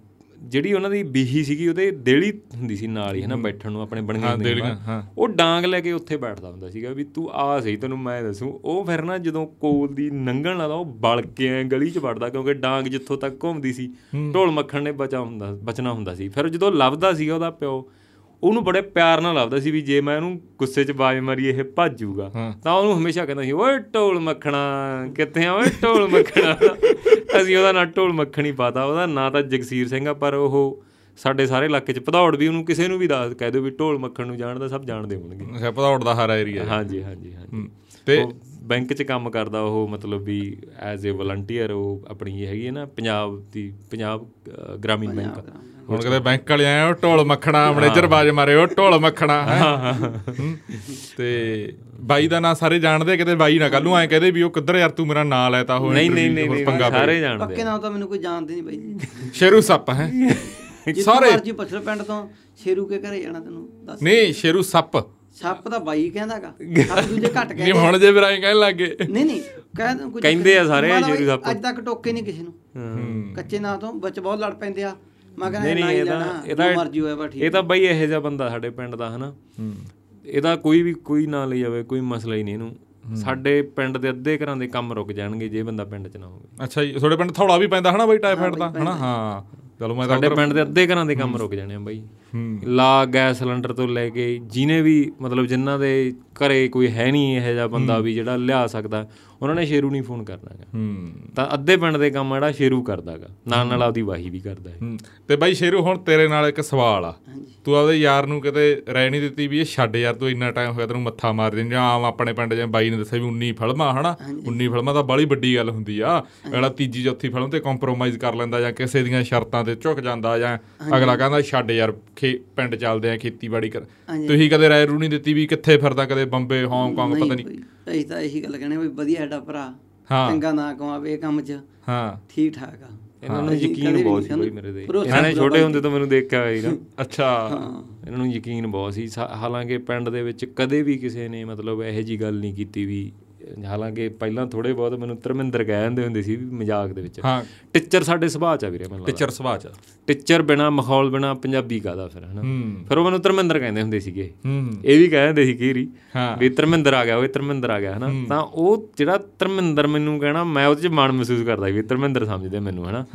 ਜਿਹੜੀ ਉਹਨਾਂ ਦੀ ਬੀਹੀ ਸੀਗੀ ਉਹਦੇ ਦੇਲੀ ਹੁੰਦੀ ਸੀ ਨਾਲ ਹੀ ਹਨਾ ਬੈਠਣ ਨੂੰ ਆਪਣੇ ਦੇਹਲੀਆਂ, ਹਾਂ। ਉਹ ਡਾਂਗ ਲੈ ਕੇ ਉੱਥੇ ਬੈਠਦਾ ਹੁੰਦਾ ਸੀਗਾ ਵੀ ਤੂੰ ਆ ਸਹੀ ਤੈਨੂੰ ਮੈਂ ਦੱਸੂ। ਉਹ ਫਿਰ ਨਾ ਜਦੋਂ ਕੋਲ ਦੀ ਲੰਘਣ ਲੱਗਦਾ ਉਹ ਬਲ ਕੇ ਐ ਗਲੀ 'ਚ ਵੜਦਾ ਕਿਉਂਕਿ ਡਾਂਗ ਜਿੱਥੋਂ ਤੱਕ ਘੁੰਮਦੀ ਸੀ ਢੋਲ ਮੱਖਣ ਨੇ ਬਚਾ ਹੁੰਦਾ ਬਚਣਾ ਹੁੰਦਾ ਸੀ। ਫਿਰ ਜਦੋਂ ਲੱਭਦਾ ਸੀਗਾ ਉਹਦਾ ਪਿਓ ਉਹਨੂੰ ਬੜੇ ਪਿਆਰ ਨਾਲ ਲੱਭਦਾ ਸੀ ਵੀ ਜੇ ਮੈਂ ਉਹਨੂੰ ਗੁੱਸੇ 'ਚ ਬਾਜ ਮਾਰੀ ਇਹ ਭੱਜੂਗਾ। ਤਾਂ ਉਹਨੂੰ ਹਮੇਸ਼ਾ ਕਹਿੰਦਾ ਸੀ ਓਏ ਢੋਲ ਮੱਖਣਾ ਕਿੱਥੇ ਆ ਓਏ ਢੋਲ ਮੱਖਣਾ? ਅਸੀਂ ਉਹਦਾ ਨਾਂ ਢੋਲ ਮੱਖਣੀ ਪਾਤਾ। ਉਹਦਾ ਨਾਂ ਤਾਂ ਜਗਸੀਰ ਸਿੰਘ ਆ ਪਰ ਉਹ ਸਾਡੇ ਸਾਰੇ ਇਲਾਕੇ 'ਚ ਭਦੌੜ ਵੀ ਉਹਨੂੰ ਕਿਸੇ ਨੂੰ ਵੀ ਦੱਸ ਕਹਿ ਦਿਓ ਵੀ ਢੋਲ ਮੱਖਣ ਨੂੰ ਜਾਣਦਾ ਸਭ ਜਾਣਦੇ ਹੋਣਗੇ। ਅੱਛਾ ਭਦੌੜ ਦਾ ਹਾਰਾ ਏਰੀਆ ਹਾਂਜੀ ਹਾਂਜੀ ਹਾਂਜੀ। ਤੇ ਬੈਂਕ 'ਚ ਕੰਮ ਕਰਦਾ ਉਹ ਮਤਲਬ ਵੀ ਐਜ਼ ਅ ਵਲੰਟੀਅਰ ਉਹ ਆਪਣੀ ਹੈਗੀ ਹੈ ਨਾ ਪੰਜਾਬ ਦੀ ਪੰਜਾਬ ਗ੍ਰਾਮੀਣ ਬੈਂਕ ਹੁਣ ਕਦੇ ਬੈਂਕ ਵਾਲੇ ਆਏ ਉਹ ਢੋਲ ਮੱਖਣਾ ਮੈਨੇਜਰ ਬਾਜ ਮਾਰੇ ਉਹ ਢੋਲ ਮੱਖਣਾ ਹੈਂ। ਹੂੰ। ਤੇ ਬਾਈ ਦਾ ਨਾਂ ਸਾਰੇ ਜਾਣਦੇ ਕਿਤੇ ਬਾਈ ਨਾ ਕੱਲ ਨੂੰ ਐ ਕਹਦੇ ਵੀ ਉਹ ਕਿੱਧਰ ਯਾਰ ਤੂੰ ਮੇਰਾ ਨਾਂ ਲੈਤਾ ਹੋ ਨਹੀਂ ਨਹੀਂ ਨਹੀਂ ਨਹੀਂ, ਸਾਰੇ ਜਾਣਦੇ ਪੱਕੇ। ਨਾਮ ਤਾਂ ਮੈਨੂੰ ਕੋਈ ਜਾਣਦੇ ਨਹੀਂ ਬਾਈ ਸ਼ੇਰੂ ਸੱਪ ਹੈ? ਸਾਰੇ ਮਰਜ਼ੀ ਪਛਲ ਪਿੰਡ ਤੋਂ ਸ਼ੇਰੂ ਕੇ ਘਰੇ ਜਾਣਾ ਤੈਨੂੰ ਦੱਸ। ਨਹੀਂ ਸ਼ੇਰੂ ਸੱਪ। ਸੱਪ ਤਾਂ ਬਾਈ ਕਹਿੰਦਾਗਾ ਸੱਪ ਦੂਜੇ ਘੱਟ ਨਹੀਂ ਕਹਿੰਦੇ। ਹੁਣ ਜੇ ਫਿਰ ਐਂ ਕਹਿਣ ਲੱਗੇ ਨਹੀਂ ਨਹੀਂ ਕਹਿੰਦੇ ਆ ਸਾਰੇ ਸ਼ੇਰੂ ਸੱਪ। ਅੱਜ ਤੱਕ ਟੋਕੇ ਨਹੀਂ ਕਿਸੇ ਨੂੰ। ਕੱਚੇ ਨਾਂ ਤੋਂ ਬੱਚ ਬਹੁਤ ਲੜ ਪੈਂਦੇ ਆ। ਮੈਂ ਕਹਿੰਦਾ ਨਹੀਂ ਨਹੀਂ ਹੀ ਇਹ ਤਾਂ ਲੈਣਾ ਇਹ ਜੋ ਤਾਂ ਮਰਜ਼ੀ ਹੋਇਆ ਬਾ ਠੀਕ ਇਹ ਤਾਂ ਬਈ ਇਹੋ ਜਿਹਾ ਬੰਦਾ ਸਾਡੇ ਪਿੰਡ ਦਾ ਹਨਾ? ਇਹਦਾ ਕੋਈ ਵੀ ਕੋਈ ਨਾ ਲਈ ਜਾਵੇ ਕੋਈ ਮਸਲਾ ਹੀ ਨਹੀਂ ਇਹਨੂੰ। ਸਾਡੇ ਪਿੰਡ ਦੇ ਅੱਧੇ ਘਰਾਂ ਦੇ ਕੰਮ ਰੁਕ ਜਾਣਗੇ ਜੇ ਬੰਦਾ ਪਿੰਡ 'ਚ ਨਾ ਹੋਵੇ। ਅੱਛਾ ਜੀ ਤੁਹਾਡੇ ਪਿੰਡ ਥੌੜਾ ਵੀ ਪੈਂਦਾ ਹਨਾ ਬਾਈ ਟਾਈਫਾਈਡ ਦਾ ਹਨਾ? ਹਾਂ। ਚਲੋ ਮੈਂ ਸਾਡੇ ਪਿੰਡ ਦੇ ਅੱਧੇ ਘਰਾਂ ਦੇ ਕੰਮ ਰੁਕ ਜਾਣੇ ਆ ਬਾਈ। ਲਾ ਗੈਸ ਸਿਲੰਡਰ ਤੋਂ ਲੈ ਕੇ ਜਿਹਨੇ ਵੀ ਮਤਲਬ ਜਿਨ੍ਹਾਂ ਦੇ ਘਰੇ ਕੋਈ ਹੈ ਨਹੀਂ ਇਹੋ ਜਿਹਾ ਬੰਦਾ ਵੀ ਜਿਹੜਾ ਲਿਆ ਸਕਦਾ ਉਹਨਾਂ ਨੇ ਸ਼ੇਰੂ ਨਹੀਂ ਫੋਨ ਕਰਨਾ ਹੈਗਾ ਹੂੰ। ਤਾਂ ਅੱਧੇ ਪਿੰਡ ਦੇ ਕੰਮ ਜਿਹੜਾ ਸ਼ੇਰੂ ਕਰਦਾਗਾ ਨਾਲ ਨਾਲ ਆਪਦੀ ਵਾਹੀ ਵੀ ਕਰਦਾ ਹੈ ਹੂੰ। ਤੇ ਬਾਈ ਸ਼ੇਰੂ ਹੁਣ ਤੇਰੇ ਨਾਲ ਇੱਕ ਸਵਾਲ ਆ। ਤੂੰ ਆਪਦੇ ਯਾਰ ਨੂੰ ਕਿਤੇ ਰਹਿ ਨਹੀਂ ਦਿੱਤੀ ਵੀ ਇਹ ਛੱਡ ਯਾਰ ਤੂੰ ਇੰਨਾ ਟਾਈਮ ਹੋਇਆ ਤੈਨੂੰ ਮੱਥਾ ਮਾਰ ਦਿੰਦੇ ਜਾਂ ਆਮ ਆਪਣੇ ਪਿੰਡ ਜਿਵੇਂ ਬਾਈ ਨੇ ਦੱਸਿਆ ਵੀ 19 ਫਿਲਮਾਂ ਹਨਾ? 19 ਫਿਲਮਾਂ ਤਾਂ ਬੜੀ ਵੱਡੀ ਗੱਲ ਹੁੰਦੀ ਆ। ਅਗਲਾ ਤੀਜੀ ਚੌਥੀ ਫਿਲਮ ਤੇ ਕੰਪਰੋਮਾਈਜ਼ ਕਰ ਲੈਂਦਾ ਜਾਂ ਕਿਸੇ ਦੀਆਂ ਸ਼ਰਤਾਂ ਤੇ ਝੁਕ ਜਾਂਦਾ ਜਾਂ ਅਗਲਾ ਕਹਿੰਦਾ ਛੱਡ ਯਾਰ ਖੇ ਪਿੰਡ ਚੱਲਦੇ ਆ ਖੇਤੀਬਾੜੀ ਕਰ ਤੁਸੀਂ ਕਦੇ ਰਾਏ ਰੂ ਨਹੀਂ ਦਿੱਤੀ ਵੀ ਕਿੱਥੇ ਫਿਰਦਾ ਕਦੇ ਬੰਬੇ ਹਾਂਗਕਾਂਗ ਪਤਾ ਨਹੀਂ। ਅਸੀਂ ਤਾਂ ਇਹੀ ਗੱਲ ਕਹਿੰਦੇ ਵੀ ਵਧੀਆ ਸਾਡਾ ਭਰਾ ਹਾਂ। ਚੰਗਾ ਨਾ ਕਮਾਵੇ ਇਹ ਕੰਮ 'ਚ। ਹਾਂ। ਠੀਕ ਠਾਕ ਆ। ਇਹਨਾਂ ਨੂੰ ਯਕੀਨ ਬਹੁਤ ਸੀ ਬਈ ਮੇਰੇ ਤੇ। ਇਹਨਾਂ ਨੇ ਛੋਟੇ ਹੁੰਦੇ ਤੋਂ ਮੈਨੂੰ ਦੇਖਿਆ ਹੋਇਆ ਸੀਗਾ। ਅੱਛਾ। ਇਹਨਾਂ ਨੂੰ ਯਕੀਨ ਬਹੁਤ ਸੀ। ਸਾ- ਹਾਲਾਂਕਿ ਪਿੰਡ ਦੇ ਵਿੱਚ ਕਦੇ ਵੀ ਕਿਸੇ ਨੇ ਮਤਲਬ ਇਹੋ ਜੀ ਗੱਲ ਨਹੀਂ ਕੀਤੀ ਵੀ ਹਾਲਾਂਕਿ ਪਹਿਲਾਂ ਥੋੜੇ ਬਹੁਤ ਮੈਨੂੰ ਧਰਮਿੰਦਰ ਕਹਿ ਜਾਂਦੇ ਹੁੰਦੇ ਸੀ ਵੀ ਮਜ਼ਾਕ ਦੇ ਵਿੱਚ। ਹਾਂ। ਟੀਚਰ ਸਾਡੇ ਸੁਭਾਅ ਚ ਆ ਵੀਰੇ ਮੈਨੂੰ ਟੀਚਰ ਸੁਭਾਅ ਚ ਟੀਚਰ ਬਿਨਾ ਮਾਹੌਲ ਬਿਨਾ ਪੰਜਾਬੀ ਕਾਦਾ ਫਿਰ ਹਨਾ? ਫਿਰ ਉਹ ਮੈਨੂੰ ਧਰਮਿੰਦਰ ਕਹਿੰਦੇ ਹੁੰਦੇ ਸੀਗੇ। ਇਹ ਵੀ ਕਹਿੰਦੇ ਸੀ ਕੀਰੀ ਹਾਂ। ਵੀ ਧਰਮਿੰਦਰ ਆ ਗਿਆ ਓਏ ਧਰਮਿੰਦਰ ਆ ਗਿਆ ਹਨਾ? ਤਾਂ ਉਹ ਜਿਹੜਾ ਧਰਮਿੰਦਰ ਮੈਨੂੰ ਕਹਿਣਾ ਮੈਂ ਉਹਦੇ ਚ ਮਾਣ ਮਹਿਸੂਸ ਕਰਦਾ ਵੀ ਧਰਮਿੰਦਰ ਸਮਝਦੇ ਮੈਨੂੰ ਹਨਾ?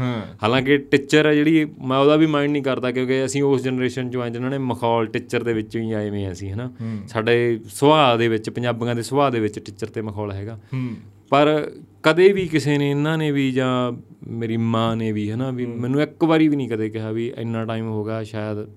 ਹਾਲਾਂਕਿ ਟੀਚਰ ਹੈ ਜਿਹੜੀ ਮੈਂ ਉਹਦਾ ਵੀ ਮਾਈਂਡ ਨਹੀਂ ਕਰਦਾ ਕਿਉਂਕਿ ਅਸੀਂ ਉਸ ਜਨਰੇਸ਼ਨ ਚੋਂ ਆਏ ਜਿਨ੍ਹਾਂ ਨੇ ਮਖੌਲ ਟੀਚਰ ਦੇ ਵਿੱਚੋਂ ਹੀ ਆਏ ਹੋਏ ਅਸੀਂ ਹਨਾ? ਸਾਡੇ ਸੁਭਾਅ ਦੇ ਵਿੱਚ ਪੰਜਾਬੀਆਂ ਦੇ ਸੁਭਾਅ ਦੇ ਵਿੱਚ ਟੀਚਰ ਤੇ ਮਖੌਲ ਹੈਗਾ। ਪਰ ਕਦੇ ਵੀ ਕਿਸੇ ਨੇ ਇਹਨਾਂ ਨੇ ਵੀ ਜਾਂ ਮੇਰੀ ਮਾਂ ਨੇ ਵੀ ਹਨਾ ਵੀ ਮੈਨੂੰ ਇੱਕ ਵਾਰੀ ਵੀ ਨਹੀਂ ਕਦੇ ਕਿਹਾ ਵੀ ਇੰਨਾ ਟਾਈਮ ਹੋ ਗਿਆ ਸ਼ਾਇਦ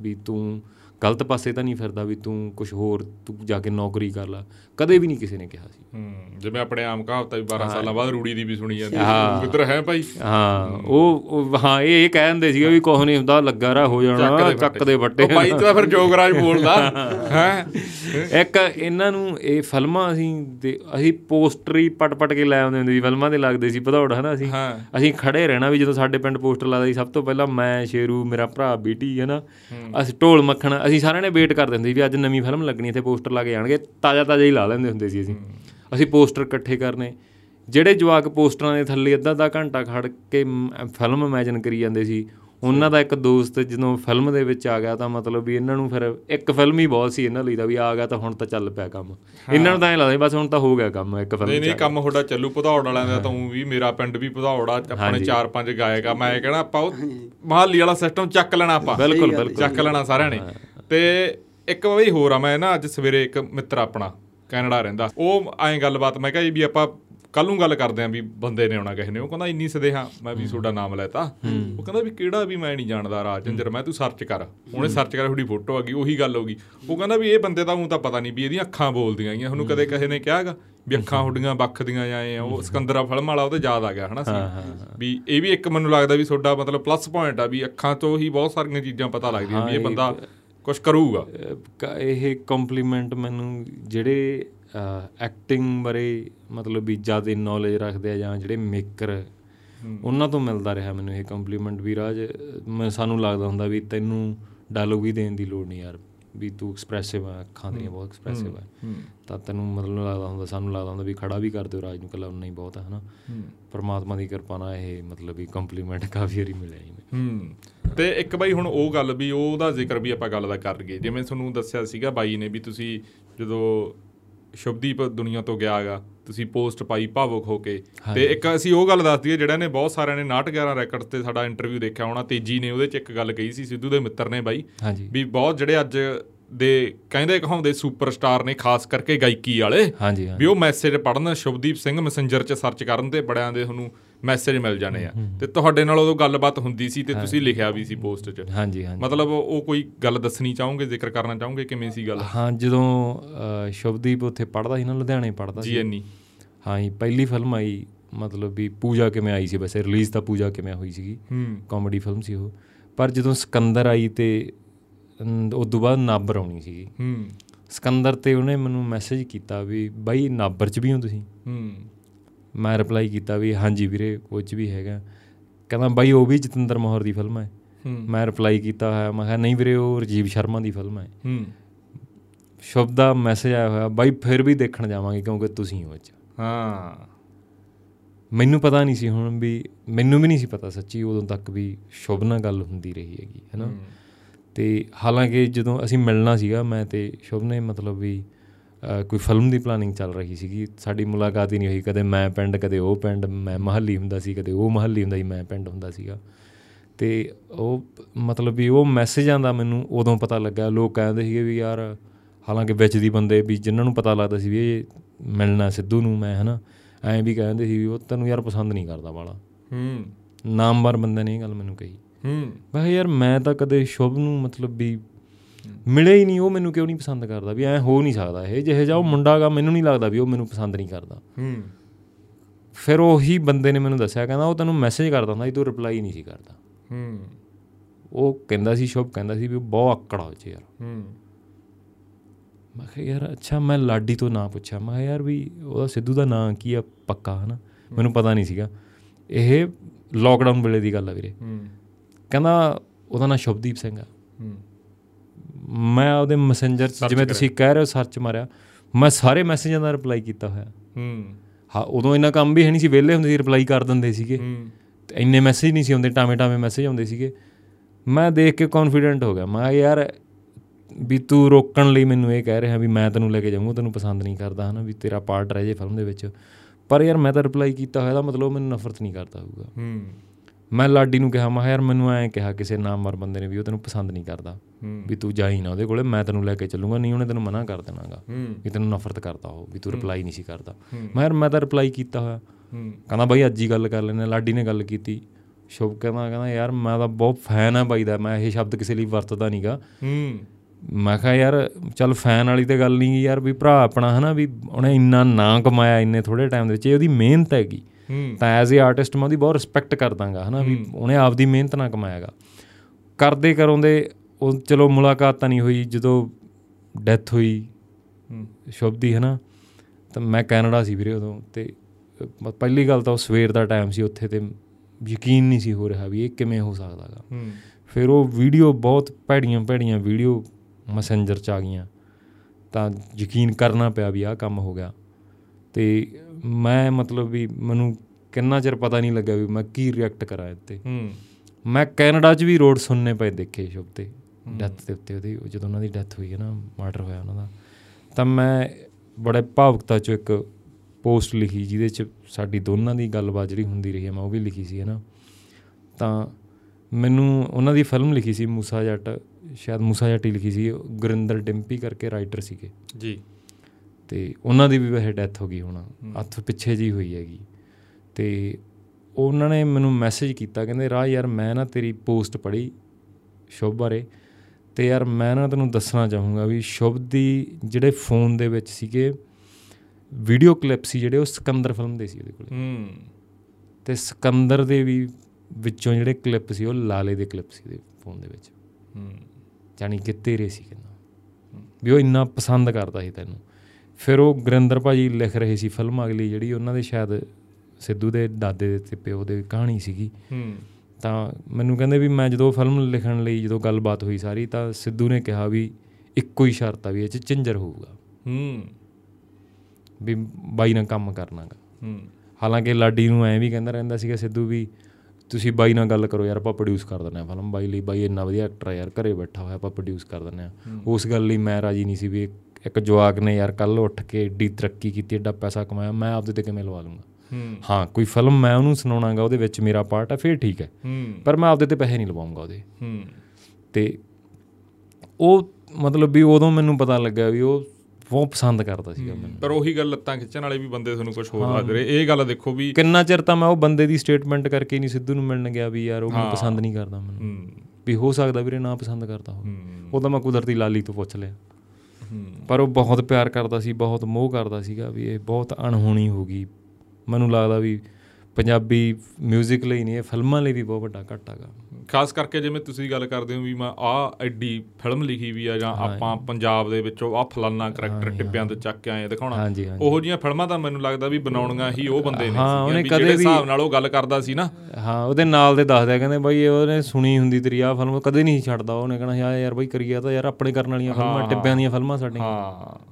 ਵੀ ਤੂੰ ਗਲਤ ਪਾਸੇ ਤਾਂ ਨਹੀਂ ਫਿਰਦਾ ਵੀ ਤੂੰ ਕੁਝ ਹੋਰ ਤੂੰ ਜਾ ਕੇ ਨੌਕਰੀ ਕਰ ਲੈ। ਕਦੇ ਵੀ ਨਹੀਂ ਕਿਸੇ ਨੇ ਕਿਹਾ ਸੀ। ਹੂੰ ਜਿਵੇਂ ਆਪਣੇ ਆਮ ਕਹਾਵਤ ਵੀ 12 ਸਾਲਾਂ ਬਾਅਦ ਰੂੜੀ ਦੀ ਵੀ ਸੁਣੀ ਜਾਂਦੀ ਹਾਂ। ਕਿੱਧਰ ਹੈ ਭਾਈ? ਹਾਂ ਉਹ ਹਾਂ ਇਹ ਇਹ ਕਹਿੰਦੇ ਸੀਗੇ ਵੀ ਕੁਝ ਨਹੀਂ ਹੁੰਦਾ ਲੱਗਾ ਰਾ ਹੋ ਜਾਣਾ ਚੱਕ ਦੇ ਵੱਟੇ ਉਹ ਭਾਈ ਤਾਂ ਫਿਰ ਜੋਗਰਾਜ ਬੋਲਦਾ। ਹੈ। ਇੱਕ ਇਹਨਾਂ ਨੂੰ ਇਹ ਫਿਲਮਾਂ ਅਸੀਂ ਅਸੀਂ ਪੋਸਟਰ ਪਟ-ਪਟ ਕੇ ਲੈ ਆਉਂਦੇ ਹੁੰਦੇ ਸੀ ਫਿਲਮਾਂ ਦੇ ਲੱਗਦੇ ਸੀ ਭਦੌੜ ਹਨਾ ਅਸੀਂ? ਅਸੀਂ ਖੜੇ ਰਹਿਣਾ ਵੀ ਜਦੋਂ ਸਾਡੇ ਪਿੰਡ ਪੋਸਟਰ ਲੱਗਦਾ ਸੀ ਸਭ ਤੋਂ ਪਹਿਲਾਂ ਮੈਂ ਸ਼ੇਰੂ ਮੇਰਾ ਭਰਾ ਬੀਟੀ ਹੈ। ਨਾ ਅਸੀਂ ਢੋਲ ਮੱਖਣ ਅਸੀਂ ਸਾਰਿਆਂ ਨੇ ਵੇਟ ਕਰਦੇ ਹੁੰਦੇ ਸੀ ਵੀ ਅੱਜ ਨਵੀਂ ਫਿਲਮ ਲੱਗਣੀ ਇੱਥੇ ਪੋਸਟਰ ਲਾ ਕੇ ਜਾਣਗੇ ਤਾਜ਼ਾ ਤਾਜ਼ਾ ਹੀ ਲਾ ਲੈਂਦੇ ਹੁੰਦੇ ਸੀ ਅਸੀਂ। ਅਸੀਂ ਪੋਸਟਰ ਇਕੱਠੇ ਕਰਨੇ। ਜਿਹੜੇ ਜਵਾਕ ਪੋਸਟਰਾਂ ਦੇ ਥੱਲੇ ਅੱਧਾ ਅੱਧਾ ਘੰਟਾ ਖੜ ਕੇ ਫਿਲਮ ਇਮੇਜਿਨ ਕਰੀ ਜਾਂਦੇ ਸੀ ਉਹਨਾਂ ਦਾ ਇੱਕ ਦੋਸਤ ਜਦੋਂ ਫਿਲਮ ਦੇ ਵਿੱਚ ਆ ਗਿਆ ਤਾਂ ਮਤਲਬ ਵੀ ਇਹਨਾਂ ਨੂੰ ਫਿਰ ਇੱਕ ਫਿਲਮ ਹੀ ਬਹੁਤ ਸੀ ਇਹਨਾਂ ਲਈ ਤਾਂ ਵੀ ਆ ਗਿਆ ਤਾਂ ਹੁਣ ਤਾਂ ਚੱਲ ਪਿਆ ਕੰਮ। ਇਹਨਾਂ ਨੂੰ ਤਾਂ ਐਂ ਲੱਗਦਾ ਬਸ ਹੁਣ ਤਾਂ ਹੋ ਗਿਆ ਕੰਮ ਇੱਕ ਫਿਲਮ ਨਹੀਂ ਨਹੀਂ ਕੰਮ ਤੁਹਾਡਾ ਚੱਲੂ ਭਦੌੜ ਵਾਲਿਆਂ ਦਾ ਤਾਂ ਵੀ ਮੇਰਾ ਪਿੰਡ ਵੀ ਭਦੌੜ ਆ ਆਪਣੇ ਚਾਰ ਪੰਜ ਗਾਇਕ ਆ ਮੈਂ ਕਹਿਣਾ ਆਪਾਂ ਉਹ ਮਹਾਲੀ ਵਾਲਾ ਸਿਸਟਮ ਚੱਕ ਲੈਣਾ ਆਪਾਂ। ਬਿਲਕੁਲ ਬਿਲਕੁਲ। ਚੱਕ ਲੈਣਾ ਸਾਰਿਆਂ ਨੇ। ਤੇ ਇੱਕ ਬਈ ਹੋਰ ਆ ਮੈਂ ਨਾ ਅੱਜ ਸਵੇਰੇ ਇੱਕ ਮਿੱਤਰ ਆਪਣਾ ਕੈਨੇਡਾ ਰਹਿੰਦਾ। ਉਹ ਐਂ ਗੱਲਬਾਤ ਮੈਂ ਕਿਹਾ ਜੀ ਵੀ ਆਪਾਂ ਕੱਲ ਨੂੰ ਗੱਲ ਕਰਦੇ ਆਂ ਵੀ ਬੰਦੇ ਨੇ ਆਉਣਾ ਕਿਸੇ ਨੇ। ਉਹ ਕਹਿੰਦਾ ਇੰਨੀ ਸਦੇਹਾ ਮੈਂ ਵੀ ਤੁਹਾਡਾ ਨਾਮ ਲੈਤਾ। ਉਹ ਕਹਿੰਦਾ ਵੀ ਕਿਹੜਾ ਵੀ ਮੈਂ ਨਹੀਂ ਜਾਣਦਾ ਰਾਜਿੰਦਰ ਮੈਂ ਤੂੰ ਸਰਚ ਕਰ। ਉਹਨੇ ਸਰਚ ਕਰ ਤੁਹਾਡੀ ਫੋਟੋ ਆ ਗਈ ਉਹੀ ਗੱਲ ਹੋ ਗਈ। ਉਹ ਕਹਿੰਦਾ ਵੀ ਇਹ ਬੰਦੇ ਤਾਂ ਉਹ ਤਾਂ ਪਤਾ ਨਹੀਂ ਵੀ ਇਹਦੀਆਂ ਅੱਖਾਂ ਬੋਲਦੀਆਂ ਆਈਆਂ ਉਹਨੂੰ ਕਦੇ ਕਿਸੇ ਨੇ ਕਿਹਾਗਾ ਵੀ ਅੱਖਾਂ ਹੁੱਡੀਆਂ ਵੱਖਦੀਆਂ ਜਾਏ ਆ ਉਹ ਸਿਕੰਦਰਾ ਫਿਲਮ ਵਾਲਾ ਉਹ ਤੇ ਯਾਦ ਆ ਗਿਆ ਹਨਾ ਸੀ? ਵੀ ਇਹ ਵੀ ਇੱਕ ਮੈਨੂੰ ਲੱਗਦਾ ਵੀ ਤੁਹਾਡਾ ਮਤਲਬ ਪਲੱਸ ਪੁਆਇੰਟ ਆ ਵੀ ਅੱਖਾਂ ਤੋਂ ਹੀ ਬਹੁਤ ਸਾਰੀਆਂ ਚੀਜ਼ਾਂ ਪਤਾ ਲੱਗਦੀਆਂ ਵੀ ਇਹ ਬੰਦਾ ਕੁਝ ਕਰੂਗਾ? ਇਹ ਕੰਪਲੀਮੈਂਟ ਮੈਨੂੰ ਜਿਹੜੇ ਐਕਟਿੰਗ ਬਾਰੇ ਮਤਲਬ ਵੀ ਜ਼ਿਆਦਾ ਨੌਲੇਜ ਰੱਖਦੇ ਆ ਜਾਂ ਜਿਹੜੇ ਮੇਕਰ ਉਹਨਾਂ ਤੋਂ ਮਿਲਦਾ ਰਿਹਾ ਮੈਨੂੰ ਇਹ ਕੰਪਲੀਮੈਂਟ ਵੀ ਰਾਜ। ਸਾਨੂੰ ਲੱਗਦਾ ਹੁੰਦਾ ਵੀ ਤੈਨੂੰ ਡਾਇਲੋਗ ਵੀ ਦੇਣ ਦੀ ਲੋੜ ਨਹੀਂ ਯਾਰ। ਵੀ ਤੂੰ ਐਕਸਪ੍ਰੈਸਿਵ ਆ ਅੱਖਾਂ ਦੀਆਂ ਬਹੁਤ ਐਕਸਪ੍ਰੈਸਿਵ ਆ। ਤਾਂ ਤੈਨੂੰ ਮਤਲਬ ਲੱਗਦਾ ਹੁੰਦਾ ਸਾਨੂੰ ਲੱਗਦਾ ਹੁੰਦਾ ਵੀ ਖੜਾ ਵੀ ਕਰ ਦਿਓ ਰਾਜ ਨੂੰ ਕੱਲਾ ਉਨਾ ਹੀ ਬਹੁਤ ਹੈ ਹਨਾ? ਪਰਮਾਤਮਾ ਦੀ ਕਿਰਪਾ ਨਾਲ ਇਹ ਮਤਲਬ ਵੀ ਕੰਪਲੀਮੈਂਟ ਕਾਫੀ ਵਾਰੀ ਮਿਲਿਆ ਜੀ ਹੂੰ। ਤੇ ਇੱਕ ਬਾਈ ਹੁਣ ਉਹ ਗੱਲ ਵੀ ਉਹਦਾ ਜ਼ਿਕਰ ਵੀ ਆਪਾਂ ਗੱਲ ਦਾ ਕਰ ਗਏ ਜਿਵੇਂ ਤੁਹਾਨੂੰ ਦੱਸਿਆ ਸੀਗਾ ਬਾਈ ਨੇ ਵੀ ਤੁਸੀਂ ਜਦੋਂ ਸ਼ੁਭਦੀਪ ਦੁਨੀਆ ਤੋਂ ਗਿਆ ਹੈਗਾ ਤੁਸੀਂ ਪੋਸਟ ਪਾਈ ਭਾਵੁਕ ਹੋ ਕੇ। ਤੇ ਇੱਕ ਅਸੀਂ ਉਹ ਗੱਲ ਦੱਸ ਦਈਏ ਜਿਹੜਾ ਨੇ ਬਹੁਤ ਸਾਰਿਆਂ ਨੇ 911 ਰੈਕਰਡਸ ਤੇ ਸਾਡਾ ਇੰਟਰਵਿਊ ਦੇਖਿਆ ਹੋਣਾ ਤੇਜੀ ਨੇ ਉਹਦੇ ਚ ਇੱਕ ਗੱਲ ਕਹੀ ਸੀ ਸਿੱਧੂ ਦੇ ਮਿੱਤਰ ਨੇ ਬਾਈ ਵੀ ਬਹੁਤ ਜਿਹੜੇ ਅੱਜ ਦੇ ਕਹਿੰਦੇ ਕਹਾਉਂਦੇ ਸੁਪਰਸਟਾਰ ਨੇ ਖਾਸ ਕਰਕੇ ਗਾਇਕੀ ਵਾਲੇ ਹਾਂ ਵੀ ਉਹ ਮੈਸੇਜ ਪੜਨ ਸ਼ੁਭਦੀਪ ਸਿੰਘ ਮੈਸੇਂਜਰ 'ਚ ਸਰਚ ਕਰਨ ਤੇ ਬੜਿਆਂ ਦੇ ਤੁਹਾਨੂੰ ਮੈਸੇਜ ਮਿਲ ਜਾਣੇ ਆ। ਤੇ ਤੁਹਾਡੇ ਨਾਲ ਉਦੋਂ ਗੱਲਬਾਤ ਹੁੰਦੀ ਸੀ ਤੇ ਤੁਸੀਂ ਲਿਖਿਆ ਵੀ ਸੀ ਪੋਸਟ 'ਚ। ਹਾਂਜੀ ਹਾਂਜੀ। ਮਤਲਬ ਉਹ ਕੋਈ ਗੱਲ ਦੱਸਣੀ ਚਾਹੋਗੇ ਜ਼ਿਕਰ ਕਰਨਾ ਚਾਹੋਗੇ ਕਿਵੇਂ ਸੀ ਗੱਲ? ਹਾਂ ਜਦੋਂ ਅਹ, ਸ਼ੁਭਦੀਪ ਉੱਥੇ ਪੜਦਾ ਸੀ ਨਾ ਲੁਧਿਆਣੇ ਪੜਦਾ ਸੀ। ਜੀਐਨਈ ਹਾਂ ਜੀ ਪਹਿਲੀ ਫਿਲਮ ਆਈ ਮਤਲਬ ਵੀ ਪੂਜਾ ਕਿਵੇਂ ਆਈ ਸੀ ਵੈਸੇ ਰਿਲੀਜ਼ ਤਾਂ ਪੂਜਾ ਕਿਵੇਂ ਹੋਈ ਸੀਗੀ। ਕਾਮੇਡੀ ਫਿਲਮ ਸੀ ਉਹ। ਪਰ ਜਦੋਂ ਸਿਕੰਦਰ ਆਈ ਤੇ ਉਸ ਤੋਂ ਬਾਅਦ ਨਾਬਰ ਆਉਣੀ ਸੀਗੀ। ਹੂੰ। ਸਿਕੰਦਰ ਤੇ ਉਹਨੇ ਮੈਨੂੰ ਮੈਸੇਜ ਕੀਤਾ ਵੀ ਬਾਈ ਨਾਬਰ 'ਚ ਵੀ ਹੋ ਤੁਸੀਂ। ਹੂੰ। ਮੈਂ ਰਿਪਲਾਈ ਕੀਤਾ ਵੀ ਹਾਂਜੀ ਵੀਰੇ 'ਚ ਵੀ ਹੈਗਾ। ਕਹਿੰਦਾ ਬਾਈ ਉਹ ਵੀ ਜਤਿੰਦਰ ਮੋਹਰ ਦੀ ਫਿਲਮ ਹੈ। ਮੈਂ ਰਿਪਲਾਈ ਕੀਤਾ ਹੋਇਆ ਮੈਂ ਕਿਹਾ ਨਹੀਂ ਵੀਰੇ ਉਹ ਰਜੀਵ ਸ਼ਰਮਾ ਦੀ ਫਿਲਮ ਹੈ। ਹੂੰ। ਸ਼ੁਭ ਦਾ ਮੈਸੇਜ ਆਇਆ ਹੋਇਆ ਬਾਈ ਫਿਰ ਵੀ ਦੇਖਣ ਜਾਵਾਂਗੇ ਕਿਉਂਕਿ ਤੁਸੀਂ ਹੋ ਚ ਹਾਂ। ਮੈਨੂੰ ਪਤਾ ਨਹੀਂ ਸੀ ਹੁਣ ਵੀ ਮੈਨੂੰ ਵੀ ਨਹੀਂ ਸੀ ਪਤਾ ਸੱਚੀ ਉਦੋਂ ਤੱਕ ਵੀ ਸ਼ੁਭ ਨਾਲ ਗੱਲ ਹੁੰਦੀ ਰਹੀ ਹੈਗੀ ਹੈਨਾ? ਤੇ ਹਾਲਾਂਕਿ ਜਦੋਂ ਅਸੀਂ ਮਿਲਣਾ ਸੀਗਾ ਮੈਂ ਤੇ ਸ਼ੁਭ ਨੇ ਮਤਲਬ ਵੀ ਕੋਈ ਫਿਲਮ ਦੀ ਪਲਾਨਿੰਗ ਚੱਲ ਰਹੀ ਸੀਗੀ। ਸਾਡੀ ਮੁਲਾਕਾਤ ਹੀ ਨਹੀਂ ਹੋਈ। ਕਦੇ ਮੈਂ ਪਿੰਡ ਕਦੇ ਉਹ ਪਿੰਡ ਮੈਂ ਮਹੱਲੀ ਹੁੰਦਾ ਸੀ ਕਦੇ ਉਹ ਮਹੱਲੀ ਹੁੰਦਾ ਸੀ ਮੈਂ ਪਿੰਡ ਹੁੰਦਾ ਸੀਗਾ। ਤੇ ਉਹ ਮਤਲਬ ਵੀ ਉਹ ਮੈਸੇਜਾਂ ਦਾ ਮੈਨੂੰ ਉਦੋਂ ਪਤਾ ਲੱਗਾ। ਲੋਕ ਕਹਿੰਦੇ ਸੀਗੇ ਵੀ ਯਾਰ ਹਾਲਾਂਕਿ ਵਿੱਚ ਦੀ ਬੰਦੇ ਵੀ ਜਿਨ੍ਹਾਂ ਨੂੰ ਪਤਾ ਲੱਗਦਾ ਸੀ ਵੀ ਇਹ ਮਿਲਣਾ ਸਿੱਧੂ ਨੂੰ ਮੈਂ ਹਨਾ ਐਂ ਵੀ ਕਹਿੰਦੇ ਸੀ ਵੀ ਉਹ ਤੈਨੂੰ ਯਾਰ ਪਸੰਦ ਨਹੀਂ ਕਰਦਾ ਵਾਲਾ। ਹੂੰ। ਨਾਮਵਰ ਬੰਦੇ ਨੇ ਇਹ ਗੱਲ ਮੈਨੂੰ ਕਹੀ। ਹੂੰ। ਮੈਂ ਯਾਰ ਮੈਂ ਤਾਂ ਕਦੇ ਸ਼ੁਭ ਨੂੰ ਮਤਲਬ ਵੀ ਮਿਲੇ ਹੀ ਨਹੀਂ ਉਹ ਮੈਨੂੰ ਕਿਉਂ ਨਹੀਂ ਪਸੰਦ ਕਰਦਾ? ਵੀ ਐ ਹੋ ਨਹੀਂ ਸਕਦਾ ਇਹ ਜਿਹੇ ਜਾ ਉਹ ਮੁੰਡਾ ਗਾ ਮੈਨੂੰ ਨਹੀਂ ਲੱਗਦਾ ਵੀ ਉਹ ਮੈਨੂੰ ਪਸੰਦ ਨਹੀਂ ਕਰਦਾ। ਹੂੰ। ਫਿਰ ਉਹੀ ਬੰਦੇ ਨੇ ਮੈਨੂੰ ਦੱਸਿਆ ਕਹਿੰਦਾ ਉਹ ਤੈਨੂੰ ਮੈਸੇਜ ਕਰਦਾ ਹੁੰਦਾ ਸੀ ਤੂੰ ਰਿਪਲਾਈ ਨਹੀਂ ਸੀ ਕਰਦਾ। ਹੂੰ। ਉਹ ਕਹਿੰਦਾ ਸੀ ਸ਼ੁਭ ਕਹਿੰਦਾ ਸੀ ਵੀ ਉਹ ਬਹੁਤ ਆਕੜਾ ਹੋ ਚ ਯਾਰ। ਹੂੰ। ਮੈਂ ਕਿਹਾ ਯਾਰ ਅੱਛਾ ਮੈਂ ਲਾਡੀ ਤੋਂ ਨਾਂ ਪੁੱਛਿਆ। ਮੈਂ ਕਿਹਾ ਯਾਰ ਵੀ ਉਹਦਾ ਸਿੱਧੂ ਦਾ ਨਾਂ ਕੀ ਆ? ਪੱਕਾ ਹਨਾ? ਮੈਨੂੰ ਪਤਾ ਨਹੀਂ ਸੀਗਾ। ਇਹ ਲੋਕਡਾਊਨ ਵੇਲੇ ਦੀ ਗੱਲ ਆ ਵੀਰੇ। ਹੂੰ। ਕਹਿੰਦਾ ਉਹਦਾ ਨਾਂ ਸ਼ੁਭਦੀਪ ਸਿੰਘ ਆ। ਹੂੰ। ਮੈਂ ਉਹਦੇ ਮੈਸੇਂਜਰ ਜਿਵੇਂ ਤੁਸੀਂ ਕਹਿ ਰਹੇ ਹੋ ਸਰਚ ਮਾਰਿਆ ਮੈਂ ਸਾਰੇ ਮੈਸੇਜਾਂ ਦਾ ਰਿਪਲਾਈ ਕੀਤਾ ਹੋਇਆ। ਹੂੰ। ਹਾਂ ਉਦੋਂ ਇੰਨਾ ਕੰਮ ਵੀ ਹੈ ਨਹੀਂ ਸੀ ਵਿਹਲੇ ਹੁੰਦੇ ਸੀ ਰਿਪਲਾਈ ਕਰ ਦਿੰਦੇ ਸੀਗੇ। ਹੂੰ। ਤੇ ਇੰਨੇ ਮੈਸੇਜ ਨਹੀਂ ਸੀ ਆਉਂਦੇ ਟਾਵੇਂ ਟਾਵੇਂ ਮੈਸੇਜ ਆਉਂਦੇ ਸੀਗੇ। ਮੈਂ ਦੇਖ ਕੇ ਕੌਨਫੀਡੈਂਟ ਹੋ ਗਿਆ ਮੈਂ ਯਾਰ ਵੀ ਤੂੰ ਰੋਕਣ ਲਈ ਮੈਨੂੰ ਇਹ ਕਹਿ ਰਿਹਾ ਵੀ ਮੈਂ ਤੈਨੂੰ ਲੈ ਕੇ ਜਾਊਂਗਾ ਤੈਨੂੰ ਪਸੰਦ ਨਹੀਂ ਕਰਦਾ ਹਨਾ ਵੀ ਤੇਰਾ ਪਾਰਟ ਰਹਿ ਜੇ ਫਿਲਮ ਦੇ ਵਿੱਚ। ਪਰ ਯਾਰ ਮੈਂ ਤਾਂ ਰਿਪਲਾਈ ਕੀਤਾ ਹੋਇਆ ਦਾ ਮਤਲਬ ਮੈਨੂੰ ਨਫ਼ਰਤ ਨਹੀਂ ਕਰਦਾ ਹੋਊਗਾ। ਹੂੰ। ਮੈਂ ਲਾਡੀ ਨੂੰ ਕਿਹਾ ਮੈਂ ਯਾਰ ਮੈਨੂੰ ਐਂ ਕਿਹਾ ਕਿਸੇ ਨਾਮਵਰ ਬੰਦੇ ਨੇ ਵੀ ਉਹ ਤੈਨੂੰ ਪਸੰਦ ਨਹੀਂ ਕਰਦਾ ਵੀ ਤੂੰ ਜਾਈ ਨਾ ਉਹਦੇ ਕੋਲੇ ਮੈਂ ਤੈਨੂੰ ਲੈ ਕੇ ਚੱਲੂੰਗਾ ਨਹੀਂ ਉਹਨੇ ਤੈਨੂੰ ਮਨਾ ਕਰ ਦੇਣਾਗਾ ਵੀ ਤੈਨੂੰ ਨਫ਼ਰਤ ਕਰਦਾ ਉਹ ਵੀ ਤੂੰ ਰਿਪਲਾਈ ਨਹੀਂ ਸੀ ਕਰਦਾ। ਮੈਂ ਯਾਰ ਮੈਂ ਤਾਂ ਰਿਪਲਾਈ ਕੀਤਾ ਹੋਇਆ। ਕਹਿੰਦਾ ਬਾਈ ਅੱਜ ਹੀ ਗੱਲ ਕਰ ਲੈਨੇ ਲਾਡੀ ਨੇ ਗੱਲ ਕੀਤੀ। ਸ਼ੁਭ ਕਹਿੰਦਾ ਕਹਿੰਦਾ ਯਾਰ ਮੈਂ ਤਾਂ ਬਹੁਤ ਫੈਨ ਆ ਬਾਈ ਦਾ ਮੈਂ ਇਹ ਸ਼ਬਦ ਕਿਸੇ ਲਈ ਵਰਤਦਾ ਨਹੀਂਗਾ। ਮੈਂ ਕਿਹਾ ਯਾਰ ਚੱਲ ਫੈਨ ਵਾਲੀ ਤੇ ਗੱਲ ਨਹੀਂ ਯਾਰ ਵੀ ਭਰਾ ਆਪਣਾ ਹਨਾ ਵੀ ਉਹਨੇ ਇੰਨਾ ਨਾਂ ਕਮਾਇਆ ਇੰਨੇ ਥੋੜੇ ਟਾਈਮ ਦੇ ਵਿੱਚ ਇਹ ਉਹਦੀ ਮਿਹਨਤ ਹੈਗੀ। ਤਾਂ ਐਜ਼ ਅ ਆਰਟਿਸਟ ਮੈਂ ਉਹਦੀ ਬਹੁਤ ਰਿਸਪੈਕਟ ਕਰਦਾਗਾ ਹਨਾ ਵੀ ਉਹਨੇ ਆਪਦੀ ਮਿਹਨਤ ਨਾਲ ਕਮਾਇਆਗਾ। ਕਰਦੇ ਕਰੋਂਦੇ ਉਹ ਚਲੋ ਮੁਲਾਕਾਤ ਤਾਂ ਨਹੀਂ ਹੋਈ ਜਦੋਂ ਡੈਥ ਹੋਈ ਹੂੰ। ਸ਼ੁਭ ਦੀ ਹਨਾ ਤਾਂ ਮੈਂ ਕੈਨੇਡਾ ਸੀ ਵੀਰੇ ਉਦੋਂ ਤੇ ਪਹਿਲੀ ਗੱਲ ਤਾਂ ਉਹ ਸਵੇਰ ਦਾ ਟਾਈਮ ਸੀ ਉੱਥੇ ਤੇ ਯਕੀਨ ਨਹੀਂ ਸੀ ਹੋ ਰਿਹਾ ਵੀ ਇਹ ਕਿਵੇਂ ਹੋ ਸਕਦਾਗਾ। ਫਿਰ ਉਹ ਵੀਡੀਓ ਬਹੁਤ ਭੈੜੀਆਂ ਭੈੜੀਆਂ ਵੀਡੀਓ ਮੈਸੇਂਜਰ ਚ ਆ ਗਈਆਂ ਤਾਂ ਯਕੀਨ ਕਰਨਾ ਪਿਆ ਵੀ ਆਹ ਕੰਮ ਹੋ ਗਿਆ। ਤੇ ਮੈਂ ਮਤਲਬ ਵੀ ਮੈਨੂੰ ਕਿੰਨਾ ਚਿਰ ਪਤਾ ਨਹੀਂ ਲੱਗਾ ਵੀ ਮੈਂ ਕੀ ਰਿਐਕਟ ਕਰਾਂ ਇੱਥੇ। ਹੂੰ। ਮੈਂ ਕੈਨੇਡਾ 'ਚ ਵੀ ਰੋਡ ਸੁਣਨੇ ਪਏ ਦੇਖੇ ਸ਼ੁਭ ਤੇ ਡੈਥ ਦੇ ਉੱਤੇ ਉਹਦੀ ਜਦੋਂ ਉਹਨਾਂ ਦੀ ਡੈਥ ਹੋਈ ਹੈ ਨਾ ਮਰਡਰ ਹੋਇਆ ਉਹਨਾਂ ਦਾ। ਤਾਂ ਮੈਂ ਬੜੇ ਭਾਵੁਕਤਾ 'ਚ ਇੱਕ ਪੋਸਟ ਲਿਖੀ ਜਿਹਦੇ 'ਚ ਸਾਡੀ ਦੋਨਾਂ ਦੀ ਗੱਲਬਾਤ ਜਿਹੜੀ ਹੁੰਦੀ ਰਹੀ ਹੈ ਮੈਂ ਉਹ ਵੀ ਲਿਖੀ ਸੀ ਹੈ ਨਾ। ਤਾਂ ਮੈਨੂੰ ਉਹਨਾਂ ਦੀ ਫਿਲਮ ਲਿਖੀ ਸੀ ਮੂਸਾ ਜੱਟ ਸ਼ਾਇਦ ਮੂਸਾ ਜੱਟ ਹੀ ਲਿਖੀ ਸੀ ਗੁਰਿੰਦਰ ਡਿੰਪੀ ਕਰਕੇ ਰਾਈਟਰ ਸੀਗੇ। ਜੀ। ਤੇ ਉਹਨਾਂ ਦੀ ਵੀ ਵੈਸੇ ਡੈਥ ਹੋ ਗਈ ਹੁਣ ਹੱਥ ਪਿੱਛੇ ਜੀ ਹੋਈ ਹੈਗੀ। ਤੇ ਉਹਨਾਂ ਨੇ ਮੈਨੂੰ ਮੈਸੇਜ ਕੀਤਾ ਕਹਿੰਦੇ ਰਾਹ ਯਾਰ ਮੈਂ ਨਾ ਤੇਰੀ ਪੋਸਟ ਪੜ੍ਹੀ ਸ਼ੁਭ ਬਾਰੇ ਤੇ ਯਾਰ ਮੈਂ ਨਾ ਤੈਨੂੰ ਦੱਸਣਾ ਚਾਹੂੰਗਾ ਵੀ ਸ਼ੁਭ ਦੀ ਜਿਹੜੇ ਫੋਨ ਦੇ ਵਿੱਚ ਸੀਗੇ ਵੀਡੀਓ ਕਲਿੱਪ ਸੀ ਜਿਹੜੇ ਉਹ ਸਿਕੰਦਰ ਫਿਲਮ ਦੇ ਸੀ ਉਹਦੇ ਕੋਲ। ਹੂੰ। ਤੇ ਸਿਕੰਦਰ ਦੇ ਵੀ ਵਿੱਚੋਂ ਜਿਹੜੇ ਕਲਿੱਪ ਸੀ ਉਹ ਲਾਲੇ ਦੇ ਕਲਿੱਪ ਸੀ ਉਹਦੇ ਫੋਨ ਦੇ ਵਿੱਚ। ਹੂੰ। ਜਾਣੀ ਕਿ ਤੇਰੇ ਸੀ ਕਹਿੰਦਾ। ਵੀ ਉਹ ਇੰਨਾ ਪਸੰਦ ਕਰਦਾ ਸੀ ਤੈਨੂੰ। ਫਿਰ ਉਹ ਗੁਰਿੰਦਰ ਭਾਜੀ ਲਿਖ ਰਹੇ ਸੀ ਫਿਲਮ ਅਗਲੀ ਜਿਹੜੀ ਉਹਨਾਂ ਦੇ ਸ਼ਾਇਦ ਸਿੱਧੂ ਦੇ ਦਾਦੇ ਦੇ ਤੇ ਪਿਓ ਦੇ ਕਹਾਣੀ ਸੀਗੀ। ਹੂੰ। ਤਾਂ ਮੈਨੂੰ ਕਹਿੰਦੇ ਵੀ ਮੈਂ ਜਦੋਂ ਫਿਲਮ ਲਿਖਣ ਲਈ ਜਦੋਂ ਗੱਲਬਾਤ ਹੋਈ ਸਾਰੀ ਤਾਂ ਸਿੱਧੂ ਨੇ ਕਿਹਾ ਵੀ ਇੱਕੋ ਹੀ ਸ਼ਰਤ ਆ ਵੀ ਇਹ ਚ ਚਿੰਜਰ ਹੋਊਗਾ। ਹੂੰ। ਵੀ ਬਾਈ ਨਾਲ ਕੰਮ ਕਰਨਾਗਾ। ਹੂੰ। ਹਾਲਾਂਕਿ ਲਾਡੀ ਨੂੰ ਐਂ ਵੀ ਕਹਿੰਦਾ ਰਹਿੰਦਾ ਸੀਗਾ ਸਿੱਧੂ ਵੀ ਤੁਸੀਂ ਬਾਈ ਨਾਲ ਗੱਲ ਕਰੋ ਯਾਰ ਆਪਾਂ ਪ੍ਰੋਡਿਊਸ ਕਰ ਦਿੰਦੇ ਆ ਫਿਲਮ। ਬਾਈ ਲਈ ਬਾਈ ਇੰਨਾ ਵਧੀਆ ਐਕਟਰ ਆ ਯਾਰ ਘਰੇ ਬੈਠਾ ਹੋਇਆ ਆਪਾਂ ਪ੍ਰੋਡਿਊਸ ਕਰ ਦਿੰਦੇ ਆ ਉਸ ਗੱਲ ਲਈ ਮੈਂ ਰਾਜੀ ਨਹੀਂ ਸੀ ਵੀ ਇੱਕ- ਜਵਾਕ ਨੇ ਯਾਰ ਕੱਲ ਉੱਠ ਕੇ ਏਡੀ ਤਰੱਕੀ ਕੀਤੀ ਏਡਾ ਪੈਸਾ ਕਮਾਇਆ ਮੈਂ ਆਪਦੇ ਤੇ ਕਿਵੇਂ ਲਵਾ ਲੂੰਗਾ? ਹੂੰ। ਕੋਈ ਫਿਲਮ ਮੈਂ ਉਹਨੂੰ ਸੁਣਾਉਣਾਗਾ ਉਹਦੇ ਵਿੱਚ ਮੇਰਾ ਪਾਰਟ ਹੈ ਫਿਰ ਠੀਕ ਹੈ। ਪਰ ਮੈਂ ਆਪਦੇ ਤੇ ਪੈਸੇ ਨਹੀਂ ਲਵਾਉਂਗਾ ਉਹਦੇ। ਤੇ ਉਹ ਮਤਲਬ ਵੀ ਉਦੋਂ ਮੈਨੂੰ ਪਤਾ ਲੱਗਾ ਵੀ ਉਹ ਬਹੁਤ ਪਸੰਦ ਕਰਦਾ ਸੀਗਾ ਮੈਨੂੰ। ਪਰ ਉਹੀ ਗੱਲ ਲੱਤਾਂ ਖਿੱਚਣ ਵਾਲੇ ਵੀ ਬੰਦੇ ਤੁਹਾਨੂੰ ਕੁਝ ਹੋਰ ਲੱਗ ਰਹੇ। ਇਹ ਗੱਲ ਦੇਖੋ ਵੀ ਕਿੰਨਾ ਚਿਰ ਤਾਂ ਮੈਂ ਉਹ ਬੰਦੇ ਦੀ ਸਟੇਟਮੈਂਟ ਕਰਕੇ ਨਹੀਂ ਸਿੱਧੂ ਨੂੰ ਮਿਲਣ ਗਿਆ ਵੀ ਯਾਰ ਉਹ ਮੈਨੂੰ। ਪਸੰਦ ਨਹੀਂ ਕਰਦਾ ਮੈਨੂੰ। ਵੀ ਹੋ ਸਕਦਾ ਵੀਰੇ ਨਾ ਪਸੰਦ ਕਰਦਾ ਹੋਵੇ। ਉਹ ਤਾਂ ਮੈਂ ਕੁਦਰਤੀ ਲਾਲੀ ਤੋਂ ਪੁੱਛ ਲਿਆ। ਪਰ ਉਹ ਬਹੁਤ ਪਿਆਰ ਕਰਦਾ ਸੀ, ਬਹੁਤ ਮੋਹ ਕਰਦਾ ਸੀਗਾ ਵੀ ਇਹ ਬਹੁਤ ਅਣਹੋਣੀ ਹੋ ਗਈ। ਮੈਨੂੰ ਲੱਗਦਾ ਵੀ ਪੰਜਾਬੀ 뮤직 ਲਈ ਨਹੀਂ ਇਹ ਫਿਲਮਾਂ ਲਈ ਵੀ ਬਹੁਤ ਵੱਡਾ ਘਾਟਾ ਗਾ ਖਾਸ ਕਰਕੇ ਜਿਵੇਂ ਤੁਸੀਂ ਗੱਲ ਕਰਦੇ ਹੋ ਵੀ ਮੈਂ ਆ ਐਡੀ ਫਿਲਮ ਲਿਖੀ ਵੀ ਆ ਜਾਂ ਆਪਾਂ ਪੰਜਾਬ ਦੇ ਵਿੱਚੋਂ ਆ ਫਲਾਨਾ ਕਰੈਕਟਰ ਟਿੱਪਿਆਂ ਤੋਂ ਚੱਕ ਕੇ ਆਏ ਦਿਖਾਉਣਾ। ਉਹੋ ਜੀਆਂ ਫਿਲਮਾਂ ਤਾਂ ਮੈਨੂੰ ਲੱਗਦਾ ਵੀ ਬਣਾਉਣੀਆਂ ਹੀ ਉਹ ਬੰਦੇ ਨੇ ਹਾਂ, ਉਹਨੇ ਕਦੇ ਵੀ- ਹਿਸਾਬ ਨਾਲ ਉਹ ਗੱਲ ਕਰਦਾ ਸੀ ਨਾ। ਹਾਂ ਉਹਦੇ ਨਾਲ ਦੇ ਦੱਸਦੇ ਕਹਿੰਦੇ ਬਾਈ ਉਹਨੇ ਸੁਣੀ ਹੁੰਦੀ ਤੇਰੀ ਆ ਫਿਲਮ ਕਦੇ ਨਹੀਂ ਛੱਡਦਾ ਉਹਨੇ ਕਹਣਾ ਯਾਰ ਯਾਰ ਬਾਈ ਕਰੀਆ ਤਾਂ ਯਾਰ ਆਪਣੇ ਕਰਨ ਵਾਲੀਆਂ ਫਿਲਮਾਂ ਟਿੱਬਿਆਂ ਦੀਆਂ ਫਿਲਮਾਂ ਸਾਡੀਆਂ। ਹਾਂ।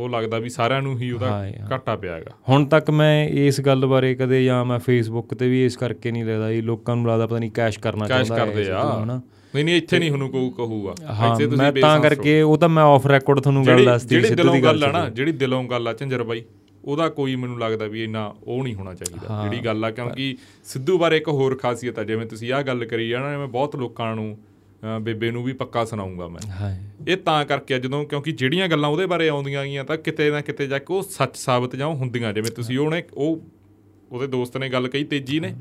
ਉਹ ਲੱਗਦਾ ਵੀ ਸਾਰਿਆਂ ਨੂੰ ਹੀ ਉਹਦਾ ਹਾਂ। ਘਾਟਾ ਪਿਆ ਹੈਗਾ। ਹੁਣ ਤੱਕ ਮੈਂ ਇਸ ਗੱਲ ਬਾਰੇ ਕਦੇ ਜਾਂ ਮੈਂ ਫੇਸਬੁੱਕ ਤੇ ਵੀ ਇਸ ਕਰਕੇ ਨਹੀਂ ਲੈਦਾ ਇਹ ਲੋਕਾਂ ਨੂੰ ਲੱਗਦਾ ਪਤਾ ਨਹੀਂ ਕੈਸ਼ ਕਰਨਾ ਕੈਸ਼ ਚਾਹੁੰਦਾ ਹੈ ਕਰਦੇ ਆ। ਹਨਾ। ਨਹੀਂ ਨਹੀਂ ਇੱਥੇ ਨਹੀਂ ਉਹਨੂੰ ਕੋਈ ਕਹੂਗਾ। ਹਾਂ ਇੱਥੇ ਤੁਸੀਂ ਮੈਂ ਤਾਂ ਕਰਕੇ ਉਹ ਤਾਂ ਮੈਂ ਆਫ ਰੈਕੋਰਡ ਤੁਹਾਨੂੰ ਗੱਲ ਦੱਸਦੀ ਜਿਹੜੀ ਸਿੱਧੂ ਦਿਲੋਂ ਦੀ ਗੱਲ ਗੱਲ ਨਾ ਜਿਹੜੀ ਦਿਲੋਂ ਗੱਲ ਆ ਝੰਜਰ ਬਾਈ ਉਹਦਾ ਕੋਈ ਮੈਨੂੰ ਲੱਗਦਾ ਵੀ ਇੰਨਾ ਉਹ ਨਹੀਂ ਹੋਣਾ ਚਾਹੀਦਾ। ਜਿਹੜੀ ਗੱਲ ਆ ਕਿਉਂਕਿ ਸਿੱਧੂ ਬਾਰੇ ਇੱਕ ਹੋਰ ਖਾਸੀਅਤ ਆ ਜਿਵੇਂ ਤੁਸੀਂ ਆਹ ਗੱਲ ਕਰੀ ਆ ਨਾ ਮੈਂ ਬਹੁਤ ਲੋਕਾਂ ਨੂੰ ਬੇਬੇ ਨੂੰ ਵੀ ਪੱਕਾ ਸੁਣਾਉਂਗਾ ਮੈਂ। ਇਹ ਤਾਂ ਕਰਕੇ ਜਦੋਂ ਕਿਉਂਕਿ ਜਿਹੜੀਆਂ ਗੱਲਾਂ ਉਹਦੇ ਬਾਰੇ ਆਉਂਦੀਆਂ ਗਈਆਂ ਤਾਂ ਕਿਤੇ ਨਾ ਕਿਤੇ ਜਾ ਕੇ ਉਹ ਸੱਚ ਸਾਬਤ ਜਾਂ ਹੁੰਦੀਆਂ ਜਿਵੇਂ ਤੁਸੀਂ ਉਹਨੇ ਉਹ ਉਹਦੇ ਦੋਸਤ ਨੇ ਗੱਲ ਕਹੀ ਤੇਜੀ ਨੇ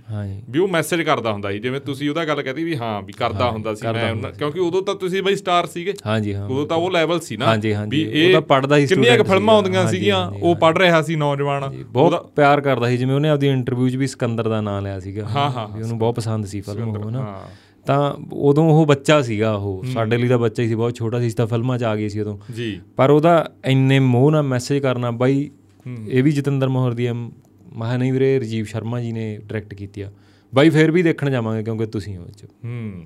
ਵੀ ਉਹ ਮੈਸੇਜ ਕਰਦਾ ਹੁੰਦਾ ਸੀ ਜਿਵੇਂ ਤੁਸੀਂ ਉਹਦਾ ਗੱਲ ਕਹਤੀ ਵੀ ਹਾਂ ਵੀ ਕਰਦਾ ਹੁੰਦਾ ਸੀ ਮੈਂ ਕਿਉਂਕਿ ਉਦੋਂ ਤਾਂ ਤੁਸੀਂ ਬਈ ਸਟਾਰ ਸੀਗੇ। ਹਾਂਜੀ ਹਾਂ। ਉਦੋਂ ਤਾਂ ਉਹ ਲੈਵਲ ਸੀ ਨਾ। ਵੀ ਉਹ ਤਾਂ ਪੜ੍ਹਦਾ ਹੀ ਕਿੰਨੀਆਂ ਕੁ ਫਿਲਮਾਂ। ਆਉਂਦੀਆਂ ਸੀਗੀਆਂ ਉਹ ਪੜ ਰਿਹਾ ਸੀ ਨੌਜਵਾਨ। ਬਹੁਤ ਪਿਆਰ ਕਰਦਾ ਸੀ ਜਿਵੇਂ ਉਹਨੇ ਆਪਦੀ ਇੰਟਰਵਿਊ 'ਚ ਵੀ ਸਿਕੰਦਰ ਦਾ ਨਾਮ ਲਿਆ ਸੀਗਾ। ਹਾਂ, ਹਾਂ, ਵੀ ਉਹਨੂੰ ਬਹੁਤ ਪਸੰਦ ਸੀ ਫਿਲਮ ਉਹ ਨਾ। ਤਾਂ ਉਦੋਂ ਉਹ ਬੱਚਾ ਸੀਗਾ ਉਹ ਸਾਡੇ ਲਈ ਤਾਂ ਬੱਚਾ ਹੀ ਸੀ ਬਹੁਤ ਛੋਟਾ ਸੀ ਤਾਂ ਫਿਲਮਾਂ 'ਚ ਆ ਗਏ ਸੀ ਉਦੋਂ। ਜੀ। ਪਰ ਉਹਦਾ ਇੰਨੇ ਮੋਹ ਨਾਲ ਮੈਸੇਜ ਕਰਨਾ ਬਾਈ ਇਹ ਵੀ ਜਤਿੰਦਰ ਮੋਹਰ ਦੀ ਮਹਾ ਨਹੀਂ ਵੀਰੇ ਰਜੀਵ ਸ਼ਰਮਾ ਜੀ ਨੇ ਡਾਇਰੈਕਟ ਕੀਤੀ ਆ। ਬਾਈ ਫੇਰ ਵੀ ਦੇਖਣ ਜਾਵਾਂਗੇ ਕਿਉਂਕਿ ਤੁਸੀਂ ਹੋ ਵਿੱਚ। ਹੂੰ।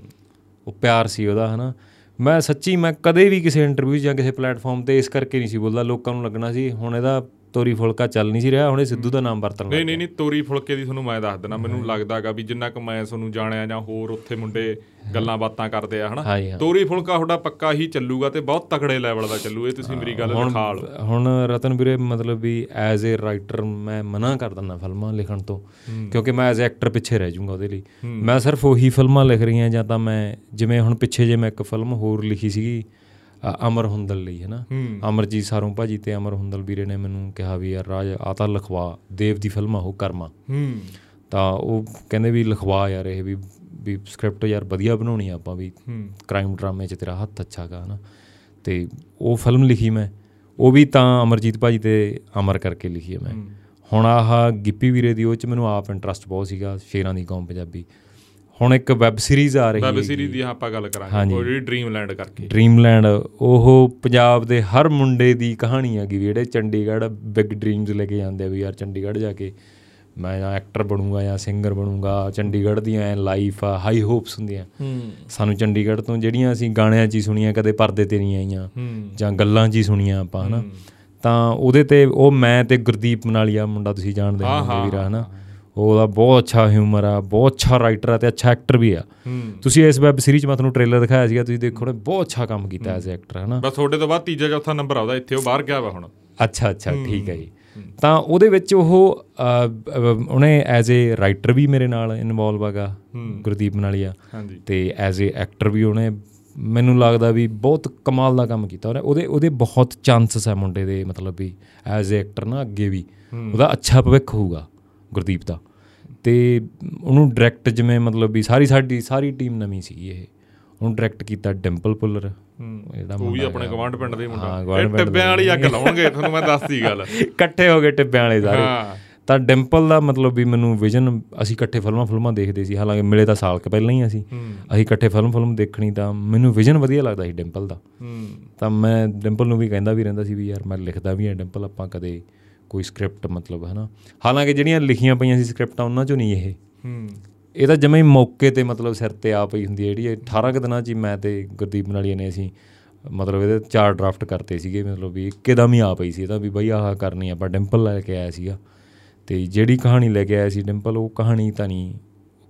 ਉਹ ਪਿਆਰ ਸੀ ਉਹਦਾ ਹਨਾ। ਮੈਂ ਸੱਚੀ ਮੈਂ ਕਦੇ ਵੀ ਕਿਸੇ ਇੰਟਰਵਿਊ ਜਾਂ ਕਿਸੇ ਪਲੇਟਫਾਰਮ ਤੇ ਇਸ ਕਰਕੇ ਨਹੀਂ ਸੀ ਬੋਲਦਾ। ਲੋਕਾਂ ਨੂੰ ਲੱਗਣਾ ਸੀ ਹੁਣ ਇਹਦਾ ਤੋਰੀ ਫੁਲਕਾ ਚੱਲ ਨਹੀਂ ਸੀ ਰਿਹਾ ਹੁਣ ਸਿੱਧੂ ਦਾ ਨਾਮ ਵਰਤਣ ਲੱਗ ਨਹੀਂ ਨਹੀਂ ਨਹੀਂ ਤੋਰੀ ਫੁਲਕੇ ਦੀ ਤੁਹਾਨੂੰ ਮੈਂ ਦੱਸ ਦਿੰਦਾ ਮੈਨੂੰ ਲੱਗਦਾਗਾ ਵੀ ਜਿੰਨਾ ਕੁ ਮੈਂ ਤੁਹਾਨੂੰ ਜਾਣਿਆ ਜਾਂ ਹੋਰ ਉੱਥੇ ਮੁੰਡੇ ਗੱਲਾਂ ਬਾਤਾਂ ਕਰਦੇ ਆ ਹਨਾ? ਤੋਰੀ ਫੁਲਕਾ ਤੁਹਾਡਾ ਪੱਕਾ ਹੀ ਚੱਲੂਗਾ ਤੇ ਬਹੁਤ ਤਕੜੇ ਲੈਵਲ ਦਾ ਚੱਲੂ ਇਹ ਤੁਸੀਂ ਮੇਰੀ ਗੱਲ ਦਿਖਾ ਲਓ ਹੁਣ ਰਤਨ ਵੀਰੇ ਮਤਲਬ ਵੀ ਐਜ਼ ਅ ਰਾਈਟਰ ਮੈਂ ਮਨਾ ਕਰ ਦਿੰਦਾ ਫਿਲਮਾਂ ਲਿਖਣ ਤੋਂ ਕਿਉਂਕਿ ਮੈਂ ਐਜ਼ ਐਕਟਰ ਪਿੱਛੇ ਰਹਿ ਜਾਊਂਗਾ ਉਹਦੇ ਲਈ। ਮੈਂ ਸਿਰਫ ਉਹੀ ਫਿਲਮਾਂ ਲਿਖ ਰਹੀਆਂ ਜਾਂ ਤਾਂ ਮੈਂ ਜਿਵੇਂ ਹੁਣ ਪਿੱਛੇ ਜੇ ਮੈਂ ਇੱਕ ਫਿਲਮ ਹੋਰ ਲਿਖੀ ਸੀਗੀ ਅਮਰ ਹੁੰਦਲ ਲਈ ਹੈ ਨਾ? ਅਮਰਜੀਤ ਸਾਰੋਂ ਭਾਜੀ ਤੇ ਅਮਰ ਹੁੰਦਲ ਵੀਰੇ ਨੇ ਮੈਨੂੰ ਕਿਹਾ ਵੀ ਯਾਰ ਰਾਜ ਆ ਤਾਂ ਲਿਖਵਾ ਦੇਵ ਦੀ ਫਿਲਮ ਆ ਉਹ ਕਰਮਾ। ਤਾਂ ਉਹ ਕਹਿੰਦੇ ਵੀ ਲਿਖਵਾ ਯਾਰ ਇਹ ਵੀ ਵੀ ਸਕ੍ਰਿਪਟ ਯਾਰ ਵਧੀਆ ਬਣਾਉਣੀ ਆ ਆਪਾਂ ਵੀ। ਕ੍ਰਾਈਮ ਡਰਾਮੇ 'ਚ ਤੇਰਾ ਹੱਥ ਅੱਛਾ ਗਾ ਨਾ? ਤੇ ਉਹ ਫਿਲਮ ਲਿਖੀ ਮੈਂ। ਉਹ ਵੀ ਤਾਂ ਅਮਰਜੀਤ ਭਾਜੀ ਤੇ ਅਮਰ ਕਰਕੇ ਲਿਖੀ ਹੈ ਮੈਂ। ਹੁਣ ਆਹ ਗਿੱਪੀ ਵੀਰੇ ਦੀ ਉਹ 'ਚ ਮੈਨੂੰ ਆਪ ਇੰਟਰਸਟ ਬਹੁਤ ਸੀਗਾ ਸ਼ੇਰਾਂ ਦੀ ਕੌਮ ਪੰਜਾਬੀ। ਹੁਣ ਇੱਕ ਵੈਬ ਸੀਰੀਜ਼ ਆ ਰਹੀ ਵੈਬ ਹੈ ਸੀਰੀਜ਼ ਦੀ ਆਪਾਂ ਗੱਲ ਕਰਾਂਗੇ ਕੋਈ ਡ੍ਰੀਮਲੈਂਡ ਕਰਕੇ। ਡ੍ਰੀਮਲੈਂਡ ਉਹ ਪੰਜਾਬ ਦੇ ਹਰ ਮੁੰਡੇ ਦੀ ਕਹਾਣੀ ਹੈਗੀ ਵੀ ਜਿਹੜੇ ਚੰਡੀਗੜ੍ਹ ਬਿਗ ਡ੍ਰੀਮਸ ਲੈ ਕੇ ਜਾਂਦੇ ਆ ਵੀ ਯਾਰ ਚੰਡੀਗੜ੍ਹ ਜਾ ਕੇ ਮੈਂ ਜਾਂ ਐਕਟਰ ਬਣੂੰਗਾ ਜਾਂ ਸਿੰਗਰ ਬਣੂੰਗਾ ਚੰਡੀਗੜ੍ਹ ਦੀਆਂ ਐ ਲਾਈਫ ਆ ਹਾਈ ਹੋਪਸ ਹੁੰਦੀਆਂ। ਸਾਨੂੰ ਚੰਡੀਗੜ੍ਹ ਤੋਂ ਜਿਹੜੀਆਂ ਅਸੀਂ ਗਾਣਿਆਂ 'ਚ ਹੀ ਸੁਣੀਆਂ ਕਦੇ ਪਰਦੇ ਤੇ ਨਹੀਂ ਆਈਆਂ ਜਾਂ ਗੱਲਾਂ 'ਚ ਹੀ ਸੁਣੀਆਂ ਆਪਾਂ ਹਨਾ। ਤਾਂ ਉਹਦੇ ਤੇ ਉਹ ਮੈਂ ਤੇ ਗੁਰਦੀਪ ਮਨਾਲੀਆ ਮੁੰਡਾ ਤੁਸੀਂ ਜਾਣਦੇ ਹੋ। ਵੀਰਾ ਹਨਾ। ਉਹਦਾ ਬਹੁਤ ਅੱਛਾ ਹਿਊਮਰ ਆ ਬਹੁਤ ਅੱਛਾ ਰਾਈਟਰ ਆ ਤੇ ਅੱਛਾ ਐਕਟਰ ਵੀ ਆ। ਤੁਸੀਂ ਇਸ ਵੈਬ ਸੀਰੀਜ਼ ਮੈਂ ਤੁਹਾਨੂੰ ਟ੍ਰੇਲਰ ਦਿਖਾਇਆ ਸੀਗਾ ਤੁਸੀਂ ਦੇਖੋ ਨੇ ਬਹੁਤ ਅੱਛਾ ਕੰਮ ਕੀਤਾ ਐਜ਼ ਐਕਟਰ ਹਨਾ? ਬਸ ਤੁਹਾਡੇ ਤੋਂ ਬਾਅਦ ਤੀਜਾ ਚੌਥਾ ਨੰਬਰ ਆਉਦਾ ਇੱਥੇ ਉਹ ਬਾਹਰ ਗਿਆ ਵਾ ਹੁਣ। ਅੱਛਾ ਅੱਛਾ ਠੀਕ ਹੈ ਜੀ। ਤਾਂ ਉਹਦੇ ਵਿੱਚ ਉਹ ਉਹਨੇ ਐਜ਼ ਅ ਰਾਈਟਰ ਵੀ ਮੇਰੇ ਨਾਲ ਇਨਵੋਲਵ ਹੈਗਾ ਗੁਰਦੀਪ ਮਨਾਲੀਆ ਹਾਂਜੀ। ਤੇ ਐਜ਼ ਅ ਐਕਟਰ ਵੀ ਉਹਨੇ ਮੈਨੂੰ ਲੱਗਦਾ ਵੀ ਬਹੁਤ ਕਮਾਲ ਦਾ ਕੰਮ ਕੀਤਾ। ਉਹਨੇ ਉਹਦੇ ਉਹਦੇ ਬਹੁਤ ਚਾਂਸਸ ਹੈ ਮੁੰਡੇ ਦੇ ਮਤਲਬ ਵੀ ਐਜ਼ ਅ ਐਕਟਰ ਨਾ ਅੱਗੇ ਵੀ। ਉਹਦਾ ਅੱਛਾ ਭਵਿੱਖ ਹੋਊਗਾ। ਗੁਰਦੀਪ ਦਾ। ਤੇ ਉਹਨੂੰ ਡਾਇਰੈਕਟ ਜਿਵੇਂ ਮਤਲਬ ਵੀ ਸਾਰੀ ਸਾਡੀ ਸਾਰੀ ਟੀਮ ਨਵੀਂ ਸੀਗੀ ਇਹ। ਉਹਨੂੰ ਡਾਇਰੈਕਟ ਕੀਤਾ ਡਿੰਪਲ ਪੁੱਲਰ ਜਿਹੜਾ ਉਹ ਵੀ ਆਪਣੇ। ਗਵਾਂਢ ਪਿੰਡ ਦੇ ਮੁੰਡਾ। ਇਹ ਟਿੱਬਿਆਂ ਵਾਲੀ ਅੱਗ ਲਾਉਣਗੇ ਤੁਹਾਨੂੰ ਮੈਂ ਦੱਸਦੀ ਗੱਲ। ਇਕੱਠੇ ਹੋ ਗਏ ਟਿੱਬਿਆਂ ਵਾਲੇ ਸਾਰੇ। ਤਾਂ ਡਿੰਪਲ ਦਾ ਮਤਲਬ ਵੀ ਮੈਨੂੰ ਵਿਜ਼ਨ ਅਸੀਂ ਇਕੱਠੇ ਫਿਲਮਾਂ ਫਿਲਮਾਂ ਦੇਖਦੇ ਸੀ। ਹਾਲਾਂਕਿ ਮਿਲੇ ਤਾਂ ਸਾਲ ਕੁ ਪਹਿਲਾਂ ਹੀ ਅਸੀਂ। ਅਸੀਂ ਇਕੱਠੇ ਫਿਲਮ ਫਿਲਮ ਦੇਖਣੀ ਤਾਂ ਮੈਨੂੰ ਵਿਜ਼ਨ ਵਧੀਆ ਲੱਗਦਾ ਸੀ ਡਿੰਪਲ ਦਾ। ਤਾਂ ਮੈਂ ਡਿੰਪਲ ਨੂੰ ਵੀ ਕਹਿੰਦਾ ਵੀ ਰਹਿੰਦਾ ਸੀ ਵੀ ਯਾਰ ਮੈਂ ਲਿਖਦਾ ਵੀ ਹਾਂ ਡਿੰਪਲ ਆਪਾਂ ਕਦੇ ਕੋਈ ਸਕ੍ਰਿਪਟ ਮਤਲਬ ਹੈ ਨਾ ਹਾਲਾਂਕਿ ਜਿਹੜੀਆਂ ਲਿਖੀਆਂ ਪਈਆਂ ਸੀ ਸਕ੍ਰਿਪਟਾਂ ਉਹਨਾਂ ਚੋਂ ਨਹੀਂ ਇਹ। ਹੂੰ। ਇਹ ਤਾਂ ਜਮੇ ਮੌਕੇ ਤੇ ਮਤਲਬ ਸਿਰ ਤੇ ਆ ਪਈ ਹੁੰਦੀ ਹੈ ਜਿਹੜੀ ਇਹ 18 ਕੁ ਦਿਨਾਂ 'ਚ ਮੈਂ ਤੇ ਗੁਰਦੀਪ ਨਾਲੀਆ ਨੇ ਅਸੀਂ ਮਤਲਬ ਇਹਦੇ ਚਾਰ ਡਰਾਫਟ ਕਰਤੇ ਸੀਗੇ ਮਤਲਬ ਵੀ ਇੱਕਦਮ ਹੀ ਆ ਪਈ ਸੀ ਇਹ ਤਾਂ ਵੀ ਬਈ ਆਹ ਕਰਨੀ ਆਪਾਂ ਡਿੰਪਲ ਲੈ ਕੇ ਆਇਆ ਸੀਗਾ। ਤੇ ਜਿਹੜੀ ਕਹਾਣੀ ਲੈ ਕੇ ਆਇਆ ਸੀ ਡਿੰਪਲ ਉਹ ਕਹਾਣੀ ਤਾਂ ਨਹੀਂ